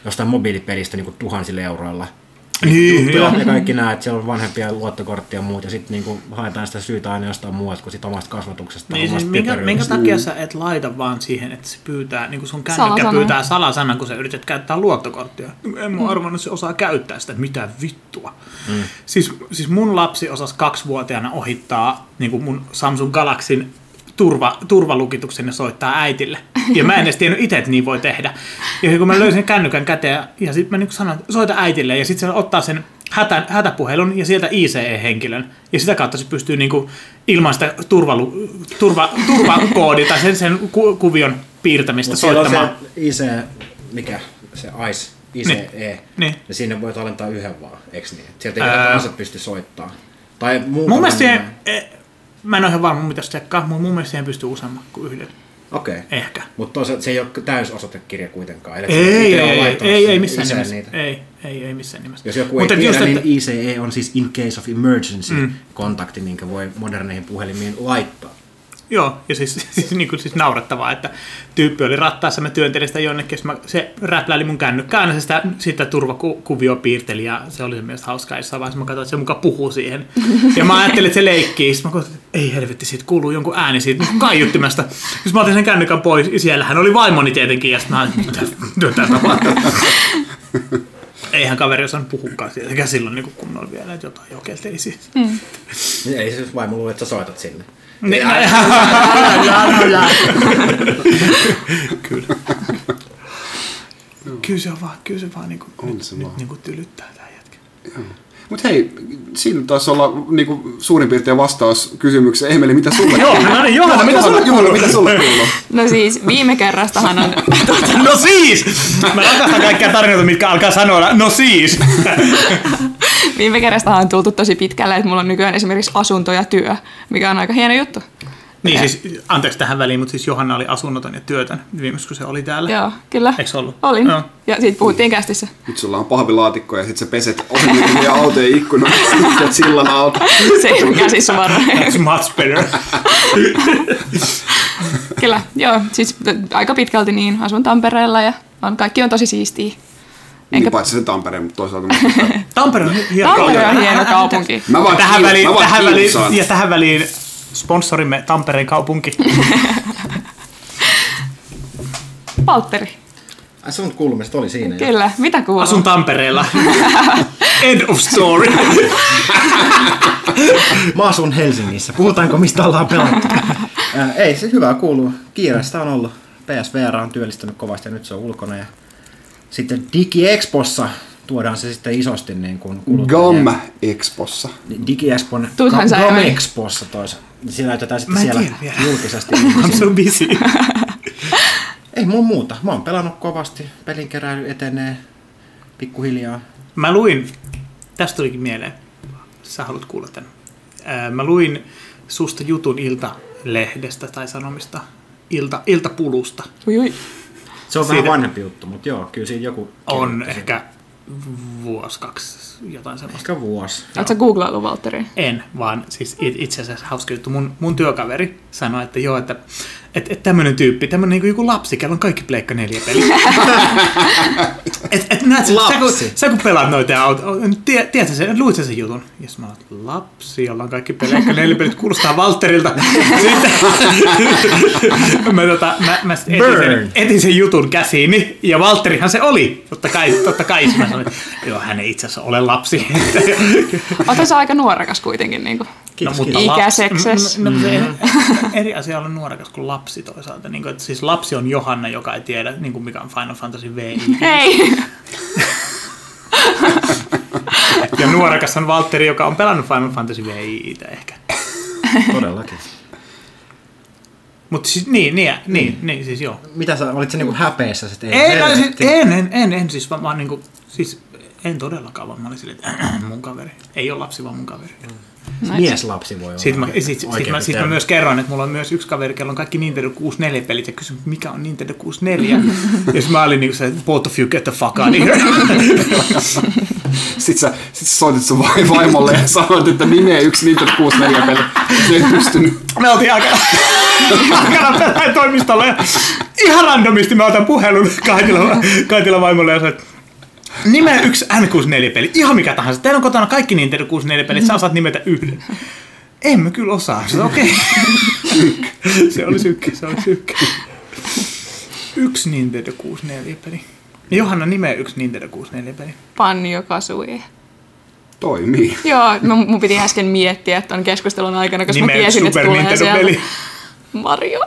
jostain mobiilipelistä niin kuin tuhansilla euroilla. Niin, juttuja joo. ja kaikki nämä, että siellä on vanhempia luottokorttia ja muut, ja sitten niinku haetaan sitä syytä aina jostain muualta kuin sit omasta kasvatuksesta. Niin siis omasta minkä, minkä typeryydestä. takia sä et laita vaan siihen, että se pyytää, niin kuin sun kännykkä Salasanan. pyytää salasanan, kun sä yrität käyttää luottokorttia. En mä arvannut, että se osaa käyttää sitä, mitä vittua. Mm. Siis, siis mun lapsi osasi kaksivuotiaana ohittaa niin kuin mun Samsung Galaxin turva, turvalukituksen ja soittaa äitille. Ja mä en edes tiennyt itse, että niin voi tehdä. Ja kun mä löysin kännykän käteen ja sitten mä niin sanoin, että soita äitille ja sitten se ottaa sen hätä, hätäpuhelun ja sieltä ICE-henkilön. Ja sitä kautta se pystyy niin kuin ilman sitä turvalu, turva, turvakoodi tai sen, sen ku, kuvion piirtämistä Mut on soittamaan. se IC, mikä se ICE, ICE, Niin. ja sinne voit alentaa yhden vaan, eikö niin? Sieltä ei tahansa pysty soittaa. Tai muuta Mun mielestä siihen, mä en ole ihan varma, mitä se tsekkaa, mutta mun mielestä siihen pystyy useamman kuin yhden. Okei. Okay. Ehkä. Mutta toisaalta se ei ole täysosoitekirja kuitenkaan. Eli Ei, ei, ei, ei, ei missään nimessä. Niitä. Ei, ei, ei missään nimessä. Jos joku Mutta ei just, tiedä, että- niin ICE on siis in case of emergency mm. kontakti, minkä voi moderneihin puhelimiin laittaa. Joo, ja siis, siis, niin kuin, siis naurettavaa, että tyyppi oli rattaassa, mä työntelin sitä jonnekin, ja mä, se räpläili mun kännykkää, aina se sitä, sitä turvakuvio piirteli, ja se oli se mielestä hauskaa jossain vaiheessa, mä katsoin, että se muka puhuu siihen. Ja mä ajattelin, että se leikkii, sitten mä katsoin, että ei helvetti, siitä kuuluu jonkun ääni siitä niin kaiuttimesta. Sitten mä otin sen kännykän pois, ja siellähän oli vaimoni tietenkin, ja sitten mä ajattelin, mitä tapahtuu. Eihän kaveri osannut puhukaan sieltäkään silloin niin kunnolla vielä, että jotain jokelteli siis. Mm. Ei se vaimo luule, että sä soitat sinne. Niin, kyllä. Kyllä se on vaan, kyllä se vaan niinku, nyt, nyt niinku tylyttää tää jätkä. Mutta hei, siinä taisi olla niinku, suurin piirtein vastaus kysymykseen. Emeli, mitä sulle Joo, no niin, Johanna, mitä sulle Johanna, kuuluu? mitä sulle kuuluu? No siis viime kerrastahan on... Tuota, No siis! Mä rakastan kaikkia tarinoita, mitkä alkaa sanoa, no siis! viime kerrastahan on tultu tosi pitkälle, että mulla on nykyään esimerkiksi asunto ja työ, mikä on aika hieno juttu. Niin siis, anteeksi tähän väliin, mutta siis Johanna oli asunnoton ja työtön viimeksi, kun se oli täällä. Joo, kyllä. Eikö ollut? Olin. Joo. Ja siitä puhuttiin kästissä. Nyt sulla on pahvilaatikko ja sit sä peset ohimittomia autojen ikkunoita ja sillan auto. Se ei ole käsissä varmaan. That's much better. Kyllä, joo. Siis aika pitkälti niin. Asun Tampereella ja on, kaikki on tosi siistiä. Niin paitsi se Tampere, mutta toisaalta... Tampere on hieno Tampere on kaupunki. hieno kaupunki. Mä vaan, tähän väliin, mä vaan tähän väliin, ja tähän väliin sponsorimme Tampereen kaupunki. Valtteri. Ai sun kuulumista oli siinä. jo. Kyllä. Mitä kuuluu? Asun Tampereella. End of story. Mä asun Helsingissä. Puhutaanko mistä ollaan pelattu? Ää, ei, se hyvä kuuluu. Kiireistä on ollut. PSVR on työllistänyt kovasti ja nyt se on ulkona. Ja sitten DigiExpossa tuodaan se sitten isosti niin kuin GAM Expossa. DigiExpon Tuuthan sä GAM ihan- Expossa toisaalta. Siellä näytetään sitten siellä tiedä vielä. julkisesti. I'm so busy. ei mulla muuta. Mä oon pelannut kovasti. Pelin keräily etenee pikkuhiljaa. Mä luin, tästä tulikin mieleen, sä haluat kuulla tämän. Mä luin susta jutun Ilta-lehdestä tai sanomista, Ilta, Iltapulusta. Ui, ui. Se on vähän Siitä- vanhempi juttu, mutta joo, kyllä siinä joku... On ehkä vuosi, kaksi, jotain sen. semmoista. Ehkä vuosi. Oletko sä googlaillut Valtteri? En, vaan siis it- itse asiassa hauska juttu. Mun, mun työkaveri sanoi, että joo, että et, et tämmönen tyyppi, tämmönen niinku joku lapsi, kello on kaikki Pleikka 4 peli. et, et näet sä, sä, kun, sä kun pelaat noita auto, tie, tiedätkö sen, luit sä sen jutun? Ja mä oon, lapsi, jolla on kaikki Pleikka 4 pelit, kuulostaa Valterilta. Sitten mä, tota, mä, mä etin, sen, etin sen jutun käsiini, ja Valterihan se oli. Totta kai, totta kai. Mä sanoin, että joo, hän ei itse asiassa ole lapsi. Oletko sä aika nuorekas kuitenkin? Niin kuin? Kiitos, No, kiitos. Ikäsekses. No, no, se eri asia olla nuorekas kuin lapsi toisaalta. Niin kuin, että siis lapsi on Johanna, joka ei tiedä, niin kuin mikä on Final Fantasy VI. Hei! Ja nuorekas on Valtteri, joka on pelannut Final Fantasy VI ehkä. Todellakin. Mutta siis niin, niin, niin, niin, siis joo. Mitä sä, olit sä niinku häpeessä sit? Ei, no, siis, en, en, en, en, siis vaan, vaan niin kuin, siis en todellakaan, vaan mä olin silleen, että mun kaveri. Ei ole lapsi, vaan mun kaveri. Mieslapsi voi olla. Sitten mä, sit, sit, mä, sit mä myös kerroin, että mulla on myös yksi kaveri, kello on kaikki Nintendo 64-pelit ja kysyin, mikä on Nintendo 64. ja sitten mä olin niinku se, both of you get the fuck out of here. Sitten sä, sit sä soitit sun vai- vaimolle ja sanoit, että nimeä yksi Nintendo 64 peli. Se ei pystynyt. Me oltiin aika, aikana pelaajan toimistolla ja ihan randomisti mä otan puhelun Kaitila, Kaitila vaimolle ja sanoin, että nimeä yksi N64-peli, ihan mikä tahansa. Teillä on kotona kaikki Nintendo 64-pelit, sä osaat nimetä yhden. En mä kyllä osaa. Okei. se oli synkkä, se oli synkkä. Yksi Nintendo 64-peli. Ja Johanna nimeä yksi Nintendo 64-peli. Panjo Kasui. Toimii. Joo, mun, mun piti äsken miettiä tuon keskustelun aikana, koska mä Nimeä yksi tiesin, että tulee sieltä. Mario.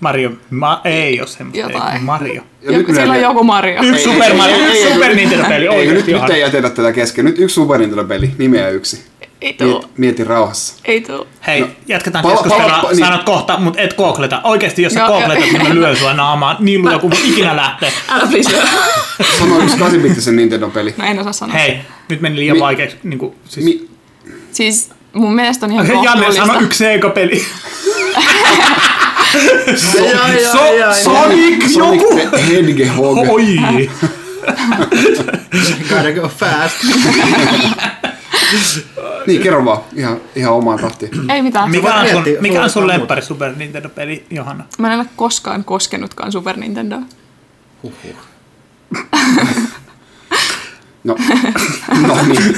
Mario, ma, ei ole semmoista. Jotain. Ei, Mario. Ja nyt Joku, siellä on joku Mario. Yksi Super Mario, yksi Super Nintendo-peli. Eikö nyt, nyt ei jätetä tätä kesken. Nyt yksi Super Nintendo-peli, nimeä yksi. Ei tuu. Mieti, mieti rauhassa. Ei tuu. Hei, No, jatketaan pala- keskustelua. pala- niin. Sanot kohta, mutta et kookleta. Oikeesti, jos sä Joo, kookletat, niin mä lyön sua naamaan niin luja kuin ikinä lähtee. Älä please. Sano yksi 8-bittisen Nintendo-peli. No en osaa sanoa. Hei, nyt meni liian Mi- vaikeaksi. Niin kuin, siis... Mi- Siis mun mielestä on ihan Janne kohtuullista. sano yksi So, ai, ai. Sonic joku! Sonic the Hedgehog. Oi! Gotta go fast. Niin, kerro vaan. Ihan, ihan omaan tahtiin. Ei mitään. Mikä on sun, mikä on sun lemppari Super Nintendo-peli, Johanna? Mä en ole koskaan koskenutkaan Super Nintendoa. No, no niin.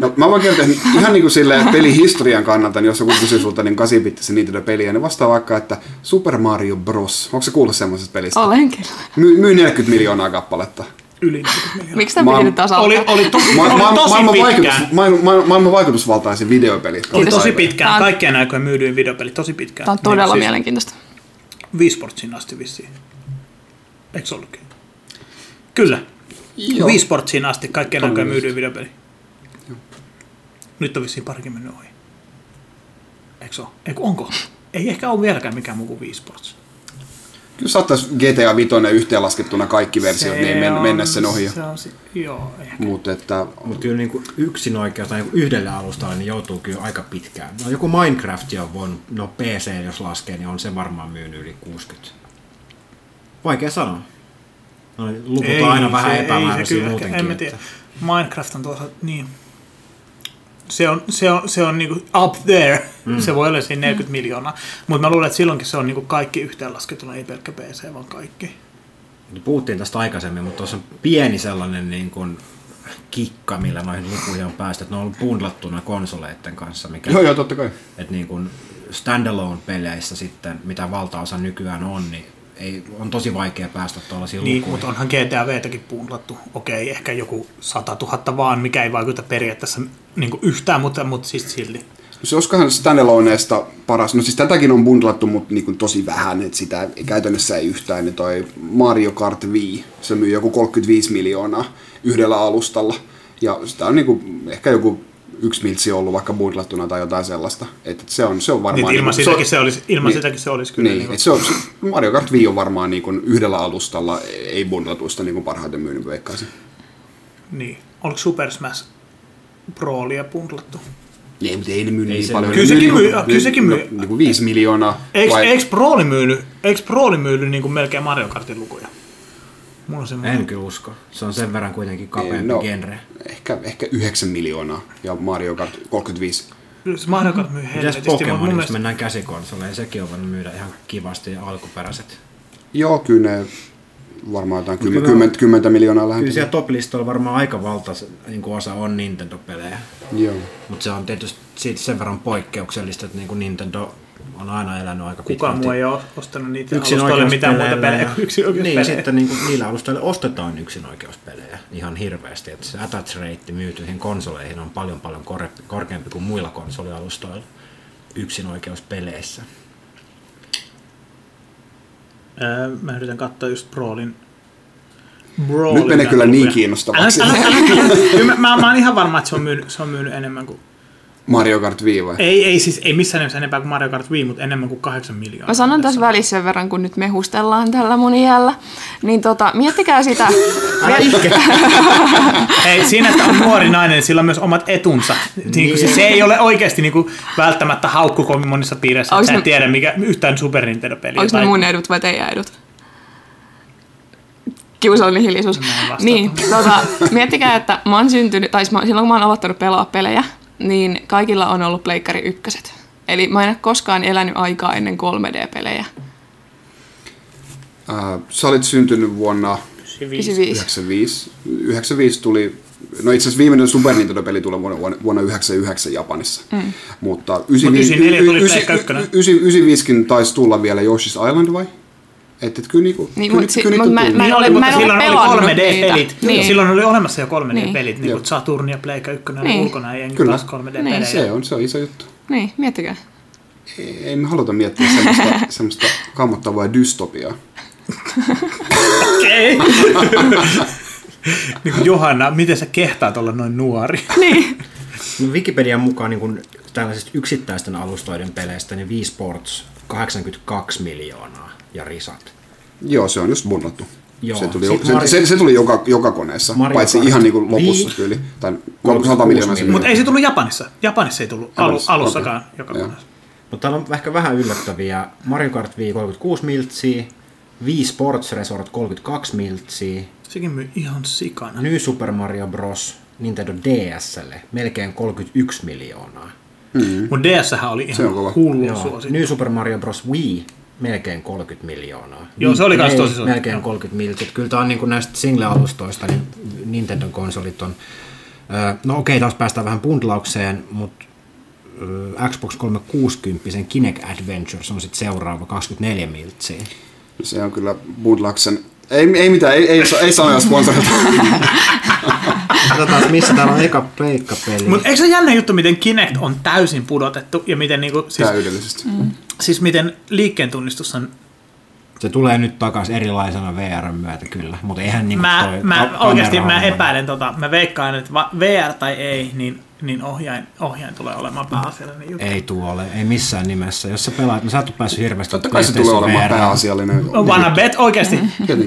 No, mä voin kertoa, että ihan niin kuin silleen pelihistorian kannalta, niin jos joku kysyy sulta niin 8-bittisen Nintendo-peliä, niin vastaa vaikka, että Super Mario Bros. Onko se kuullut semmoisesta pelistä? Olen kyllä. Myy, myy 40 miljoonaa kappaletta. Yli 40 miljoonaa. Miksi tämä piti nyt taas Oli, alkaa? oli, to, Ma- oli ma- tosi maailman, vaikutus, pitkään. maailman, vaikutusvaltaisin videopeli. Oli tosi pitkään. on- Kaikkien aikojen myydyin videopeli. Tosi pitkään. Tämä on todella Niin, siis mielenkiintoista. Wii Sportsin asti vissiin. Eikö se ollutkin? Kyllä. Joo. Wii Sportsiin asti kaikkien aikojen myydyin videopeli. Nyt on vissiin parikin mennyt ohi. Eikö se ole? Eikö, onko? Ei ehkä ole vieläkään mikään muu kuin Wii Sports. Kyllä saattaisi GTA 5 yhteenlaskettuna kaikki versiot, niin ei men, on- mennä sen ohi. Se on, si- joo, ehkä. Mutta että Mutta kyllä niin yksin oikeastaan niin yhdelle alustalle niin joutuu kyllä aika pitkään. No joku Minecraft on voinut, no PC jos laskee, niin on se varmaan myynyt yli 60. Vaikea sanoa. No, luvut Ei, on aina vähän se- ei se epämääräisiä muutenkin. En mä että- tiedä. Minecraft on tuossa, niin. Se on, se on, se on niinku up there. Mm. Se voi olla siinä 40 miljoonaa. Mutta mä luulen, että silloinkin se on niinku kaikki yhteenlaskettuna, ei pelkkä PC, vaan kaikki. Puhuttiin tästä aikaisemmin, mutta tuossa on pieni sellainen niin kuin kikka, millä noihin lukuihin on päästy, että ne on ollut bundlattuna konsoleiden kanssa, mikä, joo joo totta kai. että niin kuin standalone-peleissä sitten, mitä valtaosa nykyään on, niin ei, on tosi vaikea päästä tuollaisiin Niin, lukuihin. mutta onhan GTA Vtäkin puunlattu. Okei, ehkä joku 100 000 vaan, mikä ei vaikuta periaatteessa niinku yhtään, mutta, mutta siis silti. Se olisikohan standaloneesta paras, no siis tätäkin on bundlattu, mutta niin tosi vähän, että sitä ei, käytännössä ei yhtään, niin toi Mario Kart Wii, se myy joku 35 miljoonaa yhdellä alustalla, ja sitä on niin kuin, ehkä joku yksi miltsi ollut vaikka bundlattuna tai jotain sellaista, että se on, se on varmaan... Niin, ilman niin sitäkin se olisi, ilman niin, sitäkin se olisi kyllä. Niin, niinku- että se on, se, Mario Kart Wii on varmaan niin kuin yhdellä alustalla, ei bundlatuista niin kuin parhaiten myynyt veikkaisin. niin. Oliko Super Smash Brolia bundlattu? Ei, mutta ei ne myy niin se paljon. myy. Kyllä sekin myy niinku- kyllä sekin myy. No, niin kuin 5 miljoonaa. Eikö, vai- eikö myynyt, eikö myydy niin kuin melkein Mario Kartin lukuja? Mulla on semmoinen. En kyllä usko. Se on sen verran kuitenkin kapeampi No, genre. ehkä, ehkä 9 miljoonaa ja Mario Kart 35. Siis Mario Kart myy Mitäs helvetisti, mutta mun Pokemon, jos mielestä... mennään käsikonsoleihin, sekin on voinut myydä ihan kivasti ja alkuperäiset. Joo, kyllä ne varmaan jotain Kyllä 10, 10, 10 miljoonaa Kyllä lähentyy. siellä top-listoilla varmaan aika valtaisa niin kuin osa on Nintendo-pelejä. Joo. Mutta se on tietysti siitä sen verran poikkeuksellista, että niin kuin Nintendo on aina elänyt aika Kukaan pitkälti muu ei ole ostanut niitä yksin alustoille mitään muuta pelejä kuin yksin Niin, oikeuspelejä. sitten niin kuin, niillä alustoilla ostetaan yksin oikeuspelejä ihan hirveästi. Että se attach rate myytyihin konsoleihin on paljon paljon korkeampi kuin muilla konsolialustoilla yksin oikeuspeleissä. Öö, mä yritän katsoa just Brawlin. Brawlin Nyt menee kyllä niin kiinnostavaksi. Älä, älä, älä, kyllä mä, mä, mä, oon ihan varma, että se on myynyt, se on myynyt enemmän kuin... Mario Kart Wii vai? Ei, ei siis ei missään nimessä enempää kuin Mario Kart Wii, mutta enemmän kuin kahdeksan miljoonaa. Mä sanon tässä välissä sen verran, kun nyt mehustellaan tällä mun iällä. Niin tota, miettikää sitä. Ei, siinä, että on nuori nainen, niin sillä on myös omat etunsa. Niin. Kuin, siis se ei ole oikeasti niin kuin, välttämättä haukku kovin monissa piireissä, että Onks sä ne- tiedä mikä, yhtään Super Nintendo-peliä. Onko ne mun edut vai teidän edut? Kiusallinen hiljaisuus. En. Niin, tota, miettikää, että mä oon syntynyt, tai silloin kun mä oon aloittanut pelaa pelejä, niin kaikilla on ollut pleikkari ykköset. Eli mä en ole koskaan elänyt aikaa ennen 3D-pelejä. Äh, sä olit syntynyt vuonna 95. 95. 95 tuli, no itse asiassa viimeinen Super Nintendo-peli tuli vuonna, vuonna, vuonna 99 Japanissa. Mm. Mutta 94 tuli ysi- Pleikka ykkönen. ysi- 95 taisi tulla vielä Yoshi's Island vai? Et, et kyllä niinku, Niin, kyllä, mut si- kyllä mut niitä mä- mä en Niin ole- mutta en ole silloin oli pelannut 3D-pelit. niitä. Niin. Silloin oli olemassa jo 3D-pelit, niin, Niin. kuin Saturn ja Pleikka 1 oli Niin. ulkona ja jengi Kyllä. taas 3D-pelejä. Niin. Se on, se on iso juttu. Niin, miettikää. Ei, ei me haluta miettiä semmoista, semmoista kammottavaa dystopiaa. Okei. niin kuin Johanna, miten sä kehtaat olla noin nuori? Niin. Wikipedian mukaan niin kun tällaisista yksittäisten alustoiden peleistä, niin Wii Sports 82 miljoonaa ja risat. Joo, se on just bundattu. Joo. Se tuli, se, Mario- se, se, tuli joka, joka koneessa, Mario paitsi Kart ihan niin kuin lopussa tyyli. Tai 100 miljoonaa Mutta ei se tullut Japanissa. Japanissa ei tullut alu, Japanissa, alussakaan okei. joka Joo. koneessa. Mutta täällä on ehkä vähän yllättäviä. Mario Kart Wii 36 miltsiä, Wii Sports Resort 32 miltsiä, Sekin myy ihan sikana. New Super Mario Bros. Nintendo DSlle melkein 31 miljoonaa. Mm. Mutta DS oli ihan hullu suosittu. New Super Mario Bros. Wii melkein 30 miljoonaa. Joo, se oli Play tosi suosittu, Melkein joo. 30 miljoonaa. Kyllä tämä on niin kuin näistä single-alustoista, niin Nintendo konsolit on... No okei, taas päästään vähän bundlaukseen, mutta Xbox 360 Kinect Adventures on sitten seuraava 24 miltsiä. Se on kyllä Budlaksen... Ei, ei mitään, ei, ei, ei sanoja sponsorilta. Katsotaan, missä täällä on eka pleikkapeli. Mutta eikö se ole jännä juttu, miten Kinect on täysin pudotettu ja miten, niinku, siis, Täydellisesti. Mm. siis miten liikkeen tunnistus on... Se tulee nyt takaisin erilaisena VR myötä kyllä, mutta eihän niinku Mä, toi mä oikeasti mä epäilen, tota, mä veikkaan, että VR tai ei, niin, niin ohjain, ohjain tulee olemaan pääasiallinen juttu. Ei tuo ole, ei missään nimessä. Jos sä pelaat, no sä et ole päässyt hirveästi Totta kai se tulee olemaan VR. pääasiallinen. No, Vanna bet oikeasti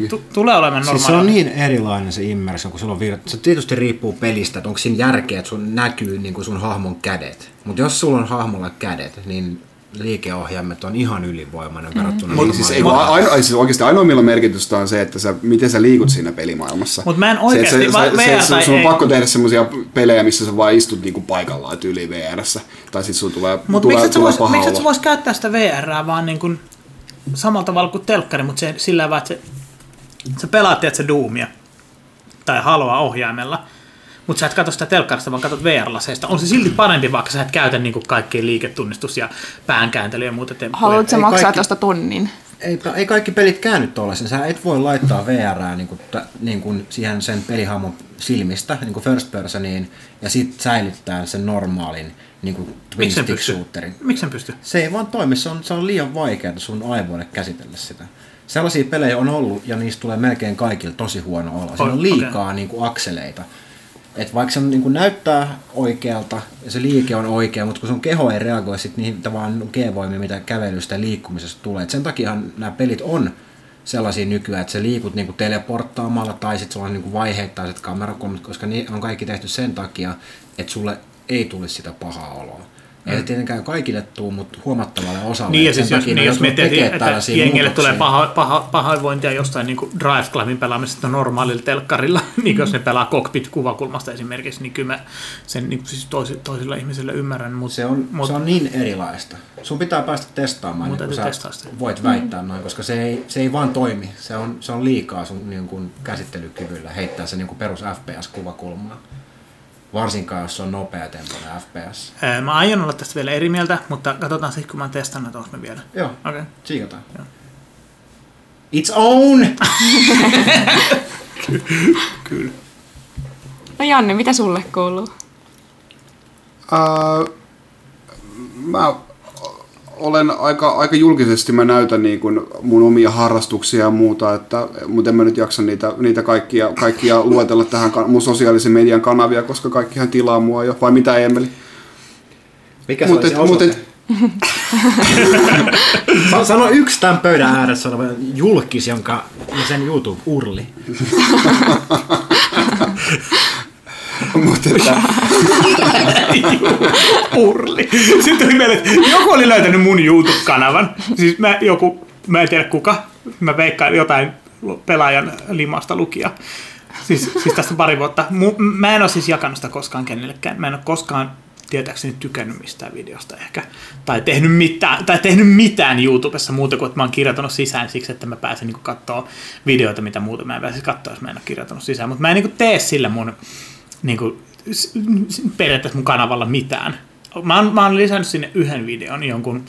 tu- tulee olemaan normaali. Siis se on niin erilainen se immersio, kun sulla on vir... Se tietysti riippuu pelistä, että onko siinä järkeä, että sun näkyy niin kuin sun hahmon kädet. Mutta jos sulla on hahmolla kädet, niin liikeohjaimet on ihan ylivoimainen verrattuna Mutta siis, ei, aino, siis oikeasti ainoa millä merkitystä on se, että sä, miten sä liikut siinä pelimaailmassa. Mut mä en se, oikeasti- se, se, VR se, tai se, sun on ei. pakko tehdä semmoisia pelejä, missä sä vaan istut niinku paikallaan tyyliin VRssä. Tai sit sun tulee, Mutta tulee, miksi tulee vois, paha miksi et sä vois käyttää sitä VRää vaan niin kuin samalla tavalla kuin telkkari, mutta se, sillä vaan, että se, sä pelaat, että se Doomia tai Haloa ohjaimella, mutta sä et katso sitä telkkarista, vaan katsot VR-laseista. On se silti parempi, vaikka sä et käytä niin kuin kaikkia liiketunnistus- ja päänkääntelyä ja muuta temppuja. Haluatko Ei maksaa kaikki- tuosta tonnin? ei, ei kaikki pelit käänny tollaisen. Sä et voi laittaa VR niin kuin, niin kuin siihen sen pelihahmon silmistä, niin kuin first personiin, ja sitten säilyttää sen normaalin niin kuin twin Miksi sen stick shooterin. Miksi sen pystyy? Se ei vaan toimi, se on, se on liian vaikeaa sun aivoille käsitellä sitä. Sellaisia pelejä on ollut ja niistä tulee melkein kaikilla tosi huono olo. Siinä on liikaa niin kuin akseleita. Et vaikka se niin kuin näyttää oikealta ja se liike on oikea, mutta kun sun keho ei reagoi sit niihin tavallaan G-voimiin, mitä kävelystä ja liikkumisesta tulee. Et sen takiahan nämä pelit on sellaisia nykyään, että sä liikut niinku teleporttaamalla tai sitten sulla on niinku vaiheittaiset kamerakulmat, koska ne on kaikki tehty sen takia, että sulle ei tulisi sitä pahaa oloa. Ei se tietenkään kaikille tuu, mutta huomattavalle osalle. Niin, ja siis jos, niin, jos miettii, että jengille tulee paho, paho, pahoinvointia jostain niin kuin Drive Clubin pelaamisesta normaalilla telkkarilla, niin jos ne pelaa cockpit-kuvakulmasta esimerkiksi, niin kyllä mä sen niin siis toisi, toisilla ihmisillä ymmärrän. Mutta Se on, mut, se on niin erilaista. Sun pitää päästä testaamaan, Mun niin sä testaa sitä. voit väittää noin, koska se ei, se ei vaan toimi. Se on, se on liikaa sun niin kuin käsittelykyvyllä heittää se niin kuin perus FPS-kuvakulmaa. Varsinkaan, jos se on nopea tempoinen FPS. ää, mä aion olla tästä vielä eri mieltä, mutta katsotaan sitten, kun mä oon testannut, että onko me vielä. Joo, Okei. Okay. tsiikataan. It's own! No Janne, mitä sulle kuuluu? Ää, mä olen aika, aika julkisesti, mä näytän niin kuin mun omia harrastuksia ja muuta, että, mutta en mä nyt jaksa niitä, niitä kaikkia, kaikkia luetella tähän mun sosiaalisen median kanavia, koska kaikkihan tilaa mua jo, vai mitä Emeli? Mikä se Mut et- Sano yksi tämän pöydän ääressä oleva julkis, jonka ja sen YouTube urli. Mutta että, Urli. Sitten tuli mieleen, että joku oli löytänyt mun YouTube-kanavan. Siis mä, joku, mä en tiedä kuka, mä veikkaan jotain pelaajan limasta lukia. Siis, siis tästä pari vuotta. Mä en ole siis jakanut sitä koskaan kenellekään. Mä en ole koskaan tietääkseni tykännyt mistään videosta ehkä. Tai tehnyt mitään, tai tehnyt mitään YouTubessa muuta kuin, että mä oon kirjoittanut sisään siksi, että mä pääsen niin katsoa videoita, mitä muuta mä en pääsisi katsoa, jos mä en ole kirjoittanut sisään. Mutta mä en niin tee sillä mun niin kuin, periaatteessa mun kanavalla mitään. Mä oon, mä oon lisännyt sinne yhden videon jonkun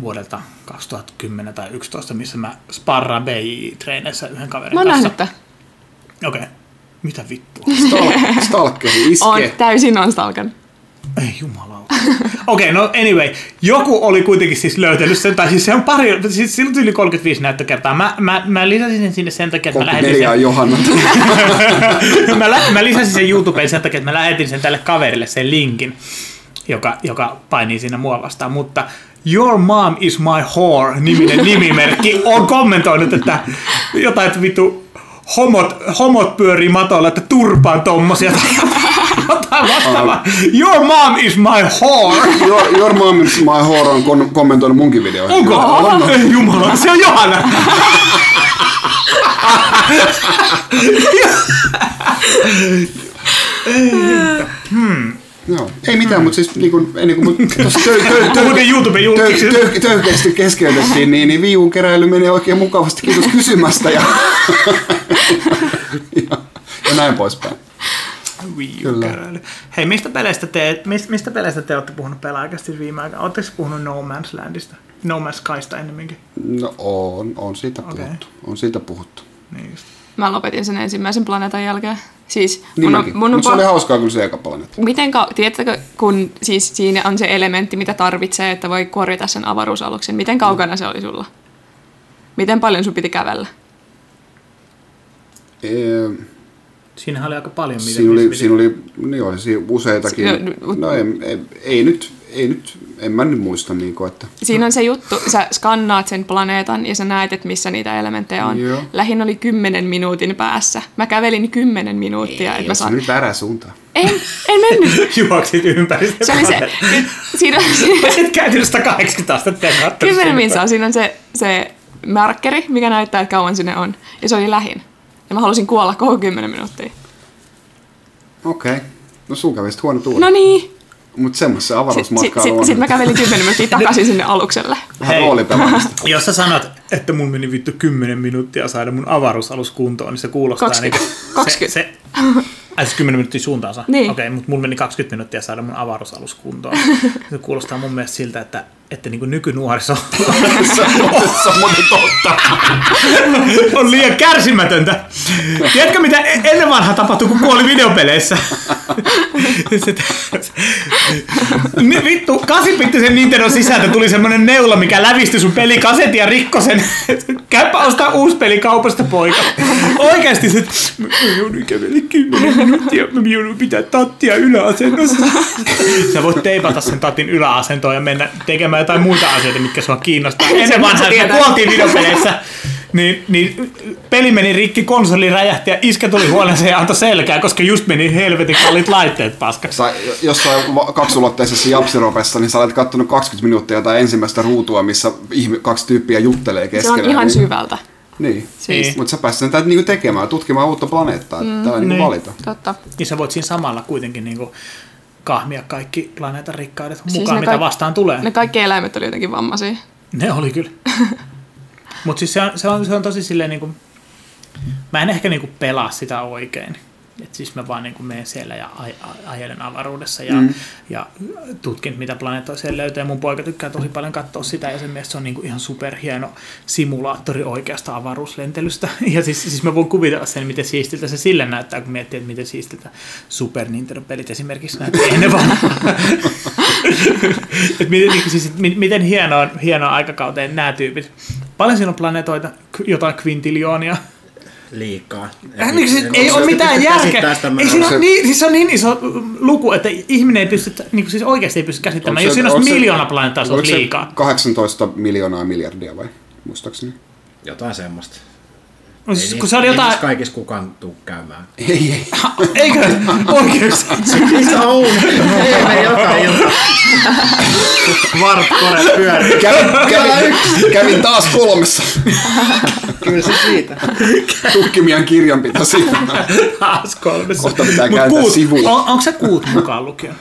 vuodelta 2010 tai 2011, missä mä sparraan BI-treeneissä yhden kaverin Mä oon kanssa. tämän. Okei. Okay. Mitä vittua? stal- stalkeri On, iske. täysin on stalkan. Ei jumalauta. Okei, okay, no anyway. Joku oli kuitenkin siis löytänyt sen, tai siis se on pari, siis sillä on yli 35 näyttökertaa. Mä, mä, mä lisäsin sen sinne sen takia, että mä lähetin 34 sen, Johanna. mä, lä- mä lisäsin sen YouTubeen sen takia, että mä lähetin sen tälle kaverille sen linkin, joka, joka painii siinä mua vastaan, mutta Your mom is my whore niminen nimimerkki on kommentoinut, että jotain, että vittu homot, homot pyörii matolla, että turpaan tommosia tai jotain vastaavaa. Your mom is my whore. Your, your mom is my whore on kon- kommentoinut munkin videoihin. Onko? On. Ei Jumala, se on Johanna. Joo. Ei mitään, mutta siis niin kuin, ennen kuin tuossa YouTube julkiksi. tö, tö, töykeästi keskeytettiin, niin, niin viivun keräily menee oikein mukavasti. Kiitos kysymästä ja, ja, ja näin poispäin. Wii Kyllä. U-keräily. Hei, mistä peleistä te, mistä, mistä peleistä te olette puhunut pelaajakästi viime aikoina? Oletteko puhunut No Man's Landista? No Man's Skysta ennemminkin? No on, on siitä Okei. puhuttu. On siitä puhuttu. Niin just. Mä lopetin sen ensimmäisen planeetan jälkeen. Siis mun on, mun on Mutta se pa- oli hauskaa kyllä se eka planeetta. Miten kau- tiedättekö, kun siis siinä on se elementti, mitä tarvitsee, että voi korjata sen avaruusaluksen. Miten kaukana se oli sulla? Miten paljon sun piti kävellä? Ee, Siinähän oli aika paljon mitä Siinä oli, missä siinä piti- oli niin oli, siinä useitakin. Si- No ei, ei, ei, nyt, ei nyt, en mä nyt muista niin kuin, että Siinä on se juttu, sä skannaat sen planeetan ja sä näet, että missä niitä elementtejä on. Joo. Lähin oli kymmenen minuutin päässä. Mä kävelin kymmenen minuuttia, että mä se saan... nyt väärä suuntaan. En, en mennyt. Juoksit ympäri sitä Se oli se, planeettaa. siinä, siinä, Sitten käytin 180 astetta ja katsoin Kymmenen sinne minsaa. Siinä on se, se markkeri, mikä näyttää, että kauan sinne on. Ja se oli lähin. Ja mä halusin kuolla koko kymmenen minuuttia. Okei. Okay. No sun kävi sit huono tuuri. No niin. Mutta semmoista se Sitten avaruusmatka sit, on. sit, sit mä kävelin kymmenen minuuttia takaisin sinne alukselle. Vähän Hei. roolipelaamista. Jos sä sanot, että mun meni vittu 10 minuuttia saada mun avaruusalus kuntoon, niin se kuulostaa 20. niin 20. Se, se, ai siis 10 minuuttia suuntaansa? Niin. Okei, okay, mutta mun meni 20 minuuttia saada mun avaruusalus kuntoon. Se kuulostaa mun mielestä siltä, että, että niin nykynuoriso se on muuten totta. on liian kärsimätöntä. Tiedätkö mitä e- ennen vanhaa tapahtui, kun kuoli videopeleissä? Vittu, kasipittisen Nintendo sisältä tuli semmonen neula, mikä lävisti sun pelikasetin ja rikko sen. Käypä ostaa uusi peli kaupasta, poika. Oikeasti se, mä joudun kävellä 10 minuuttia, mä joudun pitää tattia yläasennossa. Sä voit teipata sen tatin yläasentoon ja mennä tekemään jotain muita asioita, mitkä sua kiinnostaa. Ennen vanhaa, kuoltiin videopeleissä, niin, niin peli meni rikki, konsoli räjähti ja iskä tuli huoneeseen ja antoi selkää, koska just meni helvetin kalliit laitteet paskaksi. Tai jossain kaksulotteisessa japsiropessa, niin sä olet kattonut 20 minuuttia jotain ensimmäistä ruutua, missä ihme, kaksi tyyppiä juttelee Se keskenään. on ihan niin, syvältä. Niin. Siis. Mutta sä pääsit sen niinku tekemään, tutkimaan uutta planeettaa. Mm, Tämä on niinku niin. valita. Totta. Niin sä voit siinä samalla kuitenkin niinku kahmia kaikki planeetan rikkaudet Siis mukaan, mitä kaik- vastaan tulee. Ne kaikki eläimet oli jotenkin vammaisia. Ne oli kyllä. Mutta siis se on, se, on, se on tosi silleen niinku, mä en ehkä niinku pelaa sitä oikein. Et siis mä vaan niinku menen siellä ja aj- aj- ajelen avaruudessa ja, mm. ja tutkin, mitä planeettoja siellä löytyy. Ja mun poika tykkää tosi paljon katsoa sitä ja sen mielestä se on niinku ihan superhieno simulaattori oikeasta avaruuslentelystä. Ja siis, siis mä voin kuvitella sen, miten siistiltä se sille näyttää, kun miettii, että miten siistiltä Super Nintendo-pelit esimerkiksi näyttää ennen vanhaa. Et miten, niin, siis, miten hienoa, hienoa aikakauteen nämä tyypit. Paljon siinä on planeetoita, jotain kvintiljoonia. Liikaa. Äh, niin, siis, En- ei en- ole en- mitään järkeä. Ei siinä Se- niin, siis se on niin iso luku, että ihminen ei pysty, niin kuin siis oikeasti ei pysty käsittämään. Jos siinä olisi miljoona planeettaa, se olisi liikaa. 18 miljoonaa miljardia vai? Muistaakseni. Jotain semmoista. No, Ei siis, niissä- kun se oli ei jotain... niissä kaikissa kukaan tuu käymään. Ei, ei. Eikö? Oikeasti? Missä on? Ei me jotain ilta. Vartkone pyörii. Kävin, kävin, kävin taas kolmessa. Kyllä se siitä. Tukkimian kirjanpito siinä. Taas kolmessa. Kohta pitää Mut kääntää kuut, sivua. On, onko se kuut mukaan lukien?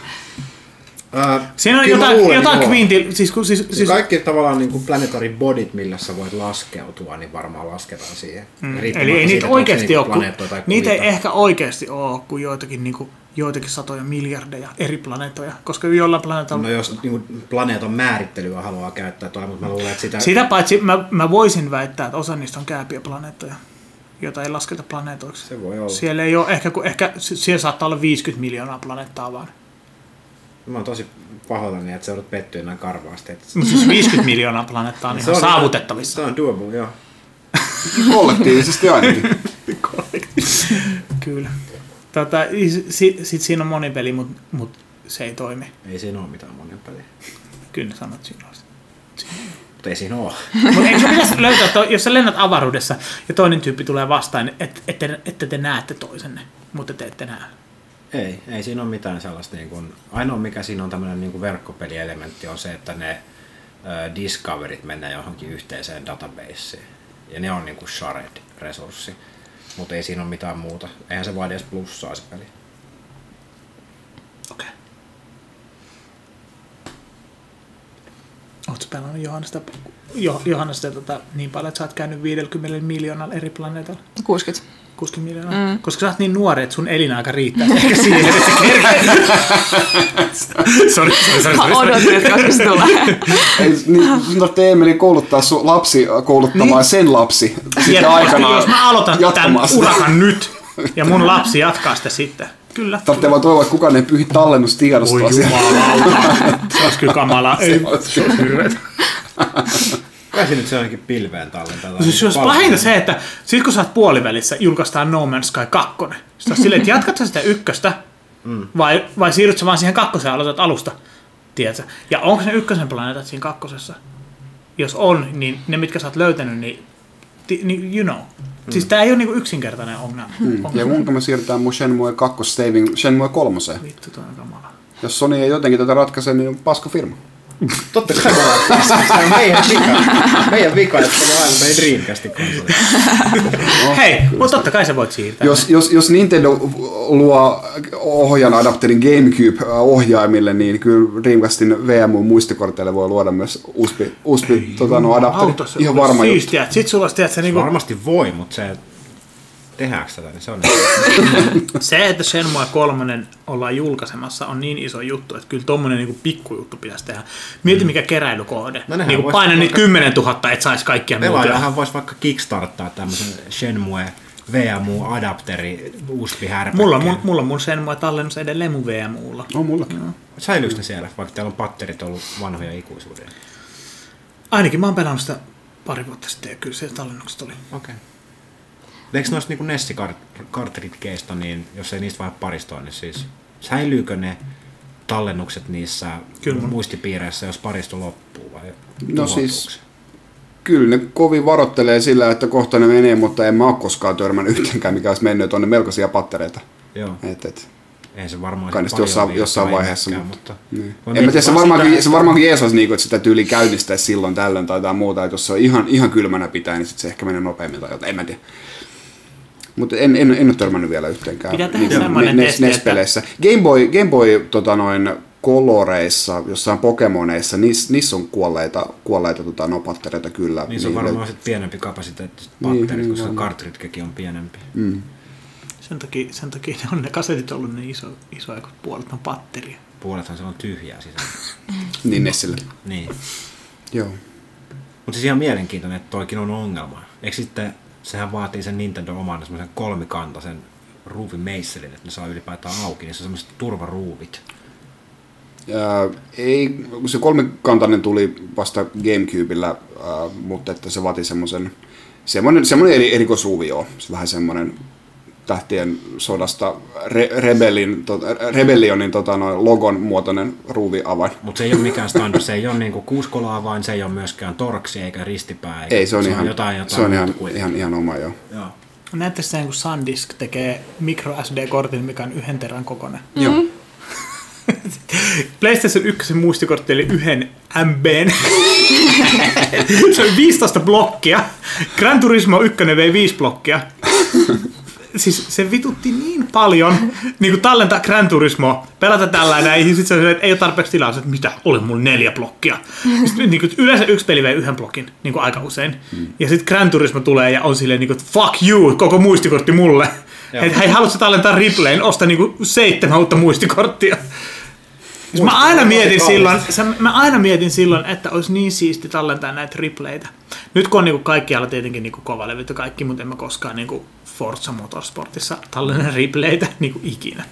Uh, Siinä on jotain, jotain kvintil... Siis, kun, siis, Siis kaikki tavallaan niin kuin planetary bodit, millä sä voit laskeutua, niin varmaan lasketaan siihen. Mm, Eli ei siitä, niitä oikeasti ole, kun, tai niitä ei ehkä oikeasti ole kuin joitakin, niin kuin, joitakin satoja miljardeja eri planeettoja, koska jollain planeetalla... No jos niin kuin planeetan määrittelyä haluaa käyttää tuolla, mutta mä luulen, että sitä... Sitä paitsi mä, mä voisin väittää, että osa niistä on kääpiä planeettoja, joita ei lasketa planeetoiksi. Se voi olla. Siellä ei ole ehkä, kun, ehkä siellä saattaa olla 50 miljoonaa planeettaa vaan. Mä oon tosi pahoillani, että sä joudut pettyä näin karvaasti. Että... Mutta siis 50 miljoonaa planeettaa on Se ihan on- saavutettavissa. Se on doable, joo. Kollektiivisesti ainakin. Kyllä. Tota, Sitten sit siinä on monipeli, mutta mut se ei toimi. Ei siinä ole mitään monia peliä. Kyllä sanot siinä olisi. Mutta ei siinä ole. Mutta eikö pitäisi löytää, että jos sä lennät avaruudessa ja toinen tyyppi tulee vastaan, että et, et, että te näette toisenne, mutta te ette näe. Ei, ei siinä ole mitään sellaista. Niin kuin, ainoa mikä siinä on tämmöinen niin kuin verkkopelielementti on se, että ne äh, discoverit menee johonkin yhteiseen databaseen. Ja ne on niin kuin shared-resurssi. Mutta ei siinä ole mitään muuta. Eihän se vaadi edes plussaa se peli. Okei. Oletko pelannut Johannesta, jo, Johannesta tota, niin paljon, että sä oot käynyt 50 miljoonalla eri planeetalla? 60. 60 miljoonaa? Mm. Koska sä oot niin nuori, että sun elinaika riittää ehkä siihen, että sä kerkeet. Sori, sori, sori. Mä odotin, että koska se tulee. Ei, niin, sun tarvitsee Emeli kouluttaa sun lapsi kouluttamaan Niin. sen lapsi. Sitten Ja aikanaan jos mä aloitan tämän urakan nyt, ja mun lapsi jatkaa sitä sitten. Kyllä. Tarvitsee vaan toivoa, että kukaan ei pyhi tallennustiedostoa Voi jumalauta. Se olisi kyllä kamalaa. Ei, se olisi hirveetä. Kai se nyt se onkin pilveen tallentaa. tai Siis jos palveluun. pahinta se, että sit kun sä oot puolivälissä, julkaistaan No Man's Sky 2. Sitten on silleen, että jatkat sä sitä ykköstä, Mm. vai, vai siirryt sä vaan siihen kakkoseen ja aloitat alusta, tiedätkö? Ja onko ne ykkösen planeetat siinä kakkosessa? Jos on, niin ne mitkä sä oot löytänyt, niin, ti, niin you know. Siis tää ei ole niinku yksinkertainen ongelma. Hmm. Ja kuinka me siirretään mun Shenmue 2 saving Shenmue 3. Vittu, toi on kamala. Jos Sony ei jotenkin tätä ratkaise, niin on paska firma. Totta kai me ollaan tässä. Se on meidän vika. Meidän vika, että me aina meidän Dreamcastin konsoli. Hei, mutta totta kai sä voit siirtää. Jos, jos, jos Nintendo luo ohjan adapterin GameCube-ohjaimille, niin kyllä Dreamcastin VMU-muistikorteille voi luoda myös USB, USB tota, no, adapteri. Autossa Ihan varma juttu. siistiä. että Sit sulla olisi, tiedätkö, niinku, Varmasti voi, mutta se tehdäänkö tätä, niin se on se, että Shenmue 3 ollaan julkaisemassa, on niin iso juttu, että kyllä tommonen niinku pikkujuttu pitäisi tehdä. Mieti mikä keräilykohde. No niinku vois paina niitä vaikka- 10 000, et saisi kaikkia muuta. Pelaajahan voisi vaikka kickstarttaa tämmöisen Shenmue VMU-adapteri USB-härpäkkeen. Mulla on mun, mulla on mun Shenmue tallennus edelleen mun VMUlla. On mullakin. Säilyykö ne siellä, vaikka täällä on patterit ollut vanhoja ikuisuuden? Ainakin mä oon pelannut sitä pari vuotta sitten ja kyllä se tallennukset oli. Okei. Okay. Eikö noista niin Nessi-kartritkeista, niin jos ei niistä vaihda paristoon, niin siis säilyykö ne tallennukset niissä Kyllä muistipiireissä, jos paristo loppuu vai No siis- se? kyllä ne kovin varottelee sillä, että kohta ne menee, mutta en mä ole koskaan törmännyt yhtenkään, mikä olisi mennyt, on ne melkoisia pattereita. Joo. Et, et. Ei se varmaan Kai sitten jossain, jossain vaiheessa, mutta... mutta- Niin. En mä tiedä, se varmaankin, sitä- se varmaankin jees olisi niinku, että sitä tyyli käynnistäisi silloin tällöin tai jotain muuta, että jos se on ihan, ihan kylmänä pitää, niin sit se ehkä menee nopeammin tai jotain, en mä tiedä. Mutta en, en, en ole törmännyt vielä yhteenkään Pitää tehdä semmoinen testi, että- NES-peleissä. Game Boy, Game Boy tota noin, koloreissa, jossain Pokemoneissa, niissä, niissä on kuolleita, kuolleita tota, no, pattereita kyllä. Niin se on Niille- varmaan sit pienempi kapasiteetti sit Niin, patterit, niin koska cartridgekin on pienempi. Mm. Sen takia, sen takia ne on ne kasetit ollut niin iso, isoja, kun puolet on patteria. Puolethan se on tyhjää sisällä. Niin Nessille. Niin. Joo. Mutta siis ihan mielenkiintoinen, että toikin on ongelma. Eikö sitten, sehän vaatii sen Nintendo oman semmoisen kolmikantaisen ruuvimeisselin, että ne saa ylipäätään auki, niin se on semmoiset turvaruuvit. Ää, ei, se kolmikantainen tuli vasta Gamecubella, ää, mutta että se vaati semmoisen semmoinen, semmoinen eri, erikoisruuvi joo. Se vähän semmoinen tähtien sodasta Re, Rebellin, to, Rebellionin tota, noin, logon muotoinen ruuviavain. Mutta se ei ole mikään standard, se ei ole niinku kuuskolaavain, se ei ole myöskään torksi eikä ristipää. Eikä, Ei, se on, ihan, jotain, jotain se on ihan, kuin- ihan, ihan oma joo. Joo. Näette sen, kun SanDisk tekee micro SD-kortin, mikä on yhden terän kokoinen. Joo. PlayStation 1 muistikortti oli yhden MBn. se oli 15 blokkia. Gran Turismo 1 vei 5 blokkia. Siis se vitutti niin paljon, niin kuin tallentaa Gran Turismo, pelata tällä näin, ja sitten se että ei ole tarpeeksi tilaa, että mitä, oli mulla neljä blokkia. Sitten, niin kuin, yleensä yksi peli vei yhden blokin, niin kuin aika usein. Ja sitten Gran Turismo tulee ja on silleen, niin kuin, fuck you, koko muistikortti mulle. Että hei, haluatko tallentaa Riplayn, osta niin kuin seitsemän uutta muistikorttia. Siis mä aina mietin silloin, se, mä aina mietin silloin, että olisi niin siisti tallentaa näitä replaytä. Nyt kun on niinku kaikkialla tietenkin niinku kovalevyt ja kaikki, mutta en mä koskaan niinku Forza Motorsportissa tallenna replaytä niinku ikinä.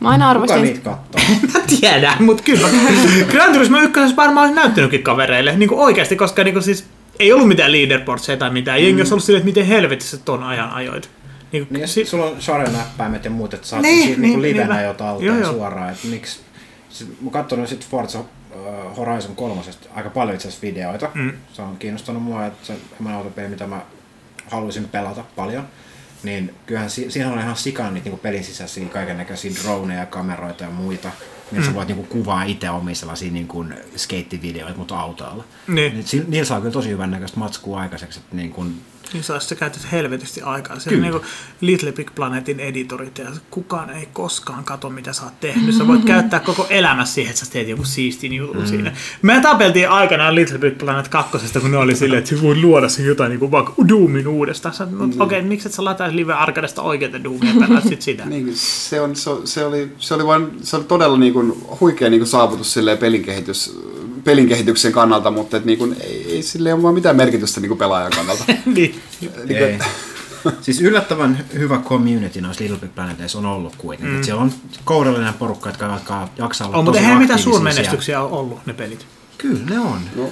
Mä aina Kuka arvostin, niitä kattoo? Mä tiedän, mutta kyllä. Gran Turismo 1 varmaan olisi näyttänytkin kavereille, niinku oikeasti, koska niinku siis ei ollut mitään leaderboardseja tai mitään. Jengi olisi ollut silleen, että miten helvetissä ton ajan ajoit. Niinku, Niin, ja si- sit sulla on sarjanäppäimet ja muut, että saat Niin, niin, siitä niin, niin, livenä niinpä. jo Joo, talteen joo. suoraan, että miksi... Sit, mä katson sit Forza uh, Horizon 3 aika paljon itse asiassa videoita. Mm. Se on kiinnostanut mua, että se semmoinen autopeli, mitä mä haluaisin pelata paljon. Niin kyllähän si- siinä on ihan sikana niitä niinku pelin sisäisiä kaikennäköisiä droneja, kameroita ja muita. Niin Mm. sä voit niinku kuvaa itse omia sellaisia niinku skeittivideoita, mutta autoilla. Niin. Niin, niillä saa kyllä tosi hyvän näköistä matskua aikaiseksi. Että niin kun, Niin saa sä käytät helvetisti aikaa. Se on Kyllä. niin Little Big Planetin editorit ja kukaan ei koskaan kato, mitä sä oot tehnyt. Sä voit käyttää koko elämässä siihen, että sä teet joku siistin jutun mm. siinä. Me tapeltiin aikanaan Little Big Planet kakkosesta, kun ne oli silleen, että sä voit luoda sen jotain niin kuin vaikka Doomin uudestaan. Sä, no, Mm. okei, okay, miksi et sä lataisi Live Arcadesta oikeita Doomia ja sit sitä? Niin, se, on, se, se, oli, se, oli vain, se oli todella niin kuin, huikea niin kuin saavutus silleen pelinkehitys, pelinkehityksen kannalta, mutta et, niin kuin, ei, ei sille ole vaan mitään merkitystä niin kuin pelaajan kannalta. niin. Niin kuin, siis yllättävän hyvä community noissa Little Big Planeteissa on ollut kuitenkin. Mm. Siellä on kourallinen porukka, jotka alkaa jaksaa olla On, mutta eihän mitään suurmenestyksiä ole ollut ne pelit. Kyllä ne on. no,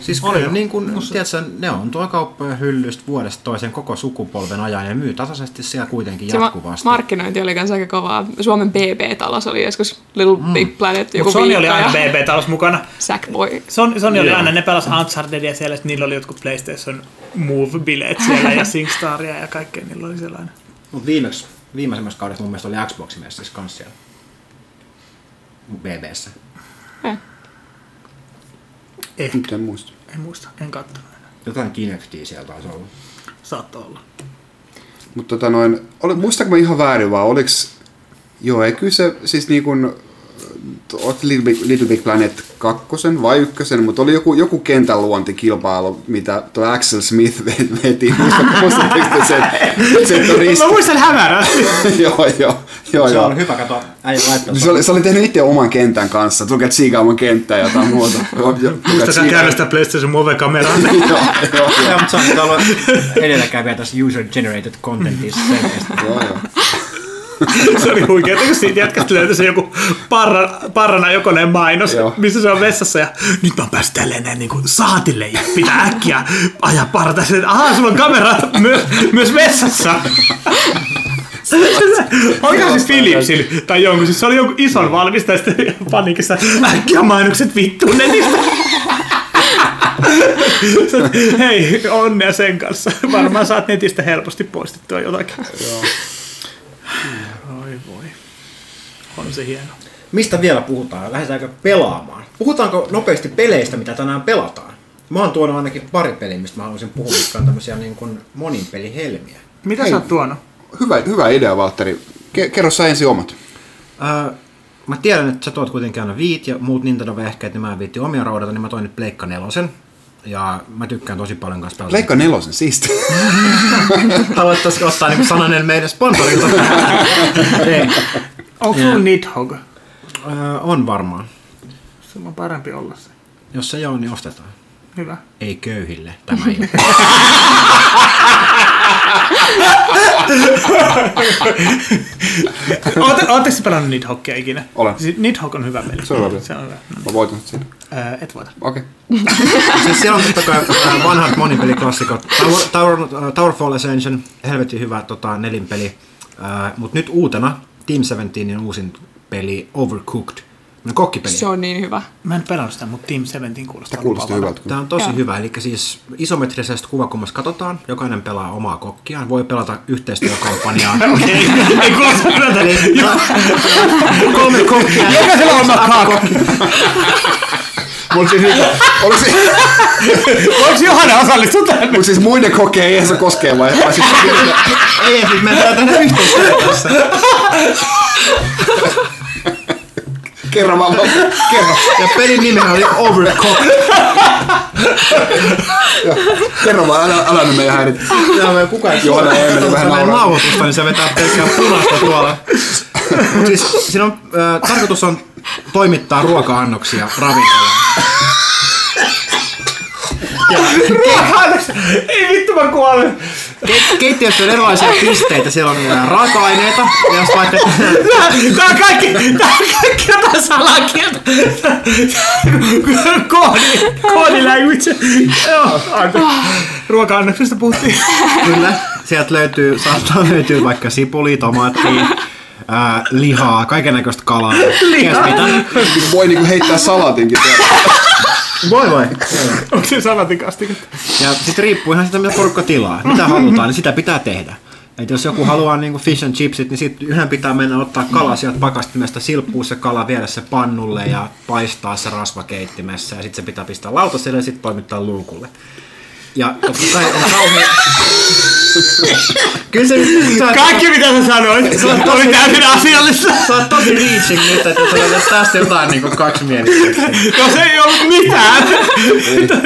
Siis Oli kyllä, niin kun, tiedätkö, ne on tuo kauppojen hyllystä vuodesta toiseen koko sukupolven ajan ja myy tasaisesti siellä kuitenkin se ma- jatkuvasti. markkinointi oli kanssa aika kovaa. Suomen BB-talos oli joskus Little Big Planet joku Sony oli aina ja BB-talous mukana. Sackboy. Sony, Sony oli aina, ne pelas Unchartedia siellä, että niillä oli jotkut PlayStation Move-bileet siellä ja SingStaria ja kaikkea niillä oli siellä aina. Mutta viimeksi, viimeisemmässä kaudessa mun mielestä oli Xboxin messissä kanssa siellä. BBssä. Ehkä, nyt en muista. en muista, en katsonut enää. Jotain Kinectia siellä taisi olla. Saattoi olla. Mutta tota noin, oli, muistaako mä ihan väärin vaan, oliks, joo, ei kyllä se, siis niin kuin, oot Little Big, Little Big Planet kakkosen vai ykkösen, mutta oli joku, joku kentän luontikilpailu, mitä tuo Axel Smith ve- veti. Muistatteko te sen? sen Mä muistan hämärästi. joo, joo, joo, se joo. on hyvä katsoa äijä laittaa. Se oli, se oli tehnyt itse oman kentän kanssa. Tulkaa tsiikaamaan kenttää ja jotain muuta. Muistakaa tsiikaa- käännöstä PlayStation Move-kameraan. joo, joo, Joo, mutta se on ollut edelläkävijä tässä user-generated contentissa selkeästi. joo, joo. Se oli huikea, kun siitä jätkästä löytyi se joku parra, parrana jokoneen mainos, Joo. missä se on vessassa ja nyt mä päässyt tälleen näin niin kuin saatille ja pitää äkkiä ajaa parta. Sitten, ahaa, sulla on kamera myös, myös vessassa. Oliko siis Philipsillä tai jonkun, siis se oli jonkun ison valmistaja sitten paniikissa, äkkiä mainokset vittuun netistä. Hei, onnea sen kanssa. Varmaan saat netistä helposti poistettua jotakin. Oi voi. On se hieno. Mistä vielä puhutaan? Lähdetäänkö pelaamaan? Puhutaanko nopeasti peleistä, mitä tänään pelataan? Mä oon tuonut ainakin pari peliä, mistä mä haluaisin puhua, mitkä on tämmöisiä niin kuin monin pelihelmiä. Mitä Hei. sä oot tuonut? Hyvä, hyvä idea, Valtteri. Ke- kerro sä ensin omat. Öö, mä tiedän, että sä tuot kuitenkin aina viit ja muut Nintendo-vehkeet, niin mä en viitti omia roudata, niin mä toin nyt Pleikka nelosen. Ja mä tykkään tosi paljon kanssa pelata. Leikka nelosen, siisti. Haluattaisiko ottaa niin sananen meidän sponsorilta? Ei. Onko sulla Nidhogg? Öö, on varmaan. Se on parempi olla se. Jos se ei ole, niin ostetaan. Hyvä. Ei köyhille tämä ilta. Ootte- Ootteko sä pelannut Nidhoggia ikinä? Olen. Siis Nidhogg on hyvä peli. Se on hyvä peli. Se on hyvä. Mä voitan siinä. Ää, et voita. Okei. siis siellä on totta kai äh, vanhat monipeliklassikot. Tower, Tower, äh, Towerfall Ascension, helvetin hyvä tota, nelinpeli. Äh, Mutta nyt uutena Team 17 uusin peli Overcooked. No, kokkipeli. Se on niin hyvä. Mä en pelannut sitä, mutta Team 17 kuulostaa. Tämä kuulostaa hyvältä. Tämä on tosi Joo. hyvä, eli siis isometrisestä kuvakulmasta katsotaan, jokainen pelaa omaa kokkiaan, voi pelata yhteistyökampanjaa. Ei, ei kuulosta hyvältä. Kolme kokkia. Jokaisella on oma kaakka. Mut siis, oliko se, Voiko Johanna osallistua tähän? mut siis muiden kokeen ei se koskee vai? vai siis, Ei, siis me pitää tehdä yhteistyötä tässä. Kerro vaan, kerro, Ja pelin nimi oli Overcooked. kerro vaan, älä, älä nyt meidän häirit. Joo, me kukaan ei Johanna Katsotaan vähän meidän nauraa. nauhoitusta, niin se vetää pelkkää punaista tuolla. Mut siis siinä on, äh, tarkoitus on toimittaa ruoka-annoksia ravintolaan. Ei vittu mä kuolen. Ke- keittiössä on erilaisia pisteitä, siellä on äh, raaka-aineita, ja jos vaikka... Tää on kaikki, tää on kaikki jotain salakieltä. Koodi, koodi language. Joo. Ruoka-annoksesta puhuttiin. Kyllä, sieltä löytyy, saattaa löytyä vaikka sipuli, tomaattia, ää, lihaa, kaiken näköistä kalaa. Lihaa? Mitä? Voi niinku heittää salaatinkin. Voi voi. Onko se salatikastiketta? Ja sitten riippuu ihan siitä, mitä porukka tilaa. Mitä halutaan, niin sitä pitää tehdä. Et jos joku haluaa niinku fish and chipsit, niin sitten yhden pitää mennä ottaa kala sieltä pakastimesta, silppua se kala, viedä se pannulle ja paistaa se rasvakeittimessä. Ja sitten se pitää pistää lautaselle ja sitten toimittaa luukulle. Ja totta kai on kauhean... Kyllä se nyt... sä- Kaikki mitä sä sanoit, oli täysin asiallista. Sä oot tosi reaching nyt, että sä löydät tästä jotain niinku kaksimielisyyttä. No se ei ollut mitään.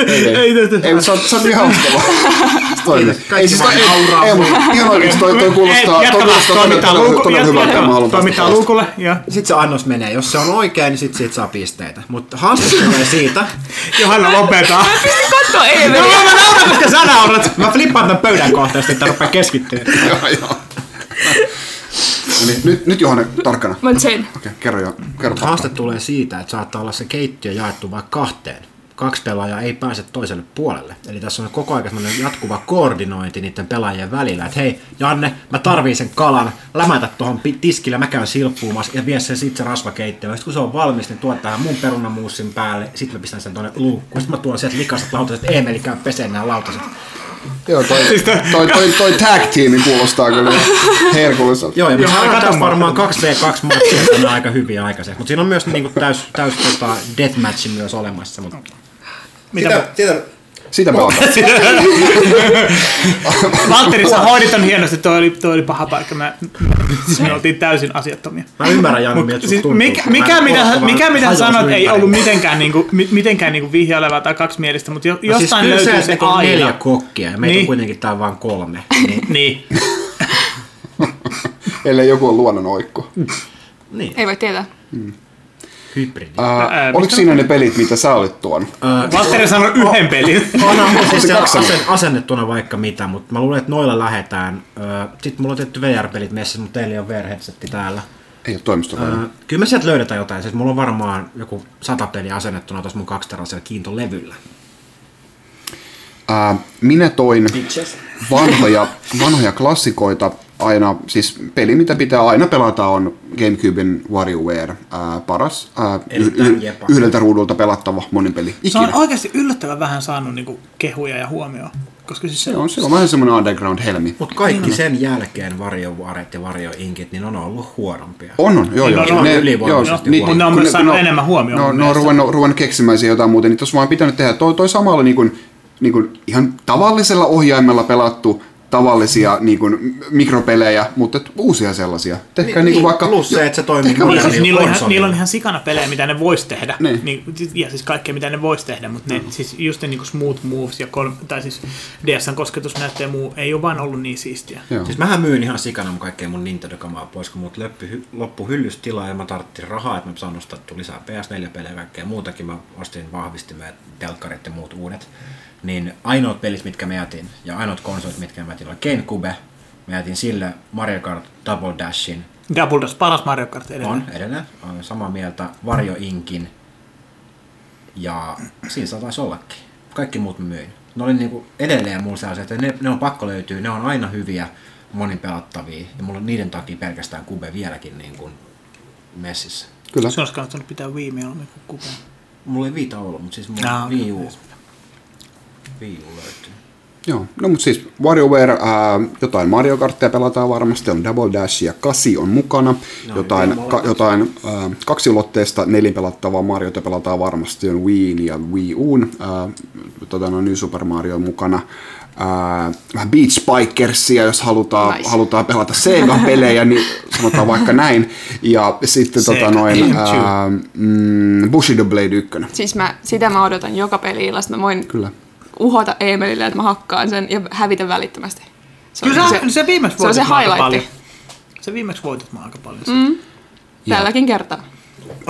Ei. Ei, mutta se on, se on niin vaan. Se toimii. Kaikki Ei siis toi, ei, ei, mutta ihan oikeesti toi, toi kuulostaa, toi kuulostaa todella, hyvältä mä haluan Toimittaa luukulle ja Sitten se annos menee. Jos se on oikein, niin sit siitä saa pisteitä. Mutta haaste tulee siitä. Johanna lopettaa. Katso No Eemeli. mä nauran, koska sä naurat. Mä flippaan tämän pöydän kohtaisesti, että rupeaa keskittyä. Joo, joo. No niin, nyt, nyt Johanna, tarkkana. Mä sen. Okei, kerro jo. Kerro Haaste tulee siitä, että saattaa olla se keittiö jaettu vaikka kahteen. Kaksi pelaajaa ei pääse toiselle puolelle. Eli tässä on koko ajan semmoinen jatkuva koordinointi niiden pelaajien välillä. Että hei, Janne, mä tarviin sen kalan, lämätä tuohon tiskille, mä käyn silppuumassa ja vie sen sit se rasvakeittiö. Sitten kun se on valmis, niin tuot tähän mun perunamuussin päälle, sitten mä pistän sen tuonne luukkuun. Sitten mä tuon sieltä likaset lautaset, Eemeli käy peseen nämä lautaset. Joo, toi, toi, toi, toi tag teami kuulostaa kyllä herkulliselta. Joo, ja Joo, tästä mua. varmaan 2v2 matsia tänään aika hyvin aikaisemmin. Mutta siinä on myös niinku täys, täys tota, deathmatch myös olemassa. Mutta Mitä Sitä, sitä, sitä pelataan. Valtteri, sä hoidit ton hienosti, toi oli, toi oli paha paikka. Siis me oltiin täysin asiattomia. mä ymmärrän Janne, Mut miltä siis tuntuu. mikä, Mä mikä, mitä, mikä, mitä sanoit, sun ei ollut mitenkään, niinku, mi- mitenkään niinku vihjailevaa tai kaksimielistä, mutta jo, No siis jostain kyllä löytyy se, se, että on aina. neljä kokkia ja meitä Niin. on kuitenkin täällä vain kolme. Niin, Niin. Ellei joku on luonnon oikku. niin. Ei voi tietää. Hybridi. Ää, oliko mistä- siinä ne pelit, mitä sä olit tuonut? Valtteri sanoi yhden pelin. Onhan mulla siis asen, asennettuna vaikka mitä, mutta mä luulen, että noilla lähetään. Sitten mulla on tehty VR-pelit messissä, mutta teillä ei ole VR-headsetti täällä. Ei ole toimistolla. Ö, Kyllä me sieltä löydetään jotain. Siis mulla on varmaan joku sata peliä asennettuna tuossa mun kaksiterasella kiintolevyllä. Ää, minä toin vanhoja, vanhoja klassikoita aina, siis peli mitä pitää aina pelata on Gamecuben WarioWare ää, paras ää, Erittäin yh- jepa. yhdeltä ruudulta pelattava monin peli Se on ikinä. oikeasti yllättävän vähän saanut niinku kehuja ja huomioon. Koska siis se, Se on, se on vähän semmoinen underground-helmi. Mutta kaikki sen jälkeen varjovaret ja varjoinkit, niin on ollut huonompia. On, on, joo, Niin, joo. no, on Ne- ylivoimaisesti joo, Mutta ne on kun myös saanut enemmän huomioon No, mun no on ruvennut, ruvennut keksimään siihen jotain muuta, niin tuossa vaan pitänyt tehdä toi, toi samalla niin kuin, niin kuin ihan tavallisella ohjaimella pelattu tavallisia niin kuin, mikropelejä, mutta et uusia sellaisia. Tehkää niin, niin, vaikka... Plus se, että se toimii Niin, siis niillä, on ihan, niillä on ihan sikana pelejä, mitä ne vois tehdä. Niin. Niin, ja siis kaikkea, mitä ne vois tehdä, mutta ne, siis just ne niinku smooth moves ja kol, tai siis DSn kosketusnäyttö ja muu ei ole vaan ollut niin siistiä. Joo. Siis mähän myyn ihan sikana mun kaikkea mun Nintendo-kamaa pois, kun mut loppu, loppu hyllystilaa ja mä tarvitsin rahaa, että mä saan nostettua lisää PS4-pelejä ja kaikkea muutakin. Mä ostin vahvistimet, telkkarit ja muut uudet. Niin ainoat pelit, mitkä mä jätin, ja ainoat konsolit, mitkä mä jätin, oli Gamecube. Mä jätin sille Mario Kart Double Dashin. Double Dash, paras Mario Kart edelleen. On edelleen, olen samaa mieltä. Varjo Inkin. Ja siinä se taisi ollakin. Kaikki muut mä myin. Ne oli niinku edelleen mulla sellaisia, että ne, ne on pakko löytyä, ne on aina hyviä, monin pelattavia. Ja mulla on niiden takia pelkästään kube vieläkin niin kuin messissä. Kyllä. Se olisi kannattanut pitää Wii mieluummin kuin kupeen. Mulla ei viita ollut, mutta siis mulla Ah, on okei. Wii U. Wii löytyy. Joo, no mutta siis WarioWare, ää, jotain Mario Karttia pelataan varmasti, on Double Dash ja Kasi on mukana, jotain, ka, jotain ää, kaksiulotteista nelinpelattavaa Mariota pelataan varmasti, on Wii ja Wii Uun, ää, tota, no, New Super Mario on mukana, ää, vähän Beach Bikersia, jos halutaan, Nice. halutaan pelata Sega-pelejä, niin sanotaan vaikka näin, ja sitten Sega tota, noin, M2. ää, mm, Bushido Blade 1, Siis mä, sitä mä odotan joka peli. Mä voin kyllä. Uhota Emelille, että mä hakkaan sen ja hävitä välittömästi. Se on Kyllä se, se, se viimeksi se on se voitit highlighti. paljon. Se viimeksi voitit mua aika paljon. Mm, tälläkin kertaa.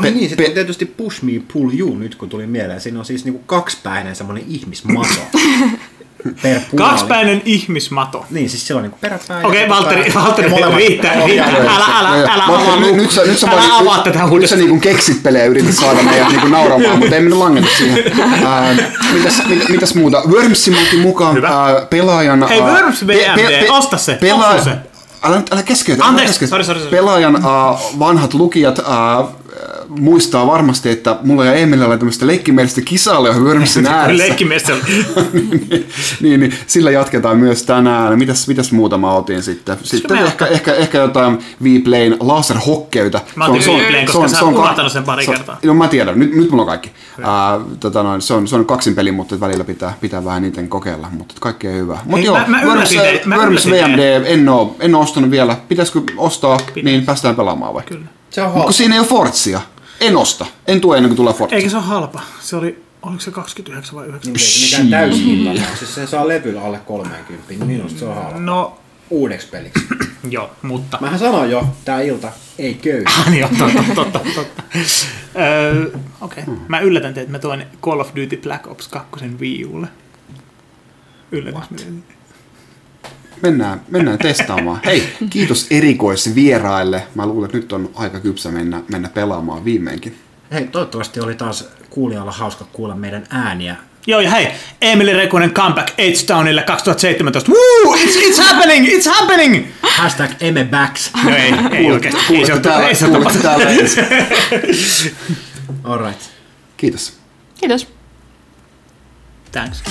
Niin, pe- sitten on tietysti Push Me Pull You nyt kun tuli mieleen. Siinä on siis niinku kaksipäinen semmonen ihmismato. per puoli. Kaksipäinen ihmismato. Niin, siis se on niinku peräpää. Okei. Valtteri, Valtteri, molemmat riittää, riittää. Älä, älä, joo. älä, Valtteri, avaa nyt, nyt, sä, nyt, sä älä vaan, avaa nyt, tätä nyt huudesta. sä niinku keksit pelejä yrität saada meidät niinku nauramaan, mutta ei me nyt langeta siihen. Ää, mitäs, mit, mitäs muuta? Wormsi otin mukaan Hyvä. ää, pelaajan... Hei, Worms VMD, osta se, pelaa- osta se. Älä, nyt- älä keskeytä. älä Anteeksi, keskeytä. sori, sori. Pelaajan ää, vanhat lukijat ää, muistaa varmasti, että mulla ja Emilillä oli tämmöistä leikkimielistä kisailua Wormsin ääressä. Leikkimies se oli. niin, niin, niin, sillä jatketaan myös tänään. Mitäs, mitäs muuta mä otin sitten? Sitten meillä- ehkä, ehkä, ehkä jotain Vplayn laserhokkeyta. Mä otin Vplayn, koska sä oot sen pari se on- kertaa. Joo, mä tiedän. Nyt, nyt mulla on kaikki. Ää, tota noin, se, on, se on kaksin peli, mutta välillä pitää, pitää vähän niiden kokeilla. Mutta kaikkea hyvää. Mutta Hei, joo, mä- mä Worms, VMD en oo, en oo ostanut vielä. Pitäisikö ostaa, niin päästään pelaamaan vaikka. Kyllä. Se on Mutta halpa. kun siinä ei ole Forzia. En osta. En tue ennen kuin tulee Forza. Eikä se ole halpa. Se oli, oliko se 29 vai 9? Niin, ei se mikään täysin. Siis se saa levyllä alle 30, niin minusta se on halpa. No, Uudeksi peliksi. joo, mutta... Mähän sanoin jo, tää ilta ei köy. niin joo, totta, totta, totta. Öö, Okei, okay. mä yllätän teitä, että mä toin Call of Duty Black Ops 2 Wii Ulle. Yllätys. Mennään, mennään testaamaan. Hei, kiitos erikoisvieraille. Mä luulen, että nyt on aika kypsä mennä, mennä pelaamaan viimeinkin. Hei, toivottavasti oli taas kuulijalla hauska kuulla meidän ääniä. Joo, ja hei, Emily Rekunen comeback H-Townille 2017. Woo! It's, it's happening! It's happening! Hashtag eme backs. No ei, ei oikeesti. Ei se ole täällä- ei se täällä ensin. Alright. Kiitos. Kiitos. Thanks.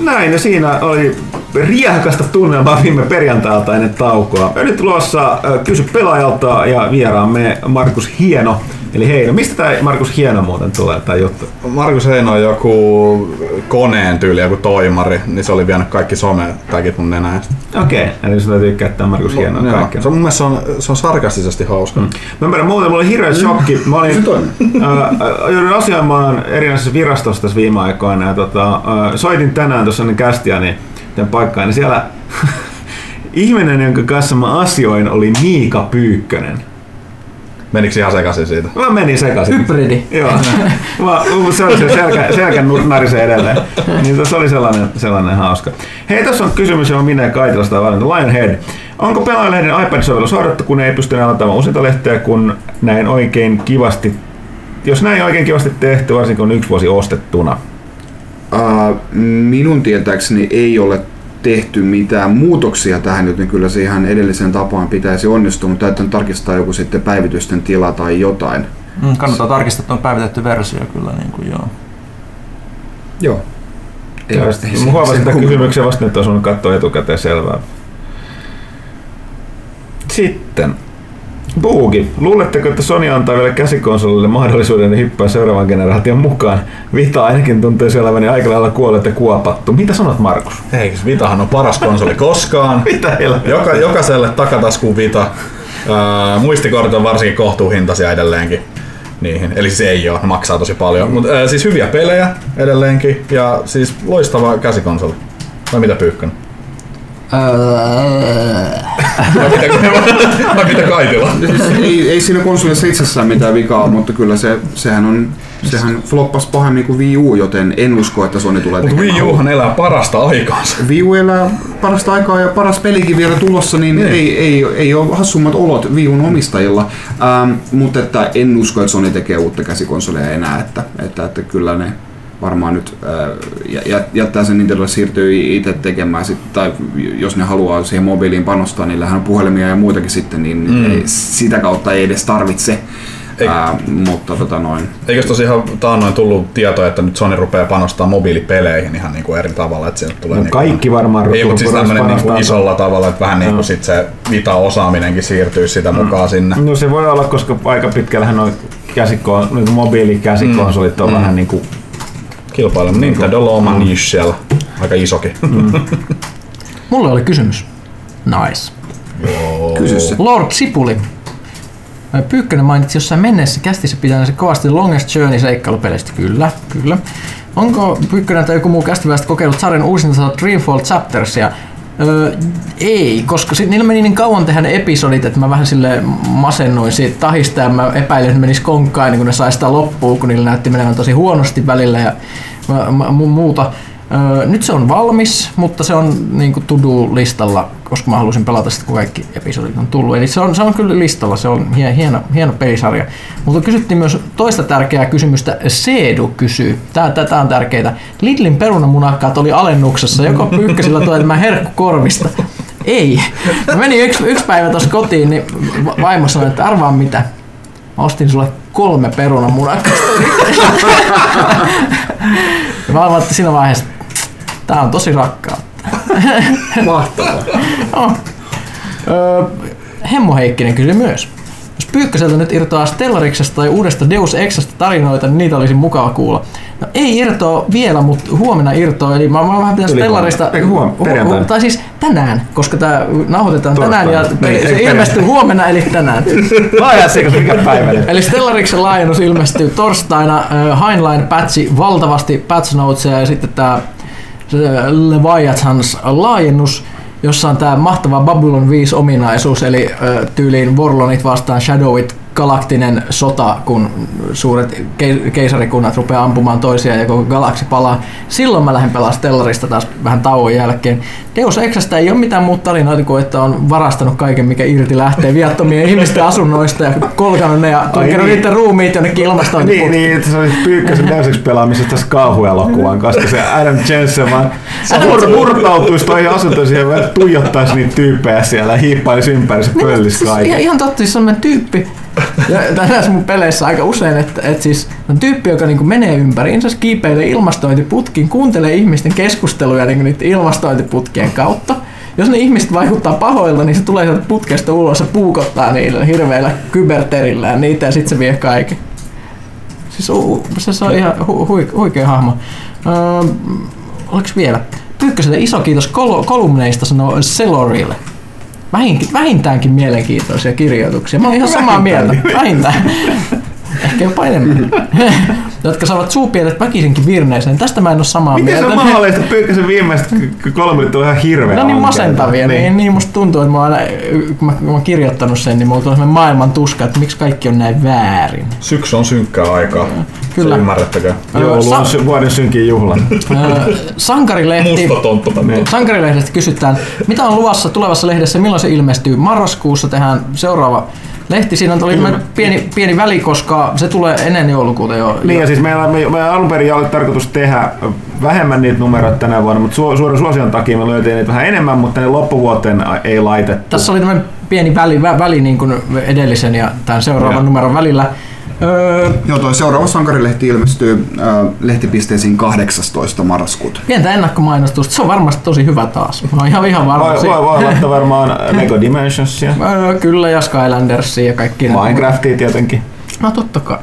Näin, ja siinä oli riehakasta tunnelmaa viime perjantailta ennen taukoa. Nyt tulossa äh, Kysy pelaajalta ja vieraamme Markus Hieno. Eli hei, no mistä tämä Markus Hieno muuten tulee tämä juttu? Markus Heino on joku koneen tyyli, joku toimari, niin se oli vienyt kaikki some-tagit mun nenästä. Okei, okay, eli sinä tykkää käyttää Markus Hienoa Joo, kaikkea. se on mun mielestä se on, se on sarkastisesti hauska. Mä ymmärrän, muuten mulla oli hirveä shokki. Mä olin, äh, joudun asioimaan erinäisessä virastossa tässä viime aikoina ja tota, äh, soitin tänään tuossa ennen kästiä niin tämän paikkaan, niin siellä ihminen, jonka kanssa mä asioin, oli Miika Pyykkönen. Menikö ihan sekaisin siitä? Mä menin sekaisin. Hybridi. Joo. Mä, se oli se selkä, selkä narise edelleen. Niin se oli sellainen, sellainen hauska. Hei, tässä on kysymys, johon minä ja Kaitilasta valinta. Lionhead. Onko pelaajalehden iPad-sovellus hoidettu, kun ei pysty aloittamaan uusinta lehteä, kun näin oikein kivasti, jos näin oikein kivasti tehty, varsinkin kun on yksi vuosi ostettuna? Uh, minun tietääkseni ei ole tehty mitään muutoksia tähän, joten kyllä se ihan edelliseen tapaan pitäisi onnistua, mutta täytyy tarkistaa joku sitten päivitysten tila tai jotain. Mm, kannattaa tarkistaa, että on päivitetty versio kyllä. Niin kuin, joo. Joo. Ei Mä ole- ei se- huomasin se- tämän kysymyksen vasta, että olisi katsoa etukäteen selvää. Sitten. Buugi. Luuletteko, että Sony antaa vielä käsikonsolille mahdollisuuden hyppää seuraavan generaation mukaan? Vita ainakin tuntuu siellä meni aika lailla kuolleet ja kuopattu. Mitä sanot Markus? Ei, Vitahan on paras konsoli koskaan. Mitä? Joka, jokaiselle takataskuun Vita. Ää, muistikortit on varsinkin kohtuuhintaisia edelleenkin niihin. Eli siis ei ole, ne maksaa tosi paljon. Mutta siis hyviä pelejä edelleenkin ja siis loistava käsikonsoli. Vai mitä Pyykkönen? Vai mitä, vai mitä Kaitila? Siis ei, ei siinä konsolissa itsessään mitään vikaa, mutta kyllä se, sehän, on, sehän floppas pahemmin kuin Wii U, joten en usko, että Sony tulee Mutta. Wii Uhan elää parasta aikaansa. Wii U elää parasta aikaa ja paras pelikin vielä tulossa, niin ei, ei, ei ole hassummat olot Wii Un omistajilla. Ähm, mutta että en usko, että Sony tekee uutta käsikonsolia enää, että, että, että kyllä ne varmaan nyt äh, jä- jättää sen Nintendolle siirtyy itse tekemään, sit, tai jos ne haluaa siihen mobiiliin panostaa, niillähän on puhelimia ja muitakin sitten, niin Mm. ei, sitä kautta ei edes tarvitse. Äh, mutta tota noin. Eikös tosiaan taannoin tullut tieto, että nyt Sony rupeaa panostaa mobiilipeleihin ihan niinku eri tavalla, että sieltä tulee No niinku, kaikki varmaan Ei, mutta siis rupeaa tämmönen niinku panostaa. isolla tavalla, että vähän niinku sit se Vita-osaaminenkin siirtyy sitä mukaan sinne. No se voi olla, koska aika pitkällähän noin käsikon, niin mobiilikäsikonsolit on Mm. vähän niinku Kilpailu. Nintendolla on oma niche siellä. Aika isokin. Mulle oli kysymys. Nice. Kysy se. Lord Sipuli. Pyykkönen mainitsi jossain menneessä kästissä pitää se kovasti Longest Journey seikkailupeleistä. Kyllä, kyllä. Onko Pyykkönen tai joku muu kästiväistä kokeillut sarjan uusinta Dreamfall Chaptersia? Öö, ei, koska sit, niillä meni niin kauan tehdä ne episodit, että mä vähän sille masennuin siitä tahista ja mä epäilin, että menisi konkkaan ennen kuin ne sai sitä loppuun, kun niillä näytti menevän tosi huonosti välillä ja muuta. Nyt se on valmis, mutta se on niin to-do-listalla, koska mä halusin pelata sitä, kun kaikki episodit on tullut. Eli se on, se on kyllä listalla, se on hie- hieno, hieno pelisarja. Mutta kysyttiin myös toista tärkeää kysymystä. Seedu kysyy, tää, tää, tää on tärkeää. Lidlin perunamunakkaat oli alennuksessa, joko pyykkäsillä tulee tämä herkku korvista. Ei. Mä menin yksi, yksi päivä tuossa kotiin, niin va- vaimo sanoi, että arvaa mitä. Mä ostin sulle kolme perunamunakkasta. Ja mä että siinä vaiheessa, tää on tosi rakkautta. Mahtavaa. No. Öö, Hemmo Heikkinen kysyi myös. Pyykköseltä nyt irtoaa Stellariksesta tai uudesta Deus Exasta tarinoita, niin niitä olisi mukava kuulla. No ei irtoa vielä, mutta huomenna irtoa. Eli mä, mä vähän pitää Yli Stellarista... huom- perjantaina? tai siis tänään, koska tämä nauhoitetaan tänään ja. Niin, se ei ilmestyy huomenna eli tänään. Laajasti, mikä päivä? Eli Stellariksen laajennus ilmestyy torstaina. Heinlein patchi valtavasti patch notesia ja sitten tämä Leviathans laajennus, jossa on tämä mahtava Babylon 5 ominaisuus, eli äh, tyyliin Vorlonit vastaan Shadowit galaktinen sota, kun suuret kei- keisarikunnat rupeaa ampumaan toisiaan ja koko galaksi palaa. Silloin mä lähden pelaamaan Stellarista taas vähän tauon jälkeen. Deus Exasta ei ole mitään muuta tarinoita kuin, että on varastanut kaiken, mikä irti lähtee viattomien ihmisten asunnoista ja kolkanut ne ja tunkenut niin. niiden ruumiit jonnekin ilmastointiputkiin. Niin, niin, että se oli Pyykkösen täyseksi pelaamisesta tässä kauhuelokuvaan, koska se Adam Jensen vaan murtautuisi toihin asuntoihin ja vähän tuijottaisi niitä tyyppejä siellä ja hiippaisi ympäri se pöllisi Siis kaiken. ihan, ihan totta, siis sellainen tyyppi, ja näissä mun peleissä aika usein, että, että siis on tyyppi, joka niinku menee ympäriinsä, kiipeilee ilmastointiputkiin, kuuntelee ihmisten keskusteluja niinku niiden ilmastointiputkien kautta. Jos ne ihmiset vaikuttaa pahoilta, niin se tulee sieltä putkesta ulos ja puukottaa niillä hirveillä kyberterillään niitä ja sitten se vie kaiken. Siis u, se, on ihan hu, hui, huikea hahmo. Öö, oliko vielä? Pyykköselle iso kiitos kol- kolumneista sanoo Selorille. Vähin, vähintäänkin mielenkiintoisia kirjoituksia. Mä oon ihan samaa mieltä. Vähintään. ehkä jopa enemmän, jotka saavat suupielet väkisinkin virneeseen. Tästä mä en ole samaa Miten se mieltä. on mahdollista, että pyykkäsen viimeiset kolme minuuttia on ihan hirveä No niin ankeita. masentavia, niin, niin musta tuntuu, että mä aina, kun mä, kun mä oon kirjoittanut sen, niin mulla tulee semmoinen maailman tuska, että miksi kaikki on näin väärin. Syksy on synkkää aikaa. Kyllä. Se ymmärrättekö? Joulu on sy- vuoden synkin juhla. Sankarilehti, Musta tonttu. Sankarilehdestä kysytään, mitä on luvassa tulevassa lehdessä, milloin se ilmestyy? Marraskuussa tehdään seuraava lehti. Siinä oli pieni, pieni väli, koska se tulee ennen joulukuuta jo. Niin ja siis meillä, me, me alun perin oli tarkoitus tehdä vähemmän niitä numeroita tänä vuonna, mutta su, suuren suosion takia me löytiin niitä vähän enemmän, mutta ne loppuvuoteen ei laitettu. Tässä oli tämmöinen pieni väli, vä- väli niin kuin edellisen ja tämän seuraavan Joo. numeron välillä. Öö, Joo, toi seuraava sankarilehti ilmestyy äh, lehtipisteisiin 18. marraskuuta. pientä ennakkomainostusta, se on varmasti tosi hyvä taas. Mä oon ihan, ihan varma. Voi, voi, voi laittaa varmaan Lego Dimensionsia, Öö, kyllä, ja Skylandersia ja kaikki. ne- Minecraftia tietenkin. No totta kai.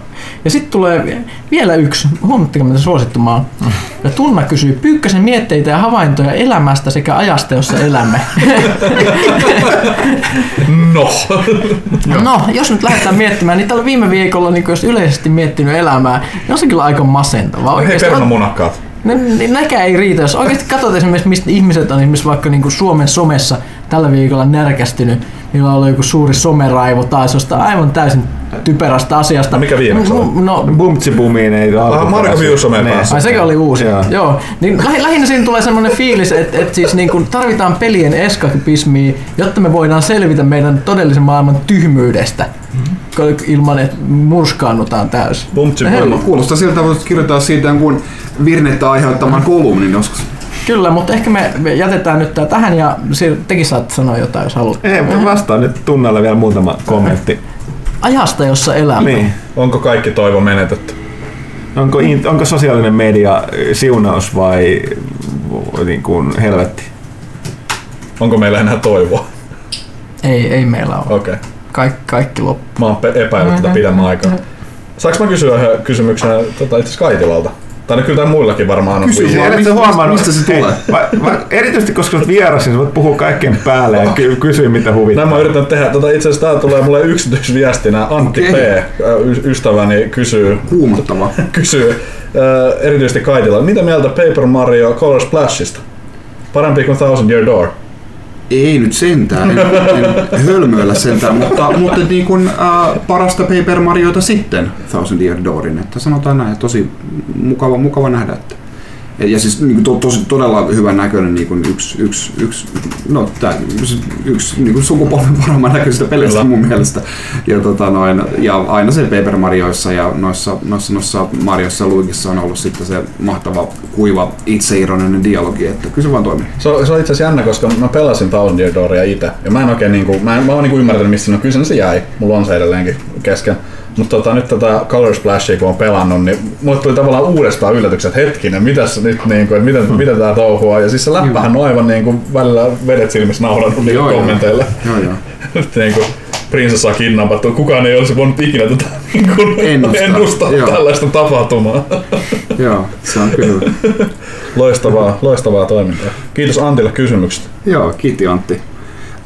Ja sitten tulee vie- vielä yksi, huomatteko miten suosittu mä oon. Ja Tunna kysyy Pyykkäsen mietteitä ja havaintoja elämästä sekä ajasta, jossa elämme. No. No, jos nyt lähdetään miettimään, niin tällä viime viikolla, niin jos yleisesti miettinyt elämää, niin on se kyllä aika masentavaa. Hei Oikeasti on- perunanmunakkaat. Ne, ne, nekään ei riitä. Jos oikeasti katsot esimerkiksi, mistä ihmiset on esimerkiksi vaikka niin kuin Suomen somessa tällä viikolla närkästynyt, niillä on ollut joku suuri someraivo taas jostain aivan täysin typerästä asiasta. No mikä viimeksi oli? No, Bumtsi bumiin ei Ah, Marko Viuso menee kanssa. Ai sekin oli uusi. Joo. Joo. Niin lähi, lähinnä siinä tulee semmoinen fiilis, että, että siis niin kuin tarvitaan pelien eskapismia, jotta me voidaan selvitä meidän todellisen maailman tyhmyydestä ilman, että murskaannutaan täysin. Bumtsi Hei, Kuulostaa siltä, että kirjoittaa siitä jonkun virnettä aiheuttaman kolumnin joskus. Kyllä, mutta ehkä me, me jätetään nyt tää tähän ja tekin saatte sanoa jotain, jos haluat. Ei, vastaan nyt tunnalla vielä muutama kommentti. Ajasta, jossa elämme. Niin. Onko kaikki toivo menetetty? Onko, onko sosiaalinen media siunaus vai niin kuin helvetti? Onko meillä enää toivoa? Ei, ei meillä ole. Okei. Okay. Kaikki, kaikki loppu. Mä oon epäillyt tätä pidemmän aikaa. Saanko mä kysyä yhden kysymyksen tota, itse asiassa Kaitilalta? Tai kyllä tää muillakin varmaan on. Kysy vaan. Mistä- huomannut, mistä se tulee? Va, va, erityisesti koska oot vieras, niin voit puhua kaikkien päälle ja ky- kysyä mitä huvittaa. Näin mä yritän tehdä. Tota, itse asiassa tää tulee mulle yksityisviestinä. Antti Okei. P. y- ystäväni kysyy, Huumottava. kysyy erityisesti Kaitila. Mitä mieltä Paper Mario Color Splashista? Parempi kuin Thousand Year Door. Ei nyt sentään, en, en hölmöillä sentään, mutta, mutta niin kuin, äh, parasta Paper Mariota sitten Thousand Year Doorin, että sanotaan näin, tosi mukava, mukava nähdä, että ja siis niin kuin, to, tosi, todella hyvän näköinen niin kuin yksi, yksi, yksi, no, tää, yksi niin kuin sukupolven parhaimman näköisistä peleistä Kyllä. mun mielestä. Ja, tota, noin, ja aina se Paper Marioissa ja noissa, noissa, noissa Mariossa ja Luigissa on ollut sitten se mahtava, kuiva, itseironinen dialogi, että kyllä se vaan toimii. Se on, se on itse asiassa jännä, koska mä pelasin Thousand Year Dooria itse. Ja mä en oikein niinku, mä, en, mä oon niinku ymmärtänyt, missä no kyllä se jäi. Mulla on se edelleenkin kesken. Mutta tota, nyt tätä Color Splashia kun on pelannut, niin mulle tuli tavallaan uudestaan yllätykset, että hetkinen, mitäs nyt, niinku, että miten, Hmm. miten tää touhua. Ja siis se läppähän on aivan niinku, välillä vedet silmissä naurannut niinku Joo, kommenteille. Joo, joo. Nyt niinku, prinsessa on kidnappattu. Kukaan ei olisi voinut ikinä tätä niinku, Ennustaa. ennustaa Joo. tällaista tapahtumaa. Joo, se on kyllä. Loistavaa, loistavaa toimintaa. Kiitos Antille kysymyksestä. Joo, kiitti Antti.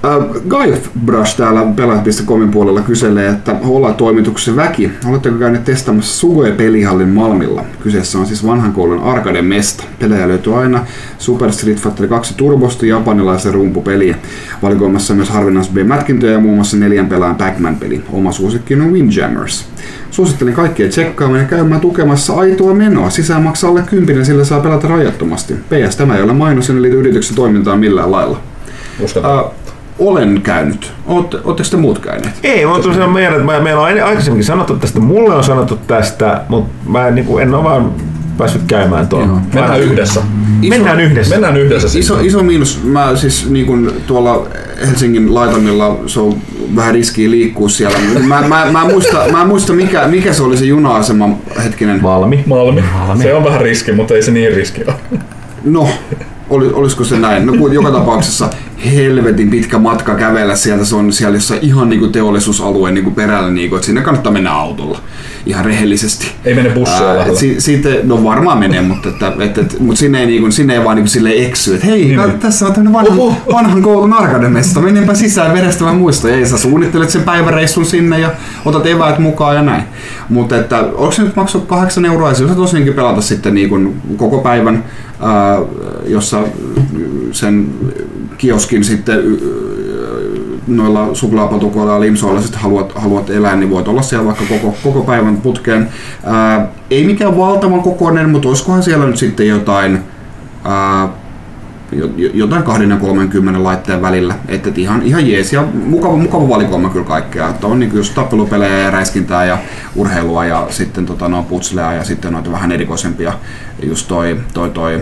Äh, Guy Brush täällä pelaajat.comin puolella kyselee, että ollaan toimituksen väki. Oletteko käyneet testaamassa Sugoi pelihallin Malmilla? Kyseessä on siis vanhan koulun arcade mesta. Pelejä löytyy aina Super Street Fighter 2 Turbosta japanilaisen rumpupeliä. Valikoimassa myös harvinais B-mätkintöjä ja muun muassa neljän pelaajan Pac-Man-peli. Oma suosikki on Windjammers. Suosittelen kaikkia tsekkaamaan ja käymään tukemassa aitoa menoa. Sisään maksaa alle kympinen, sillä saa pelata rajattomasti. PS, tämä ei ole mainos, liity yrityksen toimintaan millään lailla. Äh, olen käynyt. Ootte, ootteko te muut käyneet? Ei, mä tuli sellainen mieleen, että meillä on aina- aikaisemminkin sanottu tästä, mulle on sanottu tästä, mutta mä en, niin kuin, en ole vaan päässyt käymään tuolla. Joo. Mennään yhdessä. Mennään yhdessä. Mennään yhdessä siis. Iso, iso miinus, mä siis niin kun tuolla Helsingin laitamilla se on vähän riskiä liikkua siellä. Mä, mä, mä, en muista, mä en muista mikä, mikä se oli se juna-asema hetkinen. Valmi. Malmi. Malmi. Se on vähän riski, mutta ei se niin riski ole. No, oli, olisiko se näin? No joka tapauksessa helvetin pitkä matka kävellä sieltä, se on siellä jossain ihan niinku teollisuusalueen niinku perällä, niinku, että sinne kannattaa mennä autolla ihan rehellisesti. Ei mene lähellä. et si, siitä, no varmaan menee, mutta, että, et, et, mutta sinne, ei, niinku, sinne ei vaan niinku silleen eksy, että hei, niin. tässä on tämmöinen vanhan, vanhan koulun arkademesta, menenpä sisään verestämään muisto. Ei, sä suunnittelet sen päiväreissun sinne ja otat eväät mukaan ja näin. Mutta että, onko se nyt maksu 8 euroa, ja sä tosiaankin pelata sitten niinku koko päivän, jossa sen kioskin sitten noilla suklaapatukoilla ja limsoilla sitten haluat, haluat elää, niin voit olla siellä vaikka koko, koko päivän putkeen. Ää, ei mikään valtavan kokoinen, mutta olisikohan siellä nyt sitten jotain, ää, jotain 20 ja 30 laitteen välillä. Että et ihan, ihan jees ja mukava, mukava valikoima kyllä kaikkea. Että on niin just tappelupelejä ja räiskintää ja urheilua ja sitten tota, no, putsleja ja sitten noita vähän erikoisempia. Just toi, toi, toi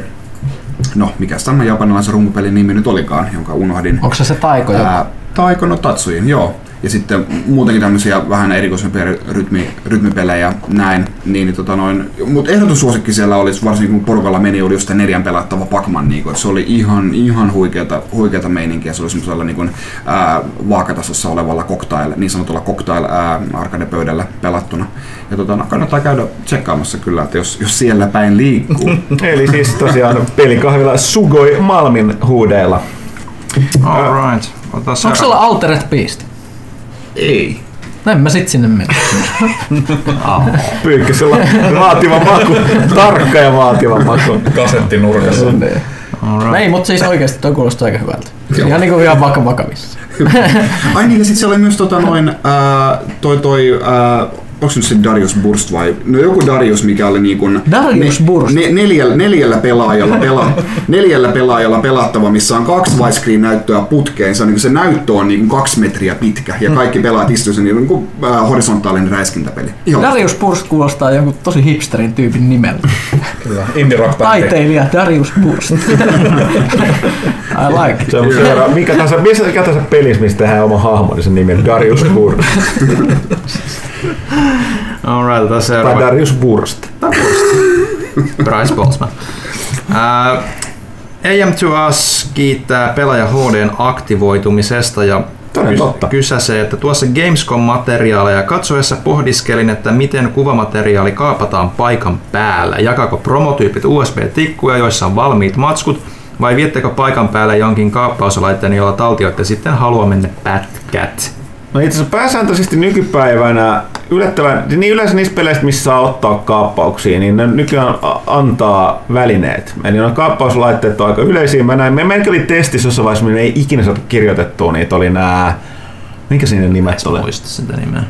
No, mikä tämä japanilaisen rumpupelin nimi nyt olikaan, jonka unohdin. Onko se se taiko? Ää, taiko no Tatsuin, joo. Ja sitten muutenkin tämmöisiä vähän erikoisempia rytmi, rytmipelejä näin. Niin, niin tota noin, mutta ehdotussuosikki siellä olisi, varsinkin kun porukalla meni, oli just tämä neljän pelattava Pac-Man. Niin se oli ihan, ihan huikeata, huikeata meininkiä. Se oli semmoisella niin kuin, ää, vaakatasossa olevalla cocktail, niin sanotulla cocktail ää, arcade-pöydällä pelattuna. Ja tota, no, kannattaa käydä tsekkaamassa kyllä, että jos, jos siellä päin liikkuu. Eli siis tosiaan pelikahvila Sugoi Malmin huudeilla. Alright. Ota Onko sulla Altered Beast? Ei. No en mä sit sinne mene. Pyykkisellä vaativa maku. Tarkka ja vaativa maku. Kasettinurkassa. No ei, mutta siis oikeesti toi kuulostaa aika hyvältä. Ihan niinku ihan vaka vakavissa. Ai niin, ja sitten siellä oli myös tota noin, ää, toi toi, ää, onko se nyt se Darius Burst vai? No joku Darius, mikä oli niin kuin Darius Burst? Ne, neljällä, neljällä, pelaajalla pela, neljällä pelaajalla pelattava, missä on kaksi widescreen näyttöä putkeen. Se, on, niin se näyttö on niin kuin kaksi metriä pitkä ja kaikki pelaajat istuvat sen niin kuin ää, horisontaalinen räiskintäpeli. Ihan Darius Burst kuulostaa jonkun tosi hipsterin tyypin nimeltä. Kyllä, indie rock Taiteilija Darius Burst. I like it. Se on seuraava, mikä tahansa, missä mikä tahansa pelissä, missä tehdään oma hahmo, niin sen nimi on Darius Burst. Alright, otetaan Tai seuraava. Darius Burst. Bryce Boltzmann. Uh, AM to Us kiittää pelaaja HDn aktivoitumisesta ja Toden totta. kysäsee, että tuossa Gamescom-materiaaleja katsoessa pohdiskelin, että miten kuvamateriaali kaapataan paikan päällä. Jakako promotyypit USB-tikkuja, joissa on valmiit matskut, vai viettekö paikan päälle jonkin kaappauslaitteen, jolla taltioitte sitten haluamenne pätkät? No itse asiassa pääsääntöisesti nykypäivänä yllättävän, niin yleensä niissä peleissä, missä saa ottaa kaappauksia, niin ne nykyään antaa välineet. Eli nuo kaappauslaitteet on aika yleisiä. Mä näin, me oli testissä jossain vaiheessa, me ei ikinä saatu kirjoitettua niitä, oli nämä, mikä siinä nimet oli? Muista sitä nimeä.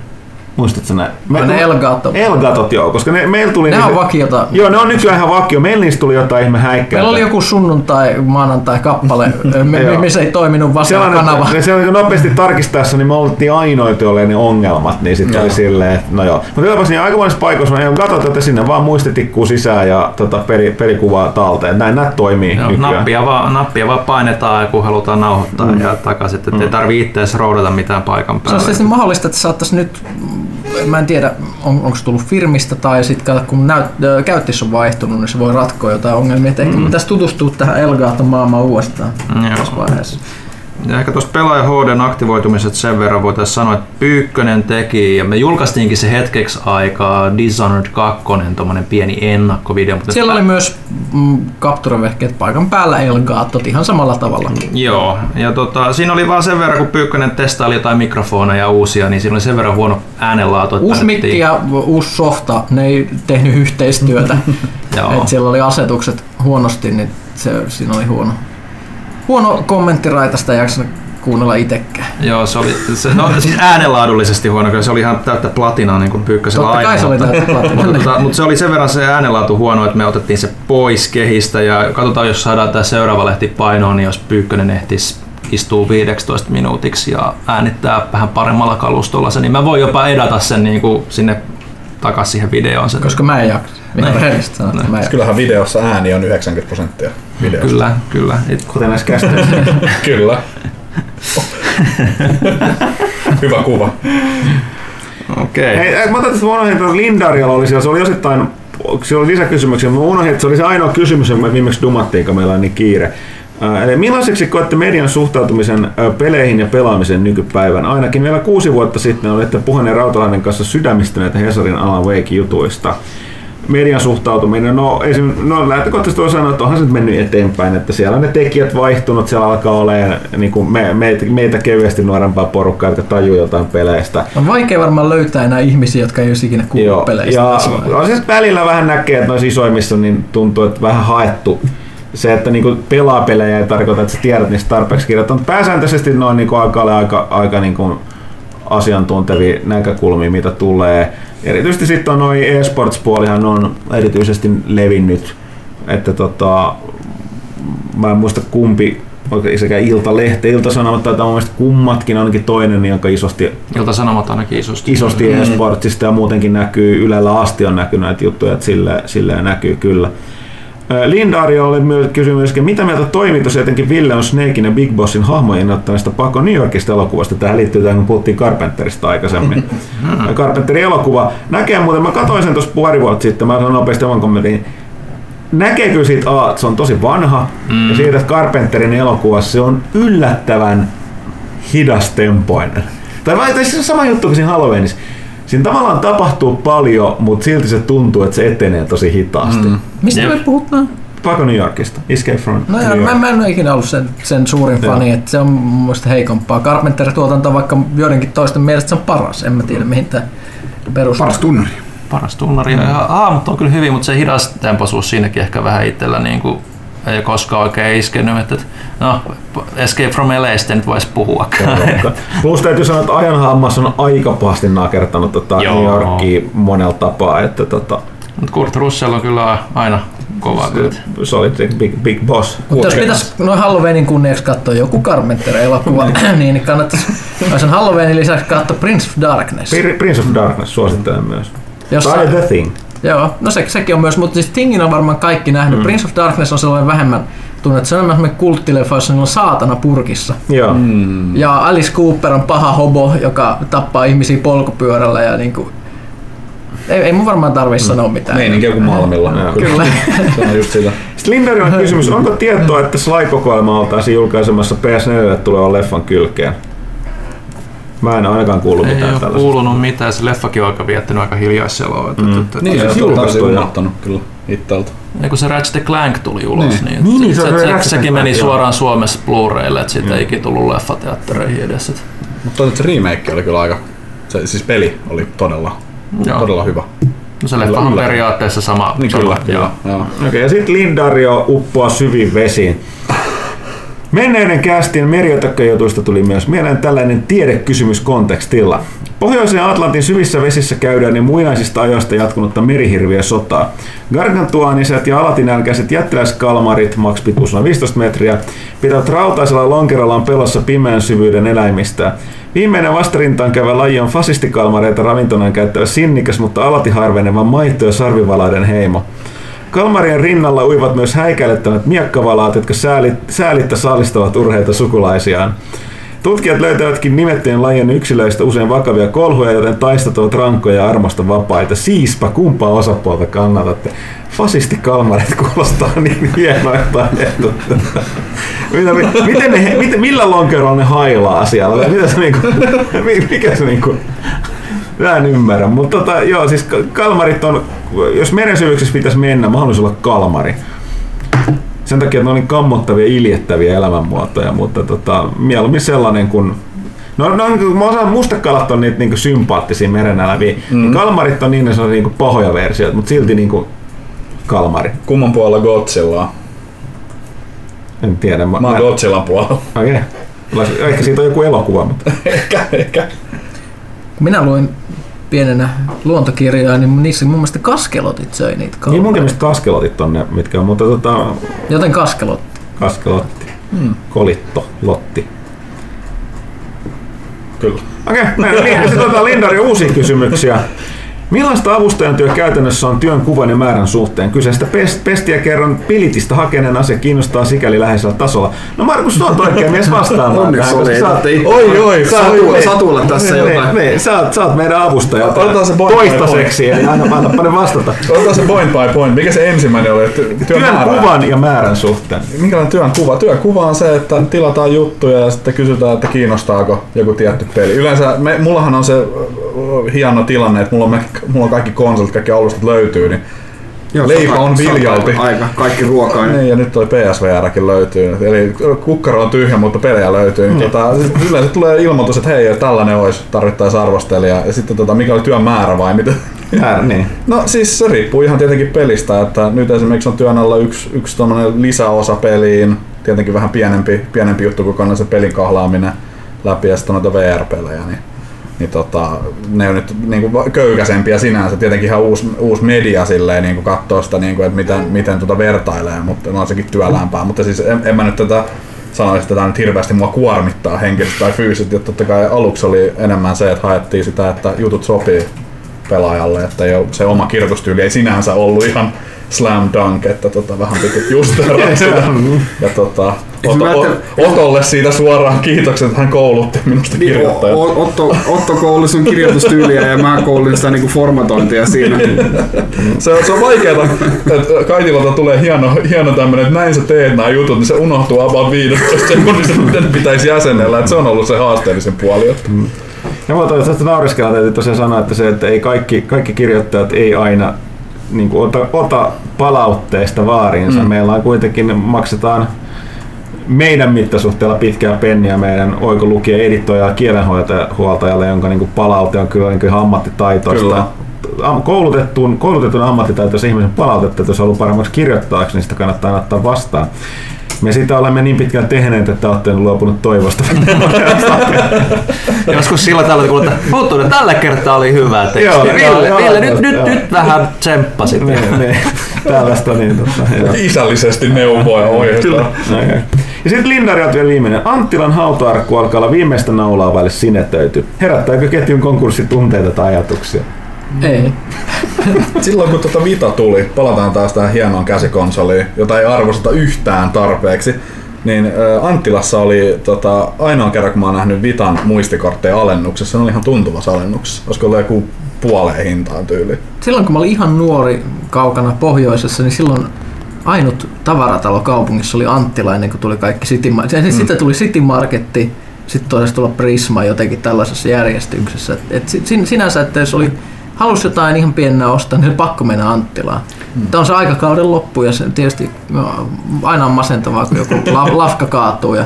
Muistatko nää? Ai ne Elgato. Elgatot, joo, koska ne, meillä tuli... Ne niitä- on vakiota. Joo, ne on nykyään ihan vakio. Meillä niistä tuli jotain ihme häikkää. Meillä oli joku sunnuntai, maanantai kappale, me- missä ei toiminut Sellainen, kanava. ne se oli nopeasti tarkistaessa, niin me oltiin ainoita, joilla oli ne ongelmat, niin sitten oli silleen, että no joo. Mutta jopas niin aika monissa paikoissa mä katsot, että sinne vaan muistitikkuu sisään ja tota, peli, pelikuvaa talteen. Näin näitä toimii Joo, nykyään. nappia, vaan, nappia vaan painetaan, kun halutaan nauhoittaa mm. ja takaisin. Että mm. ei tarvitse itse roudata mitään paikan Se on päälle. siis mahdollista, että saattaisi nyt, mä en tiedä on, onko se tullut firmistä tai sitten kun näyt, käyttis on vaihtunut, niin se voi ratkoa jotain ongelmia. Et ehkä mm. pitäisi tutustua tähän Elgaaton maailmaan uudestaan Joo. tässä vaiheessa. Ja ehkä tuossa pelaaja HDn aktivoitumiset sen verran voitaisiin sanoa, että Pyykkönen teki, ja me julkaistiinkin se hetkeksi aikaa Dishonored 2, tommonen pieni ennakkovideo. Mutta Siellä oli myös mm, kapturavehkeet paikan päällä Elgaatot ihan samalla tavalla. Joo, ja tota, siinä oli vaan sen verran, kun Pyykkönen testaili jotain mikrofoneja uusia, niin siinä oli sen verran huono äänenlaatu. että Uusi mikki ja uusi softa, ne ei tehnyt yhteistyötä. Joo. Et siellä oli asetukset huonosti, niin se, siinä oli huono, huono kommenttiraita, sitä ei jaksanut kuunnella itsekään. Joo, se oli se, no, siis äänenlaadullisesti huono, kyllä se oli ihan täyttä platinaa niin kuin Pyykkösellä Totta aina. kai se oli mutta, mutta, tota, mutta, se oli sen verran se äänenlaatu huono, että me otettiin se pois kehistä ja katsotaan, jos saadaan tämä seuraava lehti painoon, niin jos Pyykkönen ehtisi istuu 15 minuutiksi ja äänittää vähän paremmalla kalustolla sen, niin mä voin jopa edata sen niin kuin sinne takaisin siihen videoon. Sen. Koska mä en jaksa. Ihan Näin. sanottuna, mä en jaksa. Kyllähän videossa ääni on 90 prosenttia videosta. Kyllä, kyllä. Et, Kuten näissä kästeissä. Kyllä. Hyvä kuva. Okei. Hei, äh, mä otan tästä unohdin, että Lindarialla oli siellä, se oli osittain siellä on lisäkysymyksiä. Mä unohdin, että se oli se ainoa kysymys, jonka me viimeksi dumattiin, kun meillä on niin kiire. Eli millaiseksi koette median suhtautumisen peleihin ja pelaamiseen nykypäivän? Ainakin vielä kuusi vuotta sitten olette puhuneet Rautalainen kanssa sydämistyneitä Hesarin Alan Wake-jutuista. Median suhtautuminen, no, esim, no lähtökohtaisesti voi sanoa, että onhan se nyt mennyt eteenpäin, että siellä on ne tekijät vaihtunut, siellä alkaa olemaan niin kuin me, meitä, meitä kevyesti nuorempaa porukkaa, jotka tajuu jotain peleistä. On vaikea varmaan löytää enää ihmisiä, jotka ei olisi ikinä kuullut Joo, peleistä. ja on siis välillä vähän näkee, että noissa isoimmissa niin tuntuu, että vähän haettu se, että niinku pelaa pelejä ei tarkoita, että sä tiedät niistä tarpeeksi kirjoittaa, mutta pääsääntöisesti noin niinku alkaa olla aika, aika niinku asiantuntevia näkökulmia, mitä tulee. Erityisesti sitten on noin e-sports-puolihan on erityisesti levinnyt, että tota, mä en muista kumpi, sekä Ilta-Lehti, Ilta-Sanomat tai mun mielestä kummatkin, ainakin toinen, niin aika isosti Ilta-Sanomat ainakin isosti. isosti mm. e-sportsista ja muutenkin näkyy, Ylellä asti on näkynyt näitä juttuja, että sille, silleen näkyy kyllä. Lindaari oli myös kysymys, mitä mieltä toimitus etenkin Ville on Snakein ja Big Bossin hahmojen ottamista Pako New Yorkista elokuvasta. Tähän liittyy tähän, kun puhuttiin Carpenterista aikaisemmin. Carpenterin elokuva. Näkee muuten, mä katsoin sen tuossa pari vuotta sitten, mä sanon nopeasti oman kommentin. Näkee kyllä siitä, A, että se on tosi vanha, mm. ja siitä, että Carpenterin elokuvassa se on yllättävän hidastempoinen. Tai vai tai se on sama juttu kuin siinä Halloweenissa. Siinä tavallaan tapahtuu paljon, mutta silti se tuntuu, että se etenee tosi hitaasti. Mm. Mistä me puhutaan? Pako New Yorkista. Escape from No joo, New mä, York. mä en ole ikinä ollut sen, sen suurin Joo. fani, että se on mun mielestä heikompaa. Carpenter-tuotanto, vaikka joidenkin toisten mielestä se on paras, en mä tiedä mihin tämä perustuu. Paras tunnari. Paras tunnari. Mm. Ja hahmot on kyllä hyvin, mutta se hidas tempoisuus siinäkin ehkä vähän itsellä niin kuin, ei koskaan oikein iskenyt. Että, no, Escape from LAstä nyt voisi puhua. Plus täytyy sanoa, että ajan hammas on aika pahasti nakertanut tota Joo. New Yorkia monella tapaa. Että tota, Mutta Kurt Russell on kyllä aina kova. se oli se big, big boss. Mutta jos pitäisi noin Halloweenin kunniaksi katsoa joku Carpenter-elokuva, niin niin kannattaisi sen Halloweenin lisäksi katsoa Prince of Darkness. Prince of Darkness suosittelen myös. Jossa- Tai The Thing. Joo, no se, sekin on myös, mutta siis Thingin on varmaan kaikki nähnyt. Mm. Mm. Prince of Darkness on sellainen vähemmän tunnettu. Se on enemmän semmoinen kulttileffa, jossa niillä on saatana purkissa. Joo. Mm. Ja Alice Cooper on paha hobo, joka tappaa ihmisiä polkupyörällä ja niinku... Ei, ei mun varmaan tarvitse sanoa mitään. Meininki kuin Malmilla. Joo. Kyllä. Se on just sitä. Sitten kysymys, onko tietoa, että Sly-kokoelma oltaisiin julkaisemassa PS4 tulevan leffan kylkeen? Mä en ainakaan kuullut Ei mitään tällaista. kuulunut mitään. Se leffakin on aika viettänyt aika hiljaisseloa. Että, Mm. että, Niin, Se se on julkaisu julkaistu ilmoittanut kyllä itseltä. Ja kun se Ratchet Clank tuli ulos, Niin. niin, Niin, niin, se se, se, Ratchet se, sekin Clank, meni joo. suoraan Suomessa Blu-raylle, että siitä ei ikinä tullut leffateattereihin edes. Mutta se remake oli kyllä aika, se, siis peli oli todella, Joo. todella hyvä. no se leffa on periaatteessa sama. Niin sama kyllä, joo. kyllä. Joo. Okei, okay, ja sitten Lindario uppoaa syviin vesiin. Menneiden kästien meriötökköjutuista tuli myös mieleen tällainen tiedekysymys kontekstilla. Pohjoisen Atlantin syvissä vesissä käydään niin muinaisista ajoista jatkunutta merihirviö sotaa. Gargantuaniset ja alatinälkäiset jättiläiskalmarit, max pituus noin 15 metriä, pitävät rautaisella lonkerollaan pelossa pimeän syvyyden eläimistä. Viimeinen vastarintaan käyvä laji on fasistikalmareita ravintonaan käyttävä sinnikäs, mutta alati harveneva maito- ja sarvivalaiden heimo. Kalmarien rinnalla uivat myös häikäilettävät miekkavalaat, jotka säälit, säälittä saalistavat urheita sukulaisiaan. Tutkijat löytävätkin nimettyjen lajien yksilöistä usein vakavia kolhuja, joten taistot ovat rankkoja ja armosta vapaita. Siispä kumpaa osapuolta kannatatte. Fasistikalmarit kuulostaa niin hienoilta. Mitä, miten ne, miten, millä lonkerolla ne hailaa siellä? Mitä se niinku, mi- mikä se niinku, Mä en ymmärrä, mutta tota, joo, siis ka- kalmarit on, jos meren syvyyksissä pitäisi mennä, mä haluaisin olla kalmari. Sen takia, että ne on niin kammottavia, iljettäviä elämänmuotoja, mutta tota, mieluummin sellainen kuin No, no mä osaan mustakalat on niitä niinku sympaattisia mereneläviä. Mm. Kalmarit on niin, ne on niinku pahoja versioita, mutta silti niinku kalmari. Kumman puolella Godzillaa? En tiedä. Mä, Mä oon Godzillan puolella. Okei. Okay. Ehkä siitä on joku elokuva, mutta ehkä, ehkä. Minä luin pienenä luontokirjaa, niin niissä mun mielestä kaskelotit söi niitä niin kalmareita. munkin mielestä kaskelotit on ne, mitkä on, mutta tota, Joten kaskelot. kaskelotti, Hmm. kolitto, lotti. Kyllä. Okei, okay, niin, sitten otetaan Lindari uusia kysymyksiä. Millaista avustajan työ käytännössä on työn kuvan ja määrän suhteen? Kyseistä pest, pestiä kerran pilitistä hakeneen asia kiinnostaa sikäli läheisellä tasolla. No Markus, oot oikein mies vastaamaan. Onneksi oli, ei- Oi, oi, Satulla- Satulla tässä me- jotain. Me, me, sä, oot, sä oot meidän avustaja. Otetaan se point Toistaiseksi, eli aina paljon vastata. Otetaan se point by point. Mikä se ensimmäinen oli? Ty- Työn, Työn kuvan ja määrän suhteen. Minkälainen työn kuva? Työn kuva on se, että tilataan juttuja ja sitten kysytään, että kiinnostaako joku tietty peli. Yleensä me, mullahan on se hieno tilanne, että mulla on, mulla on kaikki konsolit, kaikki alustat löytyy, niin Joo, leipä on viljalti. Aika, kaikki ruokaa. Niin. Niin, ja nyt toi PSVRkin löytyy. Eli kukkaro on tyhjä, mutta pelejä löytyy. Niin Mm. tota, yleensä tulee ilmoitus, että hei, tällainen olisi, tarvittaisiin arvostelija. Ja sitten tota, mikä oli työn määrä vai mitä? Määrä, niin. No siis se riippuu ihan tietenkin pelistä, että nyt esimerkiksi on työn alla yksi, yksi lisäosa peliin, tietenkin vähän pienempi, pienempi juttu kokonaan se pelin kahlaaminen läpi ja sitten noita VR-pelejä, niin, niin tota, ne on nyt niin kuin köykäisempiä sinänsä, tietenkin ihan uusi, uusi media silleen niin kuin sitä, niin kuin, että miten, miten tota vertailee, mutta on sekin työlämpää, mutta siis en, en mä nyt tätä sanoisi, että tämä nyt hirveästi mua kuormittaa henkisesti tai fyysisesti, että totta kai aluksi oli enemmän se, että haettiin sitä, että jutut sopii pelaajalle, että ole, se oma kirjoitustyyli ei sinänsä ollut ihan slam dunk, että tota, vähän piti justeeraa sitä. Ja tota, Otto, Otolle siitä suoraan kiitokset, että hän koulutti minusta Niin, O- Otto, Otto kouli sun kirjoitustyyliä ja mä koulin sitä niinku formatointia siinä. Se on, se on vaikeeta, että Kaitilolta tulee hieno, hieno tämmönen, että näin sä teet nämä jutut, niin se unohtuu about 15 sekunnissa, miten pitäisi jäsenellä. Että se on ollut se haasteellisin puoli. Että. Ja mä tästä nauriskella täytyy tosiaan sanoa, että se, että ei kaikki, kaikki kirjoittajat ei aina niin kuin ota, ota palautteesta vaariinsa. Mm. Meillä on kuitenkin, maksetaan meidän mittasuhteella pitkää penniä meidän oikolukija, editoija ja kielenhuoltajalle, jonka niin kuin palaute on kyllä niin kuin ammattitaitoista. Kyllä. Koulutettuun, koulutetun ammattitaitoisen ihmisen palautetta, että jos haluaa paremmaksi kirjoittaaksi, niin sitä kannattaa ottaa vastaan. Me sitä olemme niin pitkään tehneet, että olette luopunut toivosta. Joskus sillä tavalla, kun että Huttunen, tällä kertaa oli hyvä teksti. Joo, Ville, joo, joo, Ville joo, nyt, nyt, joo. nyt vähän tsemppasit. niin, niin, tällaista niin joo. Isällisesti neuvoa ja ohjeistaa. Okay. Ja sitten Lindarilta vielä viimeinen. Anttilan hautaarkku alkaa olla viimeistä naulaa vaille sinetöity. Herättääkö ketjun konkurssi tunteita tai ajatuksia? Ei. Silloin kun tuota Vita tuli, palataan taas tähän hienoon käsikonsoliin, jota ei arvosteta yhtään tarpeeksi, niin Anttilassa oli tota, ainoa kerran, kun mä oon nähnyt Vitan muistikortteja alennuksessa, ne oli ihan tuntuvassa alennuksessa. Olisiko ollut joku puoleen hintaan tyyli. Silloin kun mä olin ihan nuori kaukana pohjoisessa, niin silloin ainut tavaratalo kaupungissa oli Anttila ennen kuin tuli kaikki City Mar- mm. Sitten tuli City Marketti, sitten taisi tulla Prisma jotenkin tällaisessa järjestyksessä. Et, et si- sin- sinänsä, että jos oli halusi jotain ihan pienää ostaa, niin pakko mennä Anttilaan. Mm. Tämä on se aikakauden loppu ja se tietysti no, aina on masentavaa, kun joku la- lafka kaatuu ja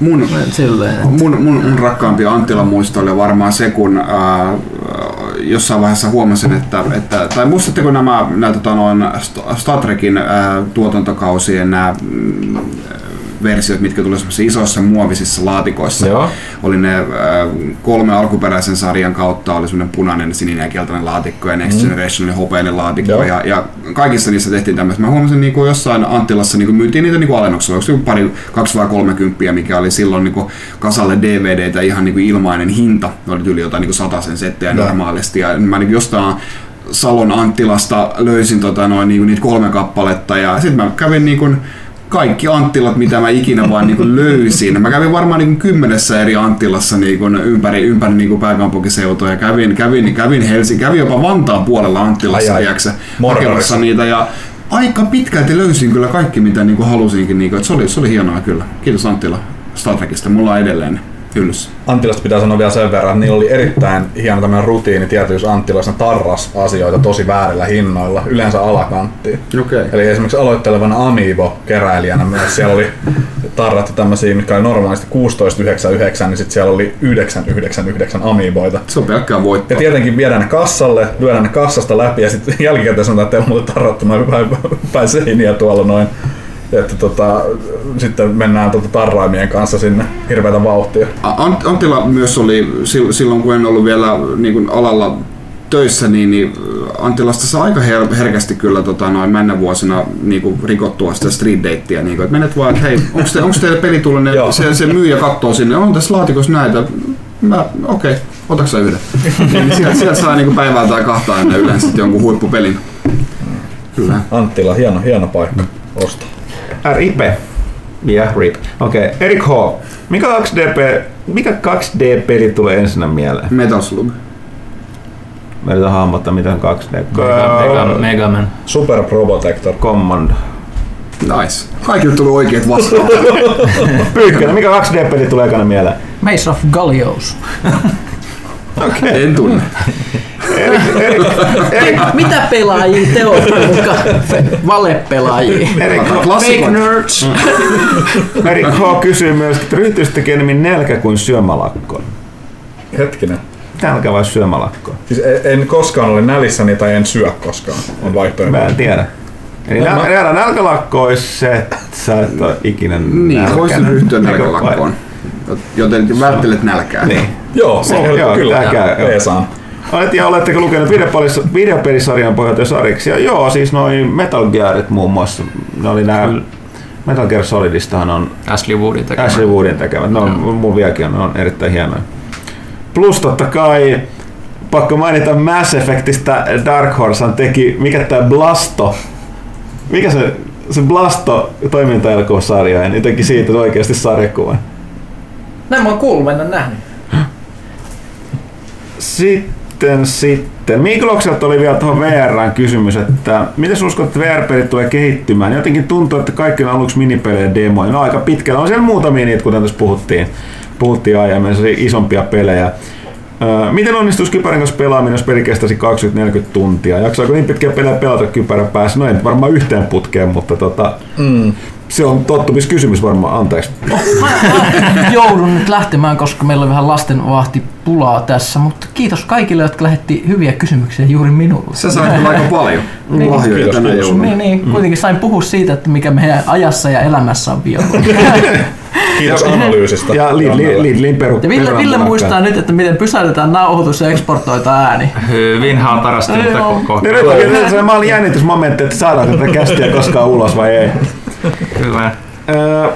Mun, silleen. mun, mun, mun rakkaampi Anttilan muisto oli varmaan se, kun ää, jossain vaiheessa huomasin, että, että tai muistatteko nämä, nämä tota, noin St- Star Trekin ää, tuotantokausien nämä versiot, mitkä tuli isoissa muovisissa laatikoissa. Joo. Oli ne ää, kolme alkuperäisen sarjan kautta, oli semmoinen punainen, sininen ja keltainen laatikko ja Next Generation oli hopeinen laatikko. Joo. Ja, ja kaikissa niissä tehtiin tämmöistä. Mä huomasin niin kuin jossain Anttilassa niin kuin myytiin niitä niin kuin alennuksella. Onko pari, kaksi vai kolme kymppiä, mikä oli silloin niin kuin kasalle DVDtä ihan niin kuin ilmainen hinta. Ne oli yli jotain niin kuin sataisen settejä Joo. normaalisti. Ja mä niin jostain Salon Anttilasta löysin tota noin, niin kuin niitä kolme kappaletta ja sitten mä kävin niin kuin kaikki Anttilat, mitä mä ikinä vaan niin kuin löysin. Mä kävin varmaan niin kuin kymmenessä eri Anttilassa niin kuin ympäri, ympäri niin kuin pääkaupunkiseutua ja kävin, kävin, kävin Helsingin, kävin jopa Vantaan puolella Anttilassa Ai ai. hakemassa niitä ja aika pitkälti löysin kyllä kaikki, mitä niin kuin halusinkin. Niin kuin, että se, oli, se oli hienoa kyllä. Kiitos Anttila Star Trekista. Mulla on edelleen hyllyssä. Anttilasta pitää sanoa vielä sen verran, että niillä oli erittäin hieno tämmöinen rutiini tietyissä Anttiloissa, ne tarras asioita tosi väärillä hinnoilla, yleensä alakanttiin. Okei. Eli esimerkiksi aloittelevana Amiibo-keräilijänä myös siellä oli tarrattu tämmöisiä, mitkä oli normaalisti 16,99, niin sitten siellä oli 9,99 Amiiboita. Se on pelkkää voittoa. Ja tietenkin viedään ne kassalle, lyödään ne kassasta läpi ja sitten jälkikäteen sanotaan, että teillä on muuten tarrattu noin päin, päin seiniä tuolla noin. Että tota, sitten mennään tota tarraimien kanssa sinne hirveätä vauhtia. Ant- Anttila myös oli sil- silloin, kun en ollut vielä niin kuin alalla töissä, niin, niin Anttilasta saa aika her- herkästi kyllä tota, noin mennä vuosina niin kuin rikottua sitä street datea. Niin kuin, että menet vaan, että hei, onko te, teillä peli tullut? Joo. Se, se myyjä katsoo sinne, on tässä laatikossa näitä. Mä, okei, okay. Otatko sä yhden? niin sieltä, sieltä saa niinku päivää tai kahta ennen yleensä sitten jonkun huippupelin. Kyllä. Anttila, hieno, hieno paikka ostaa. RIP. Yeah, RIP. Okei, okay. Erik H. Mikä 2D, mikä 2D-peli tulee ensinnä mieleen? Metal Slug. Mä yritän hahmottaa, mitä on 2D. Mega, Mega, Mega Man. Super Probotector. Command. Nice. Kaikille tuli oikeat vastaukset. Pyykkönen, mikä 2D-peli tulee ekana mieleen? Maze of Gallios. Okei. En tunne. Mitä pelaajia te olette mukaan? Valepelaajia. Erik, Klassikot. nerds. Erik H. kysyy myös, että ryhtyisittekö enemmän nälkä kuin syömälakkoon? Hetkinen. Nälkä vai syömälakkoon? Siis en, en koskaan ole nälissäni tai en syö koskaan. On vaihtoehto. Mä en tiedä. Eli Mä- näl, näl, nälkälakko olisi se, että sä et ole ikinä Niin, voisin ryhtyä nälkälakkoon. Joten välttelet nälkää. Niin. Joo, se Joo, on joo, kyllä. tää käy, joo. Olet, ja oletteko lukenut videopelis- videopelisarjan pohjalta jo sarjiksi? Ja joo, siis noin Metal Gearit muun muassa. Ne oli nää Metal Gear Solidistahan on Ashley Woodin tekemä. Ashley Woodin tekemät. Ne on, mun vieläkin on, ne on erittäin hienoja. Plus totta kai pakko mainita Mass Effectistä Dark Horse teki, mikä tää Blasto, mikä se, se Blasto toimintaelokuvasarja, ja ne teki siitä oikeasti sarjakuvan. Näin mä oon kuullut, mä en ole nähnyt. Sitten, sitten. Miklokselta oli vielä tuohon VRään kysymys, että miten uskot, että VR-pelit tulee kehittymään? Jotenkin tuntuu, että kaikki on aluksi minipelejä demoja. No aika pitkällä. On siellä muutamia niitä, kuten tässä puhuttiin, puhuttiin aiemmin, sellaisia isompia pelejä. Miten onnistuisi kypärän kanssa pelaaminen, jos peli kestäisi 20-40 tuntia? Jaksaako niin pitkiä pelejä pelata kypärän päässä? No ei varmaan yhteen putkeen, mutta tota, Mm. Se on tottumiskysymys varmaan, anteeksi. Mä joudun nyt lähtemään, koska meillä on vähän lastenvahtipulaa tässä, mutta kiitos kaikille, jotka lähetti hyviä kysymyksiä juuri minulle. Sä sait kyllä aika paljon Niin. lahjoja Kiitos, tänä kiitos. jouluna. Niin, niin, kuitenkin sain puhua siitä, että mikä meidän ajassa ja elämässä on biologia. Kiitos analyysistä. Ja Lidlin, Lidlin peru, Ja Ville, Ville muistaa nyt, että miten pysäytetään nauhoitus ja eksportoita ääni. Hyvin hatarasti, mutta koko. Niin se maalin jännitysmomentti, että saadaanko tätä kästiä koskaan ulos vai ei. Kyllä. Öö,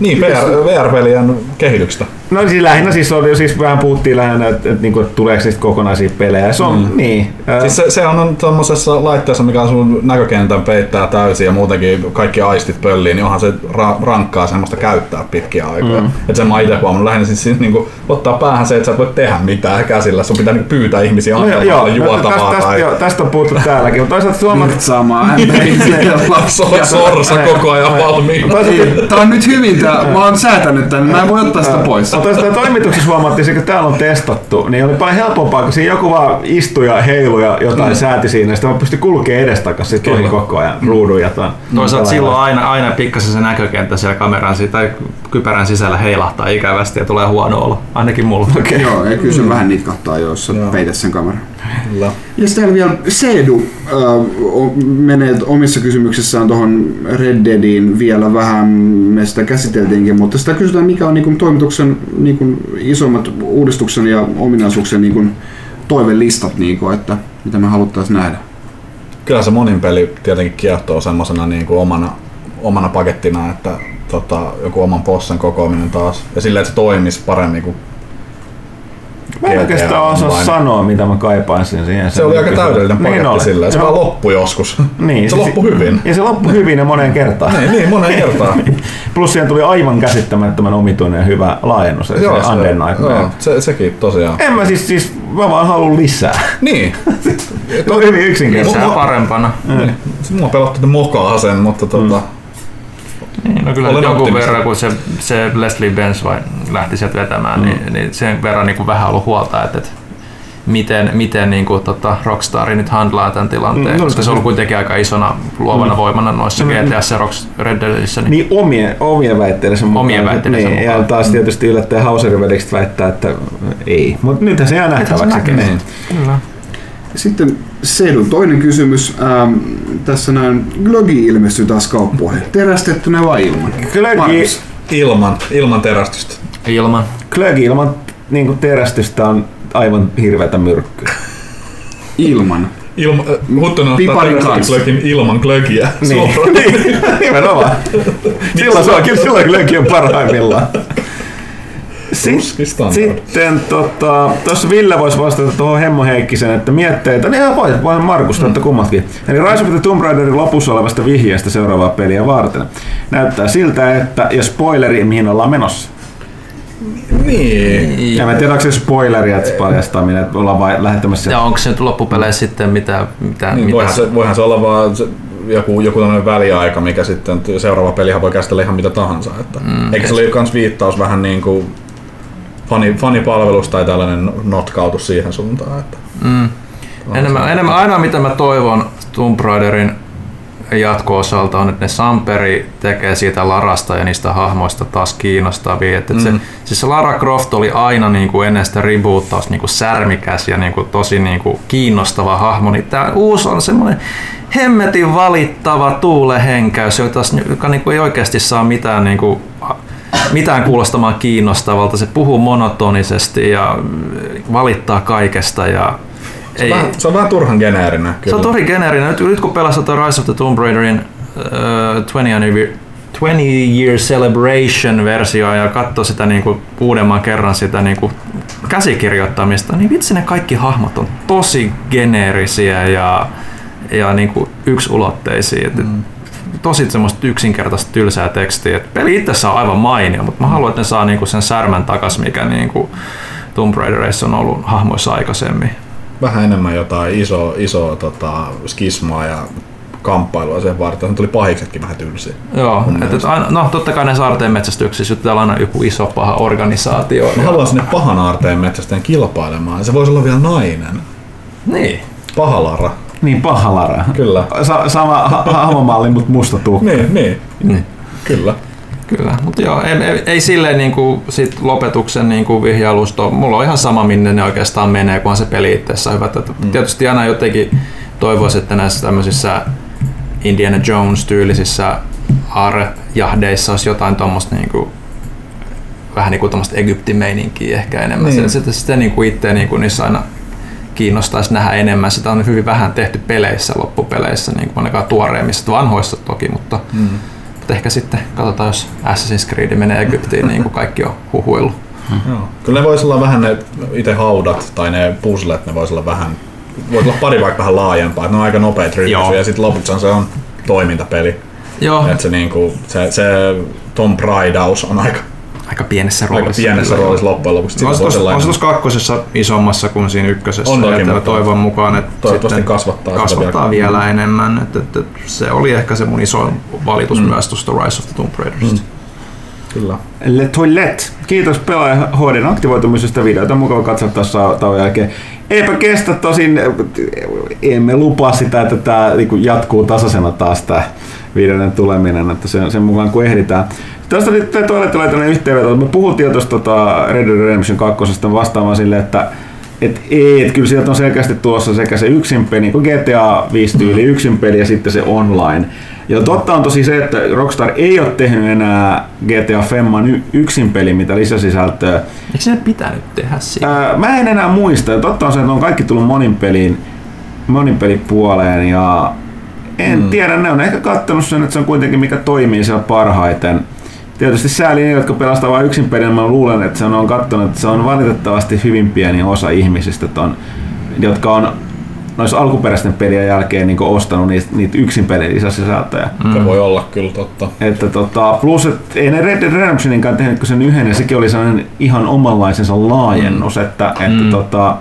Niin, VR, VR-pelien kehityksestä. No siis lähinnä siis, oli, siis vähän puhuttiin lähinnä, että, että, niinku, että tuleeko siis kokonaisia pelejä. Se on, mm. niin. Siis se, se on tuommoisessa laitteessa, mikä on sun näkökentän peittää täysin ja muutenkin kaikki aistit pöllii, niin onhan se ra- rankkaa semmoista käyttää pitkiä aikoja. Mm. Että sen mä itse huomannut lähinnä siis, siis niinku, ottaa päähän se, että sä et voi tehdä mitään käsillä. Sun pitää niinku pyytää ihmisiä no, joo, antamaan joo, juotavaa tästä, tästä, tai joo, tästä on puhuttu täälläkin, mutta toisaalta Suomat... Ämpäriin. so, sorsa koko ajan valmiina. Toisaalta, Tää on nyt hyvin tää. Mä oon säätänyt tän. Mä en voi ottaa sitä pois. Mutta toisaalta toimituksessa huomattiin, että kun täällä on testattu, niin oli paljon helpompaa, kun siinä joku vaan istui ja heilui ja jotain mm. sääti siinä, ja sitten mä pystyn kulkemaan edestakaisin ohi koko ajan ruudun ja tämän. Toisaalta silloin aina, aina pikkasen se näkökenttä siellä kameran si- tai kypärän sisällä heilahtaa ikävästi ja tulee huono olo. Ainakin mulla. Okei. Joo, ja kyllä se vähän nitkahtaa, jos sä peität sen kameran. Kyllä. Ja sitten vielä Seedu äh, menee omissa kysymyksissään tuohon Red Deadiin vielä vähän, me sitä käsiteltiinkin, mutta sitä kysytään mikä on niin toimituksen niin isommat uudistuksen ja ominaisuuksien niin toivelistat, niin kuin, että mitä me haluttaisiin nähdä. Kyllä se monin peli tietenkin kiehtoo semmosena niinku omana, omana pakettina, että tota, joku oman bossen kokoaminen taas. Ja silleen, että se toimisi paremmin kuin Mä en oikeastaan osaa sanoa, mitä mä kaipaisin siihen. Se oli aika täydellinen paketti oli. silleen. Se vaan loppui joskus. Niin, se loppui hyvin. Ja se loppui hyvin ja moneen kertaan. Niin, niin moneen kertaan. Plus siihen tuli aivan käsittämättömän omituinen ja hyvä laajennus. se Joo, Undead Nightmare. joo, se, sekin tosiaan. En mä siis, siis mä vaan haluan lisää. Niin. Se on hyvin yksinkertaista. Lisää parempana. niin. Mua pelotti, että mokaa sen, mutta tota, Niin, no kyllä jonkun verran, kun se, se Leslie Benz vai lähti sieltä vetämään, mm. niin, niin sen verran niin kuin vähän ollut huolta, että, että miten, miten niin kuin, tota, Rockstar nyt handlaa tämän tilanteen, Mm, no, koska se on ollut kuitenkin aika isona luovana mm. voimana noissa mm. GTS ja Rocks Red Deadissä. Niin, Niin omien, omien väitteidensä mukaan. Omien väitteidensä niin, mukaan. Ja taas tietysti yllättäen Hauserin velikset väittää, että ei. Mutta nythän se jää nähtäväksi. niin. kyllä. Sitten Seedun toinen kysymys. Ähm, tässä näin Glogi ilmestyy taas kauppoihin. Terästettynä vai ilman? Glögi, ilman, ilman terästystä. Ilman. glögi ilman niin terästystä on aivan hirveätä myrkkyä. Ilman. Ilma, äh, Huttunen ottaa Piparin terästetyn kanssa. glögin ilman glögiä. Niin, Suoraan. niin nimenomaan. silloin se on, kyllä silloin glögi on parhaimmillaan. Standard. Sitten tota, tuossa Ville voisi vastata tuohon Hemmo Heikkisen, että mietteitä, niin ihan voi, voi Markus, mm. kummatkin. Eli Rise of the Tomb Raiderin lopussa olevasta vihjeestä seuraavaa peliä varten. Näyttää siltä, että, ja spoileri, mihin ollaan menossa. Niin. Ja mä en tiedä, onko se spoileri, että se paljastaa, minne että ollaan vai lähettämässä. Ja onko se nyt loppupeleissä sitten mitä, mitä, Niin, mitä voihan, se, voihan se olla vaan se, joku, joku tämmöinen väliaika, mikä sitten seuraava pelihän voi käsitellä ihan mitä tahansa. Että. Mm, Eikä se oli myös viittaus vähän niin kuin fani, fanipalvelus tai tällainen notkautus siihen suuntaan. Että. Mm. Enemmän, enemmän, ainoa mitä mä toivon Tomb Raiderin jatko-osalta on, että ne Samperi tekee siitä Larasta ja niistä hahmoista taas kiinnostavia. Että mm. se, siis se Lara Croft oli aina niin kuin ennen sitä reboottausta niin kuin särmikäs ja niin kuin tosi niin kuin kiinnostava hahmo. Niin tämä uusi on semmoinen hemmetin valittava tuulehenkäys, joka, joka niin kuin ei oikeasti saa mitään niin kuin, mitään kuulostamaan kiinnostavalta. Se puhuu monotonisesti ja valittaa kaikesta ja Se, ei, vähän, se on vähän turhan geneerinen. Kyllä. Se on tosi geneerinen. Nyt, nyt kun pelasit Rise of the Tomb Raiderin uh, 20, 20 Year Celebration-versio ja katsoi sitä niin kuin uudemman kerran sitä niin kuin käsikirjoittamista, niin vitsi ne kaikki hahmot on tosi geneerisiä ja, ja niin kuin yksulotteisia. Mm. Tosi semmoista yksinkertaista tylsää tekstiä. Et peli itsessään on aivan mainio, mutta mä haluan, että ne saa niin kuin sen särmän takas, mikä niin kuin Tomb Raiderissa on ollut hahmoissa aikaisemmin vähän enemmän jotain iso, iso tota, skismaa ja kamppailua sen varten. Ne tuli pahiksetkin vähän tylsiä. Joo, et, et aina, no totta kai ne saarteen metsästyksissä täällä on aina joku iso paha organisaatio. Mä haluan sinne pahan aarteen metsästäjän kilpailemaan. Se voisi olla vielä nainen. Niin. Pahalara. Niin, pahalara. Kyllä. Sa- sama ha- hahmomalli, mutta musta tukka. niin, niin. niin. Kyllä. Kyllä, mutta joo, ei, ei, ei silleen niin kuin sit lopetuksen niin kuin vihjailusto, mulla on ihan sama minne ne oikeastaan menee, kunhan se peli itsessään hyvä. Mm. Tietysti aina jotenkin toivoisin, että näissä tämmöisissä Indiana Jones-tyylisissä aarejahdeissa olisi jotain tuommoista niin kuin, vähän niin kuin tuommoista Egyptimeininkiä ehkä enemmän. Niin. Sitä, sitä niin kuin itse niin kuin niissä aina kiinnostaisi nähdä enemmän. Sitä on hyvin vähän tehty peleissä, loppupeleissä, niin kuin ainakaan tuoreimmissa, vanhoissa toki, mutta mm mutta ehkä sitten katsotaan, jos Assassin's Creed menee Egyptiin, niin kuin kaikki on huhuillut. Hmm. Joo. Kyllä ne voisi olla vähän ne itse haudat tai ne puzzlet, ne voisi olla vähän, voisi olla pari vaikka vähän laajempaa, että ne on aika nopeat rytmiä ja sitten lopuksi se on toimintapeli. Joo. Että se, niinku, se, se Tom Raidaus on aika aika pienessä roolissa. Aika pienessä roolissa loppujen lopuksi. On se tuossa kakkosessa isommassa kuin siinä ykkösessä. On toki, mutta toivon mukaan, että toivottavasti kasvattaa, kasvattaa vielä, vielä enemmän. Että, että, se oli ehkä se mun iso valitus mm. myös tuosta Rise of the Tomb Raiderista. Mm. Kyllä. Le Toilette. Kiitos pelaaja HD aktivoitumisesta. Videota mukava katsoa tuossa tauon jälkeen. Eipä kestä tosin, emme lupaa sitä, että tämä niinku jatkuu tasaisena taas tämä viidennen tuleminen, että sen, sen mukaan kun ehditään. Tästä oli toilettu tällainen yhteenveto, me puhuttiin tuosta tota Red Dead Redemption 2 vastaamaan silleen, että et ei, et kyllä sieltä on selkeästi tulossa sekä se yksin peli, niin kuin GTA 5 tyyli yksin peli ja sitten se online. Ja totta on tosi se, että Rockstar ei ole tehnyt enää GTA Femman yksin peli, mitä lisäsisältöä. Eikö se pitänyt tehdä siitä? Ää, mä en enää muista. Ja totta on se, että on kaikki tullut monin peliin, monin pelipuoleen ja en mm. tiedä, ne on ehkä kattonut sen, että se on kuitenkin mikä toimii siellä parhaiten tietysti sääli ne, jotka pelastaa vain yksin pelin, mä luulen, että se on katsonut, että se on valitettavasti hyvin pieni osa ihmisistä, ton, jotka on noissa alkuperäisten pelien jälkeen niin ostanut niitä, niitä yksin pelin lisäsisältöjä. Mm. voi olla kyllä totta. Että tota, plus, että ei ne Red Dead Redemptioninkaan tehnyt kuin sen yhden, ja sekin oli sellainen ihan omanlaisensa laajennus, mm. että, että mm. tota,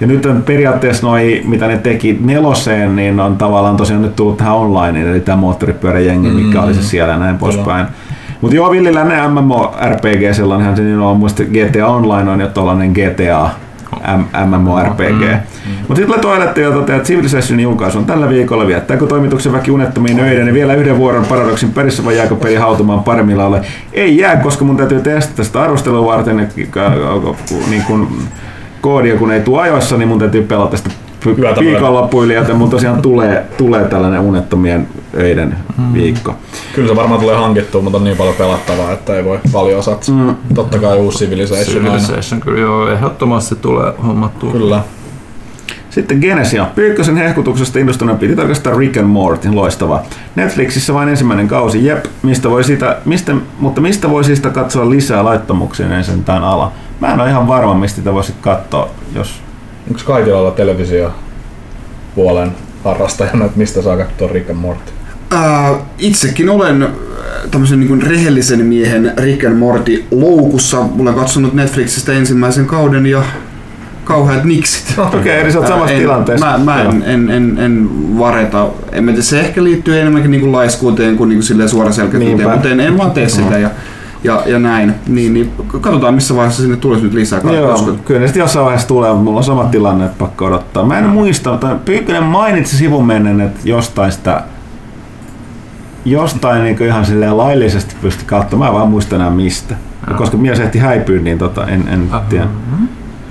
ja nyt on periaatteessa noi, mitä ne teki neloseen, niin on tavallaan tosiaan nyt tullut tähän online, eli tämä moottoripyöräjengi, mikä mm. oli se siellä ja näin poispäin. Mutta joo, Villi Lännen MMORPG, sellainenhan se niin on, muista GTA Online on jo tuollainen GTA MMORPG. Mm. Mm. Mutta sitten toilette ja toteaa, että Civilizationin julkaisu on tällä viikolla. Viettääkö toimituksen väki unettomiin öiden ja vielä yhden vuoron paradoksin perissä vai jääkö peli hautumaan paremmilla ole? Ei jää, koska mun täytyy testata sitä arvostelua varten. Niin kun koodia kun ei tule ajoissa, niin mun täytyy pelata sitä viikonloppuille, joten mun tosiaan tulee, tulee tällainen unettomien öiden mm. viikko. Kyllä se varmaan tulee hankittua, mutta on niin paljon pelattavaa, että ei voi paljon satsia. Mm. Totta kai uusi Civilization. Civilization kyllä joo, ehdottomasti tulee hommattua. Kyllä. Sitten Genesia. Pyykkösen hehkutuksesta innostuneena piti tarkastaa Rick and Morty. Loistava. Netflixissä vain ensimmäinen kausi. Jep, mistä voi sitä, mistä, mutta mistä voi siitä katsoa lisää laittomuksia, ei sentään ala. Mä en ole ihan varma, mistä sitä voisit katsoa, jos... Onko kaikilla olla televisio puolen harrastajana, että mistä saa katsoa Rick and Morty? Äh, itsekin olen tämmöisen niin rehellisen miehen Rick and Morty loukussa. Mulla on katsonut Netflixistä ensimmäisen kauden ja kauheat niksit. Okei, okay, eli sä oot Ää, samassa en, tilanteessa. Mä, mä en, en, en, en, vareta. En mä tiedä, se ehkä liittyy enemmänkin niin kuin laiskuuteen kuin, niin kuin suoraselkäisyyteen, mutta en, en vaan tee sitä ja, ja, ja näin. Niin, niin katsotaan missä vaiheessa sinne tulisi nyt lisää. Joo, koska kyllä ne sitten jossain vaiheessa tulee, mutta mulla on sama tilanne, että pakko odottaa. Mä en muista, mutta Pyykkönen mainitsi sivun mennen, että jostain sitä jostain niin ihan silleen laillisesti pysty katsomaan, mä en vaan muista enää mistä. Ja koska mies ehti häipyä, niin tota, en, en tiedä.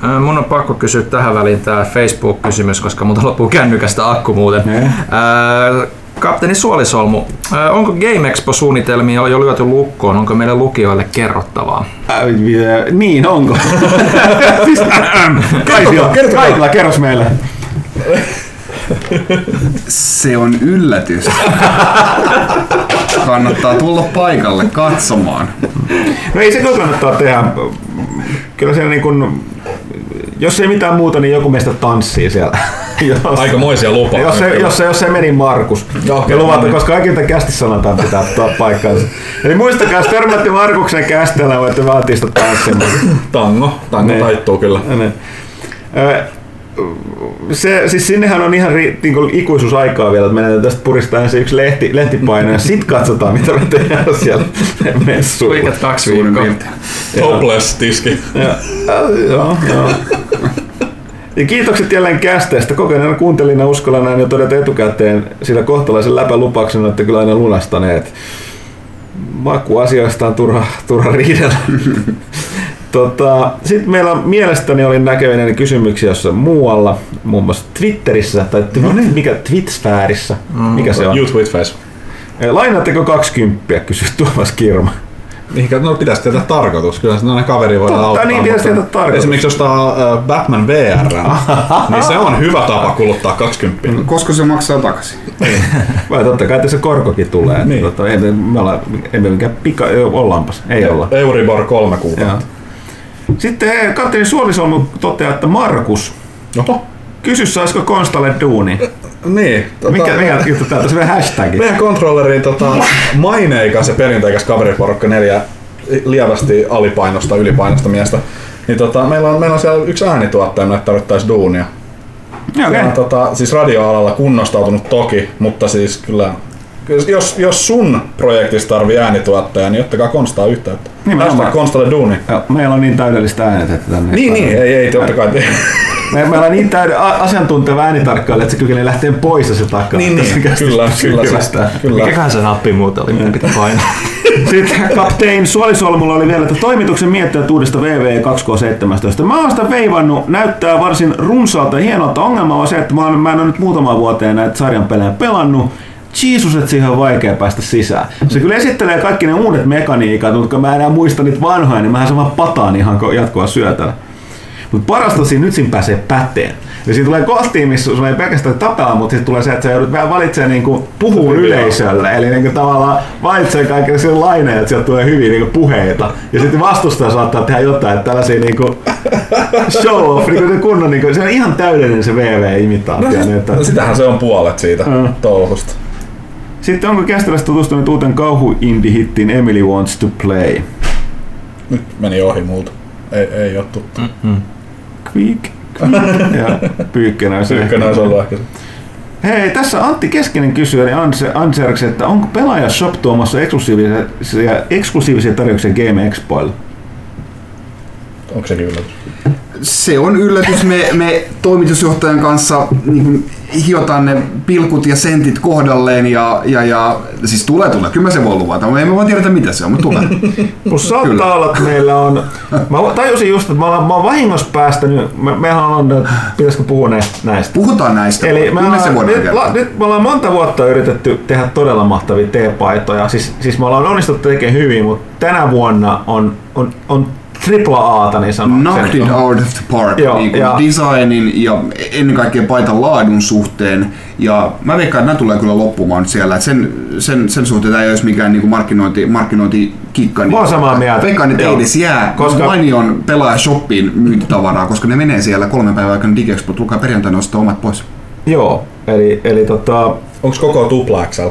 Ää, Mun on pakko kysyä tähän väliin tämä Facebook-kysymys, koska multa loppuu kännykästä akku muuten. Ää, Kapteeni Suolisolmu, ää, onko Game Expo-suunnitelmia jo lyöty lukkoon? Onko meille lukijoille kerrottavaa? Äh, niin, onko? siis, kaikilla, kaikilla, kerros meille. Se on yllätys. Kannattaa tulla paikalle katsomaan. No ei se kyllä kannattaa tehdä. Kyllä siellä niin kun, jos ei mitään muuta, niin joku meistä tanssii siellä. Jos, Aikamoisia lupaa. jos, se, jos, se, jos se meni Markus. Joo, ja luvata, no niin. koska kaikilta kästi sanotaan pitää ottaa paikkaansa. Eli muistakaa, jos törmätte Markuksen kästellä, voitte vaatia sitä tanssimaan. Tango. Tango Niin. taittuu kyllä. Niin. Ö, Se, siis sinnehän on ihan ri, niin kuin ikuisuusaikaa vielä, että meidän tästä puristaa ensin yksi lehti, lehtipaino ja sitten katsotaan, mitä me tehdään siellä messuilla. Huikeat kaksi viikkoa. Topless tiski. Ja, joo, joo. Ja kiitokset jälleen kästeestä. Kokeneena kuuntelina uskallan näin jo todeta etukäteen sillä kohtalaisen läpälupauksena, että kyllä aina lunastaneet. Makuasioista on turha, turha riidellä. tota, Sitten meillä on, mielestäni oli näkevinäni kysymyksiä jossain muualla, muun muassa Twitterissä tai twi- No niin. mikä Twitsfäärissä. Mikä se on? You Twitface. Lainaatteko 20, kysyy Tuomas Kirma. Mihinkä, no pitäisi tietää tarkoitus. Kyllä se aina kaveri voi Totta, auttaa. niin, pitäisi tietää tarkoitus. Esimerkiksi jos tämä uh, Batman VR, niin se on hyvä tapa kuluttaa 20. Koska se maksaa takaisin. Vai totta kai tässä korkokin tulee. Niin. Tota, ei, me, me olla, ei me mikään pika, ollaanpas, ei olla. Euribor kolme kuukautta. Sitten eh, kapteeni Suolisolmu toteaa, että Markus, Oho. kysy saisiko Konstalle duuni. Niin. Tota, Mikä, mikä juttu tää, on vielä hashtagi. Meidän kontrolleriin tota, maineikas ja perinteikäs kaveriporukka neljä lievästi alipainosta, ylipainosta miestä. Niin tota, meillä, on, meillä on siellä yksi äänituottaja, mille tarvittaisi duunia. Se okei. on tota, siis radioalalla kunnostautunut toki, mutta siis kyllä jos, jos sun projektista tarvii äänituottaja, niin ottakaa Konstaa yhteyttä. Nimenomaan. Konstalle duuni. Joo, meillä on niin täydellistä äänetettä tänne. Niin, niin, ei, ei totta kai. Me, meillä on niin täyden a- asiantunteva äänitarkkailija, että se kykenee lähteä pois se takaa. Niin, niin, kyllä, kyllä, se- syntymästä. kyllä. Mikäköhän se nappi muuten oli, mitä pitää painaa? Sitten kaptein Suolisolmulla oli vielä, että toimituksen miettiöt uudesta VV 2K17. Mä oon sitä veivannut, näyttää varsin runsaalta ja hienolta. Ongelma on se, että mä, oon, mä en ole nyt muutama vuoteen näitä sarjan pelejä pelannut. Jeesus, että siihen on vaikea päästä sisään. Se kyllä esittelee kaikki ne uudet mekaniikat, mutta kun mä en enää muista niitä vanhoja, niin mähän sama pataan ihan ko- jatkoa syötänä. Mutta parasta siinä nyt siinä pääsee päteen. Ja siinä tulee kohtiin, missä sulla ei pelkästään tapella, mutta sitten tulee se, että sä joudut vähän valitsemaan niinku puhuu yleisölle. Eli niinku tavallaan valitsee kaikille sille laineille, että sieltä tulee hyviä niinku puheita. Ja sitten vastustaja saattaa tehdä jotain, että tällaisia niinku show off, niinku kunnon, niinku, se on ihan täydellinen se VV-imitaatio. No, niin, siis, no sitähän se on puolet siitä Mm. touhusta. Sitten onko kästelässä tutustunut uuteen kauhu indie-hittiin Emily Wants to Play? Nyt meni ohi multa. Ei, ei ole tuttu. Mm-hmm. Quick. ja Pyykkönen on se. Ollut ehkä se. Hei, tässä Antti Keskinen kysyy, eli Anse- Anserks, että onko pelaaja Shop tuomassa eksklusiivisia, eksklusiivisia tarjouksia Game Expoille? Onko sekin yllätys? Se on yllätys. Me, me toimitusjohtajan kanssa niin kuin, hiotaan ne pilkut ja sentit kohdalleen ja, ja, ja siis tulee tulee. Kyllä mä se voi luvata. Me emme vaan tiedetä mitä se on, mutta tulee. Plus saattaa Kyllä. olla, että meillä on... Mä tajusin just, että mä oon, mä oon vahingossa päästänyt... Me, mehän on... Pitäisikö puhua näistä? Puhutaan näistä. Eli me se ollaan, voidaan nyt, la, nyt me ollaan monta vuotta yritetty tehdä todella mahtavia teepaitoja. Siis, siis me ollaan onnistuttu tekemään hyvin, mutta tänä vuonna on, on, on tripla Aata, niin sanoo. Knocked it out of the park Joo, niin ja- designin ja ennen kaikkea paikan laadun suhteen. Ja mä veikkaan, että nämä tulee kyllä loppumaan siellä. Et sen, sen, sen suhteen tämä ei olisi mikään niin kuin markkinointi, markkinointikikka. Niin Mä oon samaa mieltä. Veikkaan, että ei edes jää Koska- mainion pelaaja shoppiin myyntitavaraa, koska ne menee siellä kolme päivää aikana Digexpo. Tulkaa perjantaina ostaa omat pois. Joo, eli, eli tota, Onko koko tupla XL?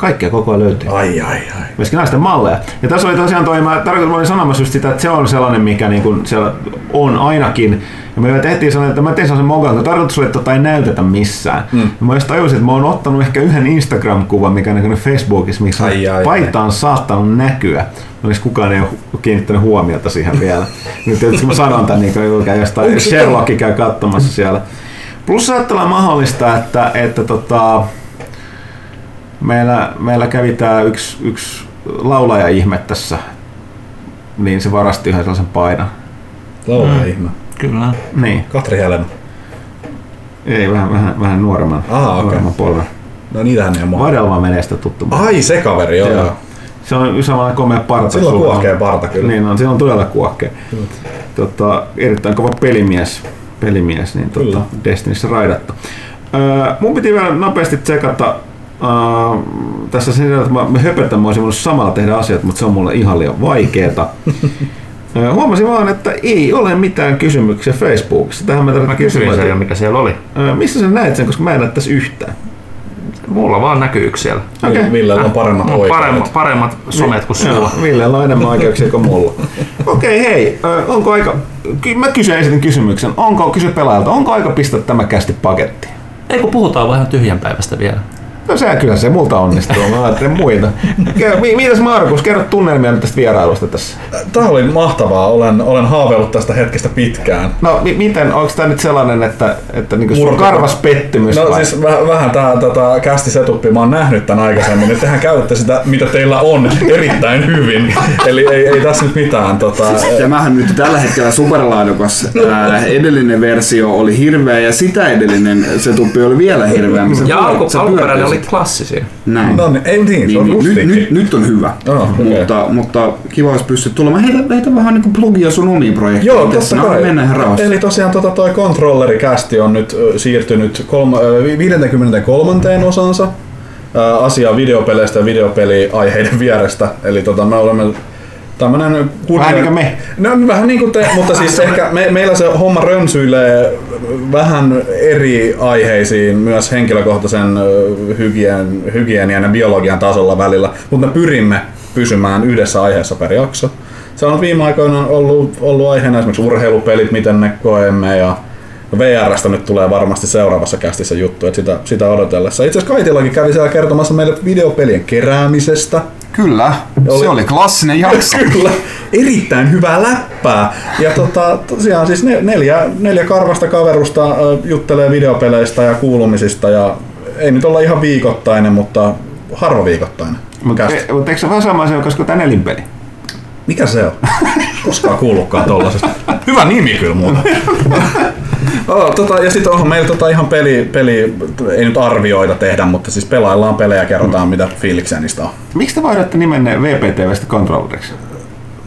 Kaikkea koko ajan löytyy. Ai ai ai. Myöskin naisten malleja. Ja tässä oli tosiaan toi, mä, tarkoitan, mä olin sanomassa just sitä, että se on sellainen, mikä niin kuin siellä on ainakin. Ja me tehtiin sellainen, että mä tein sellaisen mokan, kun tarkoitus oli, että tota ei näytetä missään. Mm. Ja mä just tajusin, että mä oon ottanut ehkä yhden Instagram-kuvan, mikä on näkynyt Facebookissa, missä Ai, ai, ai. paita on saattanut näkyä. Olisi kukaan ei ole kiinnittänyt huomiota siihen vielä. Nyt tietysti mä sanon tämän, niin kuin jostain, Onko se Sherlock käy katsomassa siellä. Plus saattaa olla mahdollista, että, että tota, meillä, meillä kävi tämä yksi, yksi laulaja ihme tässä, niin se varasti yhden sellaisen paidan. Laulaa Mm. ihme. Kyllä. Niin, Katri Helena. ei vähän, vähän, vähän nuoremman, Aha, okei. nuoremman polven. No niitähän ei ole. Vadelma menee sitä tuttu. Ai se kaveri, joo. Joo. Se on samalla komea parta. Sillä on kuohkea parta kyllä. Niin on, siinä on todella kuohkea. Tota, erittäin kova pelimies, pelimies niin tota. Destinissä raidattu. Öö, mun piti vielä nopeasti tsekata öö, tässä sen, että mä, mä höpötän, mä olisin voinut samalla tehdä asiat, mutta se on mulle ihan liian vaikeeta. Öö, huomasin vaan, että ei ole mitään kysymyksiä Facebookissa. Tähän mä Mä tarvitsen kysyin sen jo, mikä siellä oli. öö, missä sä näet sen, koska mä en näe tässä yhtään. Mulla vaan näkyy yksi siellä. Okei. Okay. Villellä on paremmat on oikeudet. paremmat, paremmat somet kuin sulla. Villellä on enemmän oikeuksia kuin mulla. Okei, okay, hei, onko aika, mä kysyn esitin kysymyksen, onko, kysy pelaajalta, onko aika pistää tämä kästi pakettiin? Ei kun puhutaan vähän tyhjänpäivästä vielä. No se kyllä se multa onnistuu, mä ajattelen muita. Mitäs Markus, kerro tunnelmia tästä vierailusta tässä. Tämä oli mahtavaa. Olen, olen haaveillut tästä hetkestä pitkään. No mi- miten, onko tämä nyt sellainen, että, että niinku sun karvas pettymys No vai? siis väh, vähän tää tota, kästi setuppi, mä oon nähnyt tän aikaisemmin, että tehän käytätte sitä, mitä teillä on, erittäin hyvin. Eli ei, ei tässä nyt mitään. Tota, Tämähän nyt tällä hetkellä superlaadukas. Ää, edellinen versio oli hirveä ja sitä edellinen setuppi oli vielä hirveämpi. Se Ja alku, alkuperäinen oli pyörtyy klassisia. Näin. no niin, ei niin, se on Niin, nyt, nyt, nyt, on hyvä, Oh, okei. mutta, mutta kiva olisi pystyä tulemaan. Heitä, heitä vähän niin plugia sun omiin projekteihin. Joo, Tässä totta kai. Mennään rauhassa. Eli tosiaan tota, toi kontrollerikästi on nyt siirtynyt kolma, ö, 53. osansa asiaa videopeleistä ja videopeliaiheiden vierestä. Eli tota, me olemme tämmönen Vähän niin kuin me. No vähän niin kuin te, mutta siis ehkä me, meillä se homma rönsyilee vähän eri aiheisiin myös henkilökohtaisen hygien, hygienian ja biologian tasolla välillä, mutta me pyrimme pysymään yhdessä aiheessa per jakso. Se on viime aikoina ollut, ollut aiheena esimerkiksi urheilupelit, miten ne koemme ja VRstä nyt tulee varmasti seuraavassa kästissä juttu, että sitä, sitä odotellessa. Itse asiassa Kaitillakin kävi siellä kertomassa meille videopelien keräämisestä. Kyllä, Oli- se oli klassinen jakso. Kyllä, erittäin hyvää läppää. Ja tota, tosiaan siis ne, neljä, neljä karvasta kaverusta juttelee videopeleistä ja kuulumisista ja ei nyt olla ihan viikoittainen, mutta harva viikoittainen. Mutta e, mut eikö se vähän sama asia, koska tämä nelinpeli? Mikä se on? Koskaan kuullutkaan tollasesta. Hyvä nimi kyllä muuten. Oh, tota, ja sitten onhan meillä tota ihan peli, peli, ei nyt arvioida tehdä, mutta siis pelaillaan pelejä ja kerrotaan mitä fiiliksiä niistä on. Miksi te vaihdatte nimenne VPTVstä controlleriksi?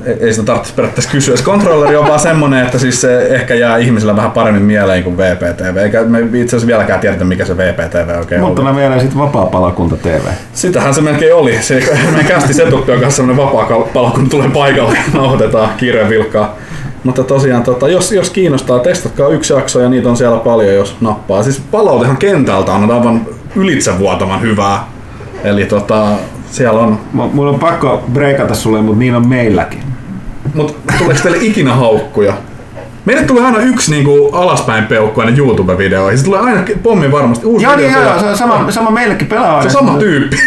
Ei- ei sitä tarvitse periaatteessa kysyä. Se Controlleri on vaan semmonen, että siis se ehkä jää ihmisillä vähän paremmin mieleen kuin VPTV. Eikä me itse asiassa vieläkään tiedetä, mikä se VPTV oikein Mutta on. on vielä sitten vapaa-palakunta TV. Sitähän se melkein oli. Se, meidän kästi setuppi on kanssa semmonen vapaa palo, kun tulee paikalle ja nauhoitetaan kirjan vilkkaa. Mutta tosiaan, tota, jos, jos kiinnostaa, testatkaa yksi jakso ja niitä on siellä paljon, jos nappaa. Siis palautehan kentältä on aivan ylitsevuotavan hyvää. Eli tota, siellä on... M- Mulla on pakko breikata sulle, mutta niin on meilläkin. Mutta tuleeko teille ikinä haukkuja? Meille tulee aina yksi niinku alaspäin peukku aina YouTube-videoihin. Se tulee aina pommi varmasti. Uusi Joo, video niin, joo, se on sama, sama meillekin pelaa. Se on sama tyyppi.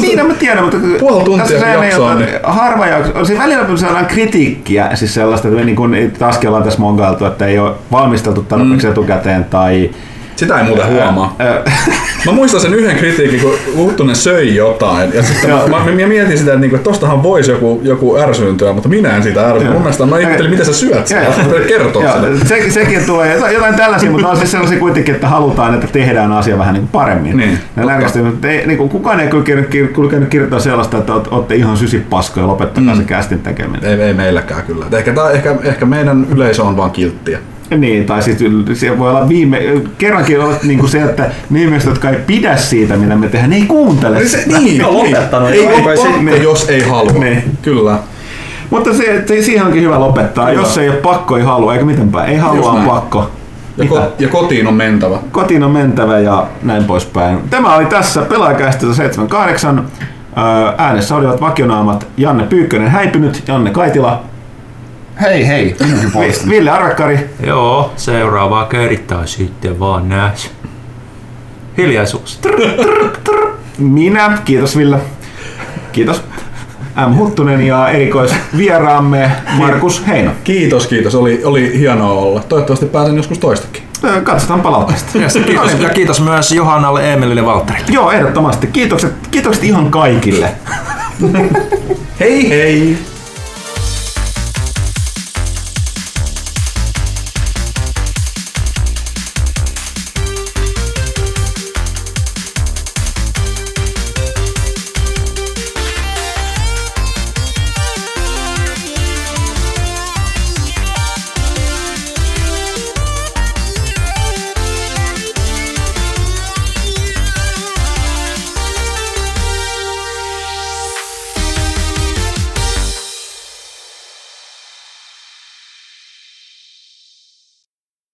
Niin, mä tiedän, mutta Puoli tuntia tässä sehän ei jaksoa, niin- harva jakso. Siis välillä saadaan kritiikkiä, siis sellaista, että me niin kuin, taaskin ollaan tässä mongailtu, että ei ole valmisteltu tarpeeksi Mm. etukäteen tai Sitä ei muuten huomaa. Mä muistan sen yhden kritiikin, kun Huttunen söi jotain. Ja sitten mä, mä, mä, mietin sitä, että, niinku, että tostahan voisi joku, joku ärsyyntyä, mutta minä en siitä ärsy. Mun mielestä mä ihmettelin, mitä sä syöt. Kertoa Joo, sen. se, sekin tulee, jotain- jotain tällaisia, mutta on siis sellaisia kuitenkin, että halutaan, että tehdään asia vähän niin kuin paremmin. Niin, närkästyy, mutta ei, niin kuin, kukaan ei kyllä kir- kulkenut kirjoittaa sellaista, että ootte ihan sysipaskoja, lopettakaa Mm. se kästin tekeminen. Ei, ei meilläkään kyllä. Ehkä, tää, ehkä, ehkä meidän yleisö on vaan kilttiä. Niin, tai sitten se voi olla viime, kerrankin olla niin kuin se, että ne ihmiset, jotka ei pidä siitä, mitä me tehdään, ne ei kuuntele Se, sitä. niin, on lopettanut. Ei, Ei ei se- jos ei halua. Niin. Kyllä. Mutta se, se, siihen onkin hyvä lopettaa. Kyllä. Jos ei ole pakko, ei halua, eikä miten päin. Ei halua, on pakko. Ja, ko- ja kotiin on mentävä. kotiin on mentävä ja näin poispäin. Tämä oli tässä Pelaajakästössä 78. Öö, Äänessä olivat vakionaamat Janne Pyykkönen häipynyt, Janne Kaitila, Hei hei, minunkin puolestani. Ville Arvekkari Joo, seuraavaa kertaa sitten vaan näes. Hiljaisuus. minä, kiitos Ville, kiitos M. Huttunen ja erikoisvieraamme Markus Heino. Kiitos, kiitos. Oli, oli hienoa olla. Toivottavasti pääsen joskus toistakin. Katsotaan palautteesta. Kiitos, ja kiitos myös Johannalle, Emilille ja Valtterille. Joo, ehdottomasti. Kiitokset, kiitokset ihan kaikille. Hei hei!